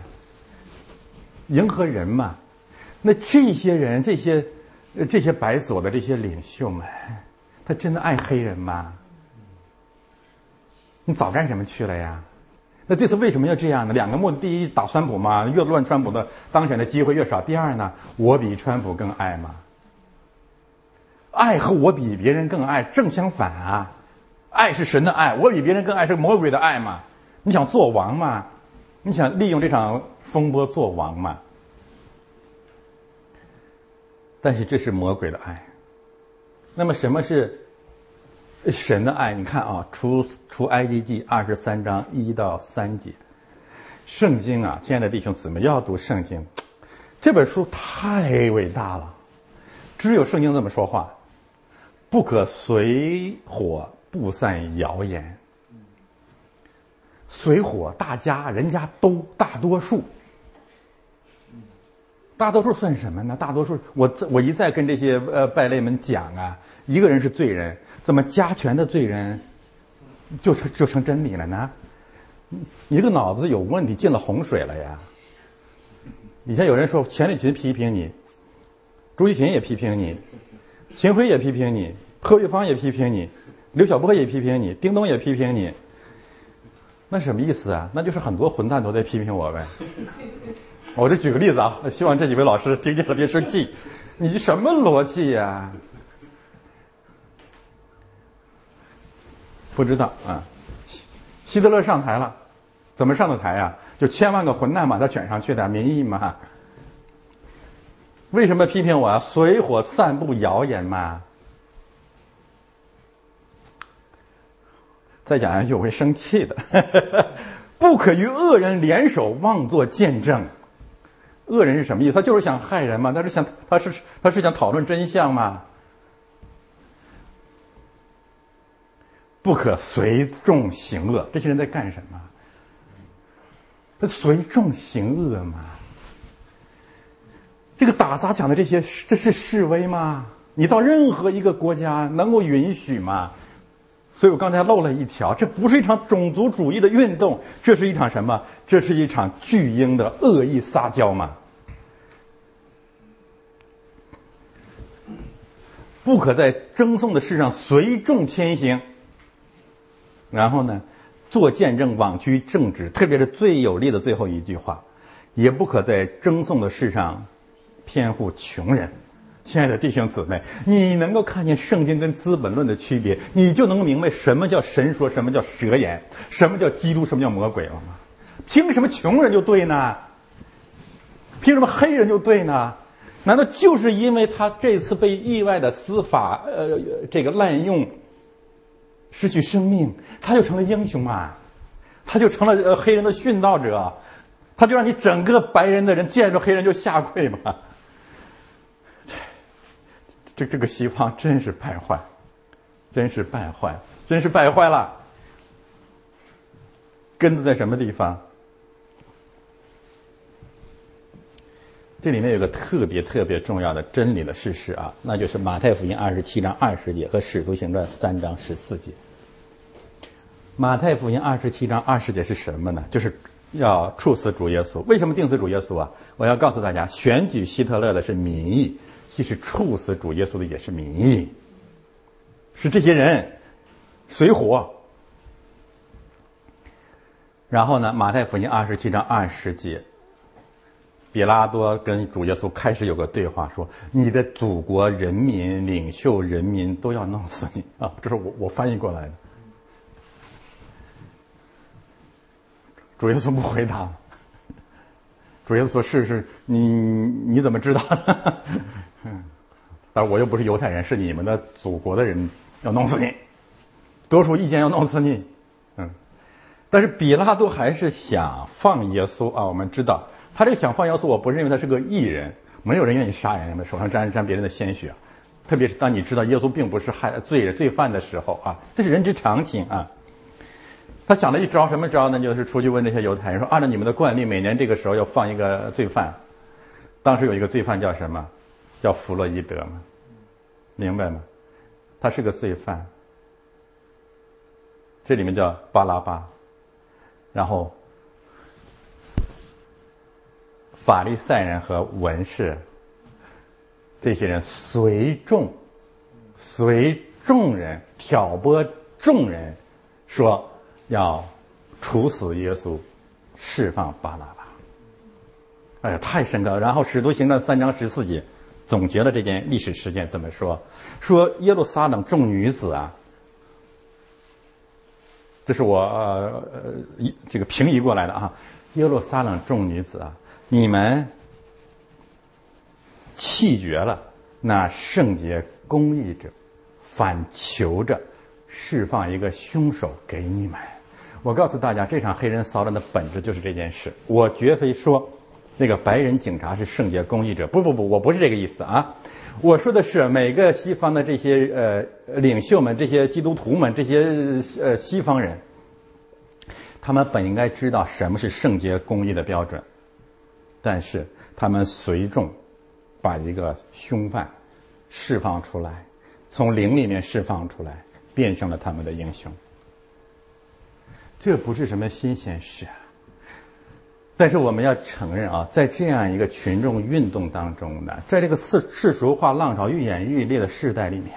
Speaker 2: 迎合人嘛，那这些人、这些、这些白左的这些领袖们，他真的爱黑人吗？你早干什么去了呀？那这次为什么要这样呢？两个目的：第一，打川普嘛，越乱川普的当选的机会越少；第二呢，我比川普更爱嘛。爱和我比别人更爱正相反啊！爱是神的爱，我比别人更爱是魔鬼的爱嘛？你想做王吗？你想利用这场风波做王吗？但是这是魔鬼的爱。那么什么是神的爱？你看啊，出出埃及记二十三章一到三节，圣经啊，亲爱的弟兄姊妹，要读圣经，这本书太伟大了，只有圣经这么说话。不可随火不散谣言。随火，大家人家都大多数，大多数算什么呢？大多数，我我一再跟这些呃败类们讲啊，一个人是罪人，怎么加权的罪人就成就成真理了呢？你这个脑子有问题，进了洪水了呀！以前有人说钱理群批评你，朱一群也批评你。秦晖也批评你，贺玉芳也批评你，刘晓波也批评你，丁东也批评你。那什么意思啊？那就是很多混蛋都在批评我呗。我这举个例子啊，希望这几位老师听见了别生气。你什么逻辑呀？不知道啊。希特勒上台了，怎么上的台呀？就千万个混蛋把他选上去的民意嘛。为什么批评我啊？随火散布谣言嘛。再讲下去我会生气的。不可与恶人联手，妄作见证。恶人是什么意思？他就是想害人嘛？他是想，他是他是想讨论真相吗？不可随众行恶。这些人在干什么？他随众行恶嘛？这个打砸抢的这些，这是示威吗？你到任何一个国家能够允许吗？所以我刚才漏了一条，这不是一场种族主义的运动，这是一场什么？这是一场巨婴的恶意撒娇吗？不可在争讼的事上随众牵行。然后呢，做见证枉居正直，特别是最有力的最后一句话，也不可在争讼的事上偏护穷人。亲爱的弟兄姊妹，你能够看见圣经跟《资本论》的区别，你就能够明白什么叫神说，什么叫蛇言，什么叫基督，什么叫魔鬼了吗？凭什么穷人就对呢？凭什么黑人就对呢？难道就是因为他这次被意外的司法呃这个滥用，失去生命，他就成了英雄吗？他就成了呃黑人的殉道者？他就让你整个白人的人见着黑人就下跪吗？这这个西方真是败坏，真是败坏，真是败坏了。根子在什么地方？这里面有个特别特别重要的真理的事实啊，那就是马太福音二十七章二十节和使徒行传三章十四节。马太福音二十七章二十节是什么呢？就是要处死主耶稣。为什么定死主耶稣啊？我要告诉大家，选举希特勒的是民意。其实处死主耶稣的也是民意，是这些人水火。然后呢，马太福音二十七章二十节，比拉多跟主耶稣开始有个对话，说：“你的祖国人民、领袖人民都要弄死你啊！”这是我我翻译过来的。主耶稣不回答，主耶稣说：“是是，你你怎么知道？”嗯，但我又不是犹太人，是你们的祖国的人要弄死你，多数意见要弄死你。嗯，但是比拉多还是想放耶稣啊。我们知道，他这个想放耶稣，我不认为他是个义人，没有人愿意杀人，手上沾沾别人的鲜血。特别是当你知道耶稣并不是害罪、罪犯的时候啊，这是人之常情啊。他想了一招，什么招呢？就是出去问这些犹太人说：“按照你们的惯例，每年这个时候要放一个罪犯。当时有一个罪犯叫什么？”叫弗洛伊德吗？明白吗？他是个罪犯，这里面叫巴拉巴，然后法利赛人和文士这些人随众随众人挑拨众人说要处死耶稣，释放巴拉巴。哎呀，太深刻了！然后使徒行传三章十四节。总结了这件历史事件，怎么说？说耶路撒冷众女子啊，这是我呃一这个平移过来的啊。耶路撒冷众女子啊，你们弃绝了那圣洁公义者，反求着释放一个凶手给你们。我告诉大家，这场黑人骚乱的本质就是这件事。我绝非说。那个白人警察是圣洁公义者，不不不，我不是这个意思啊！我说的是每个西方的这些呃领袖们、这些基督徒们、这些呃西方人，他们本应该知道什么是圣洁公义的标准，但是他们随众把一个凶犯释放出来，从灵里面释放出来，变成了他们的英雄。这不是什么新鲜事啊！但是我们要承认啊，在这样一个群众运动当中呢，在这个世世俗化浪潮愈演愈烈的时代里面，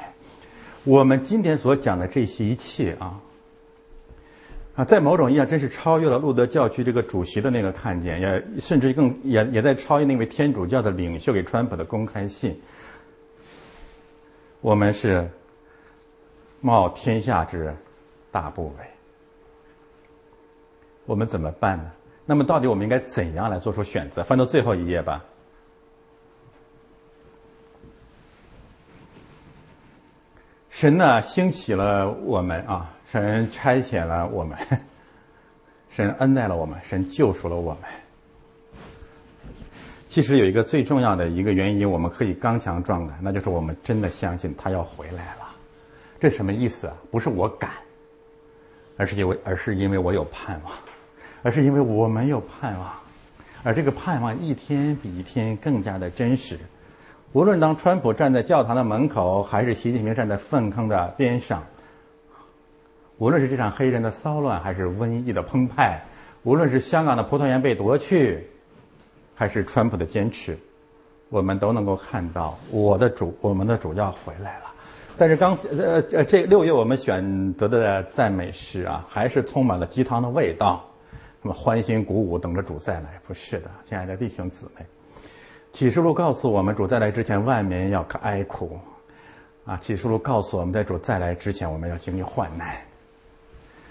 Speaker 2: 我们今天所讲的这些一切啊，啊，在某种意义上真是超越了路德教区这个主席的那个看见，也甚至更也也在超越那位天主教的领袖给川普的公开信。我们是冒天下之大不韪。我们怎么办呢？那么到底我们应该怎样来做出选择？翻到最后一页吧。神呢，兴起了我们啊！神差遣了我们，神恩待了我们，神救赎了我们。其实有一个最重要的一个原因，我们可以刚强壮胆，那就是我们真的相信他要回来了。这什么意思啊？不是我敢，而是因为，而是因为我有盼望。而是因为我们有盼望，而这个盼望一天比一天更加的真实。无论当川普站在教堂的门口，还是习近平站在粪坑的边上，无论是这场黑人的骚乱，还是瘟疫的澎湃，无论是香港的葡萄园被夺去，还是川普的坚持，我们都能够看到我的主，我们的主要回来了。但是刚呃呃这六月我们选择的赞美诗啊，还是充满了鸡汤的味道。那么欢欣鼓舞，等着主再来？不是的，亲爱的弟兄姊妹，启示录告诉我们，主再来之前，万民要哀苦。啊，启示录告诉我们，在主再来之前，我们要经历患难。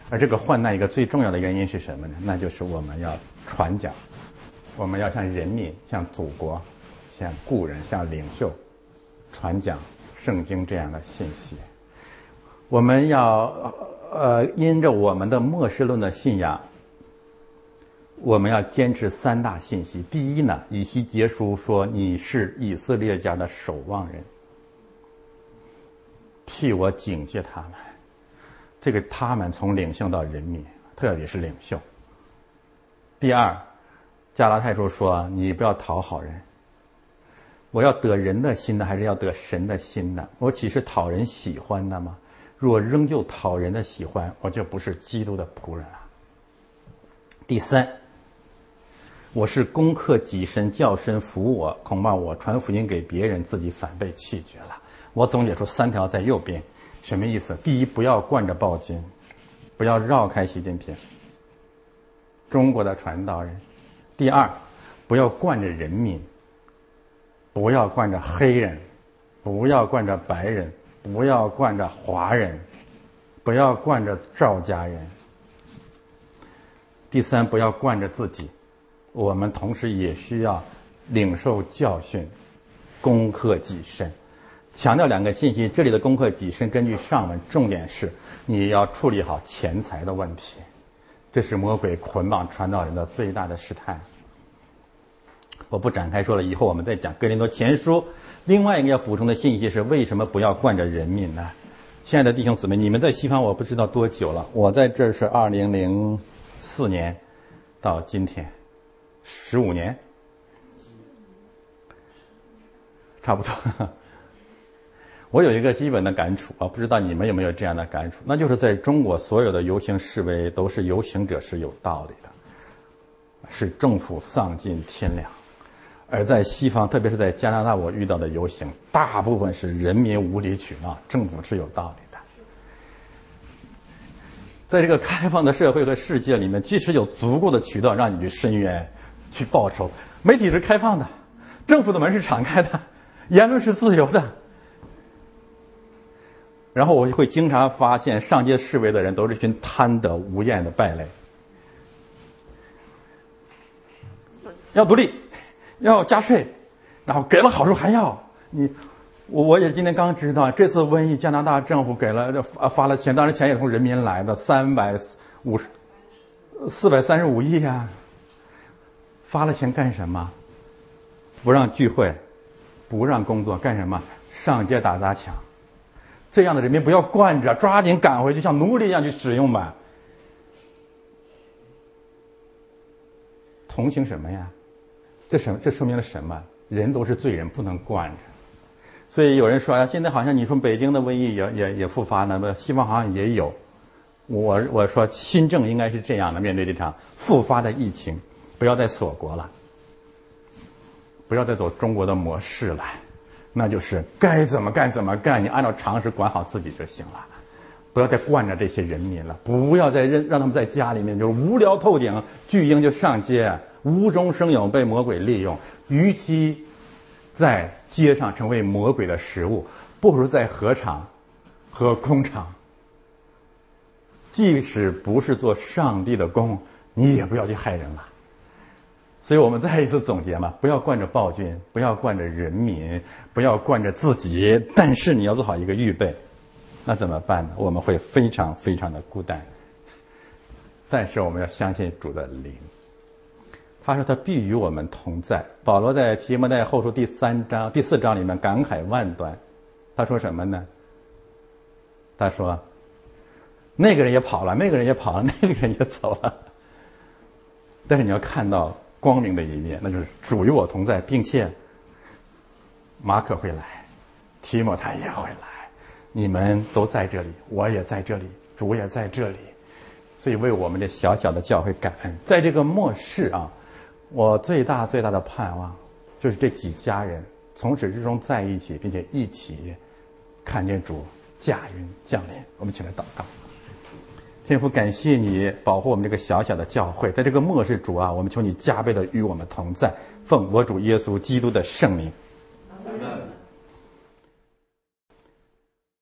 Speaker 2: 而这个患难一个最重要的原因是什么呢？那就是我们要传讲，我们要向人民、向祖国、向故人、向领袖传讲圣经这样的信息。我们要呃，因着我们的末世论的信仰。我们要坚持三大信息。第一呢，以西结书说：“你是以色列家的守望人，替我警戒他们。”这个他们从领袖到人民，特别是领袖。第二，加拉太书说：“你不要讨好人。我要得人的心呢，还是要得神的心呢？我岂是讨人喜欢的吗？若仍旧讨人的喜欢，我就不是基督的仆人了。”第三。我是攻克己身，教身服我，恐怕我传福音给别人，自己反被弃绝了。我总结出三条在右边，什么意思？第一，不要惯着暴君，不要绕开习近平，中国的传道人；第二，不要惯着人民，不要惯着黑人，不要惯着白人，不要惯着华人，不要惯着赵家人；第三，不要惯着自己。我们同时也需要领受教训，攻克己身。强调两个信息：这里的攻克己身，根据上文，重点是你要处理好钱财的问题。这是魔鬼捆绑传道人的最大的试探。我不展开说了，以后我们再讲《格林多前书》。另外一个要补充的信息是：为什么不要惯着人民呢？亲爱的弟兄姊妹，你们在西方我不知道多久了，我在这是二零零四年到今天。十五年，差不多。我有一个基本的感触啊，不知道你们有没有这样的感触？那就是在中国，所有的游行示威都是游行者是有道理的，是政府丧尽天良；而在西方，特别是在加拿大，我遇到的游行，大部分是人民无理取闹，政府是有道理的。在这个开放的社会和世界里面，即使有足够的渠道让你去申冤。去报仇，媒体是开放的，政府的门是敞开的，言论是自由的。然后我就会经常发现，上街示威的人都是一群贪得无厌的败类。要独立，要加税，然后给了好处还要你。我我也今天刚知道，这次瘟疫加拿大政府给了发发了钱，当然钱也从人民来的，三百五十四百三十五亿呀。发了钱干什么？不让聚会，不让工作，干什么？上街打砸抢。这样的人民不要惯着，抓紧赶回去，像奴隶一样去使用吧。同情什么呀？这什这说明了什么？人都是罪人，不能惯着。所以有人说啊，现在好像你说北京的瘟疫也也也复发了，那西方好像也有。我我说新政应该是这样的，面对这场复发的疫情。不要再锁国了，不要再走中国的模式了，那就是该怎么干怎么干，你按照常识管好自己就行了。不要再惯着这些人民了，不要再让让他们在家里面就是无聊透顶，巨婴就上街，无中生有被魔鬼利用。与其在街上成为魔鬼的食物，不如在河场和空场即使不是做上帝的工，你也不要去害人了。所以我们再一次总结嘛，不要惯着暴君，不要惯着人民，不要惯着自己，但是你要做好一个预备。那怎么办呢？我们会非常非常的孤单。但是我们要相信主的灵。他说他必与我们同在。保罗在提摩太后书第三章、第四章里面感慨万端。他说什么呢？他说：“那个人也跑了，那个人也跑了，那个人也走了。但是你要看到光明的一面，那就是主与我同在，并且马可会来，提莫他也会来，你们都在这里，我也在这里，主也在这里。所以为我们这小小的教会感恩。在这个末世啊，我最大最大的盼望就是这几家人从始至终在一起，并且一起。”看见主驾云降临，我们起来祷告。天父感谢你保护我们这个小小的教会。在这个末世主啊我们求你加倍的与我们同在奉我主耶稣基督的圣名。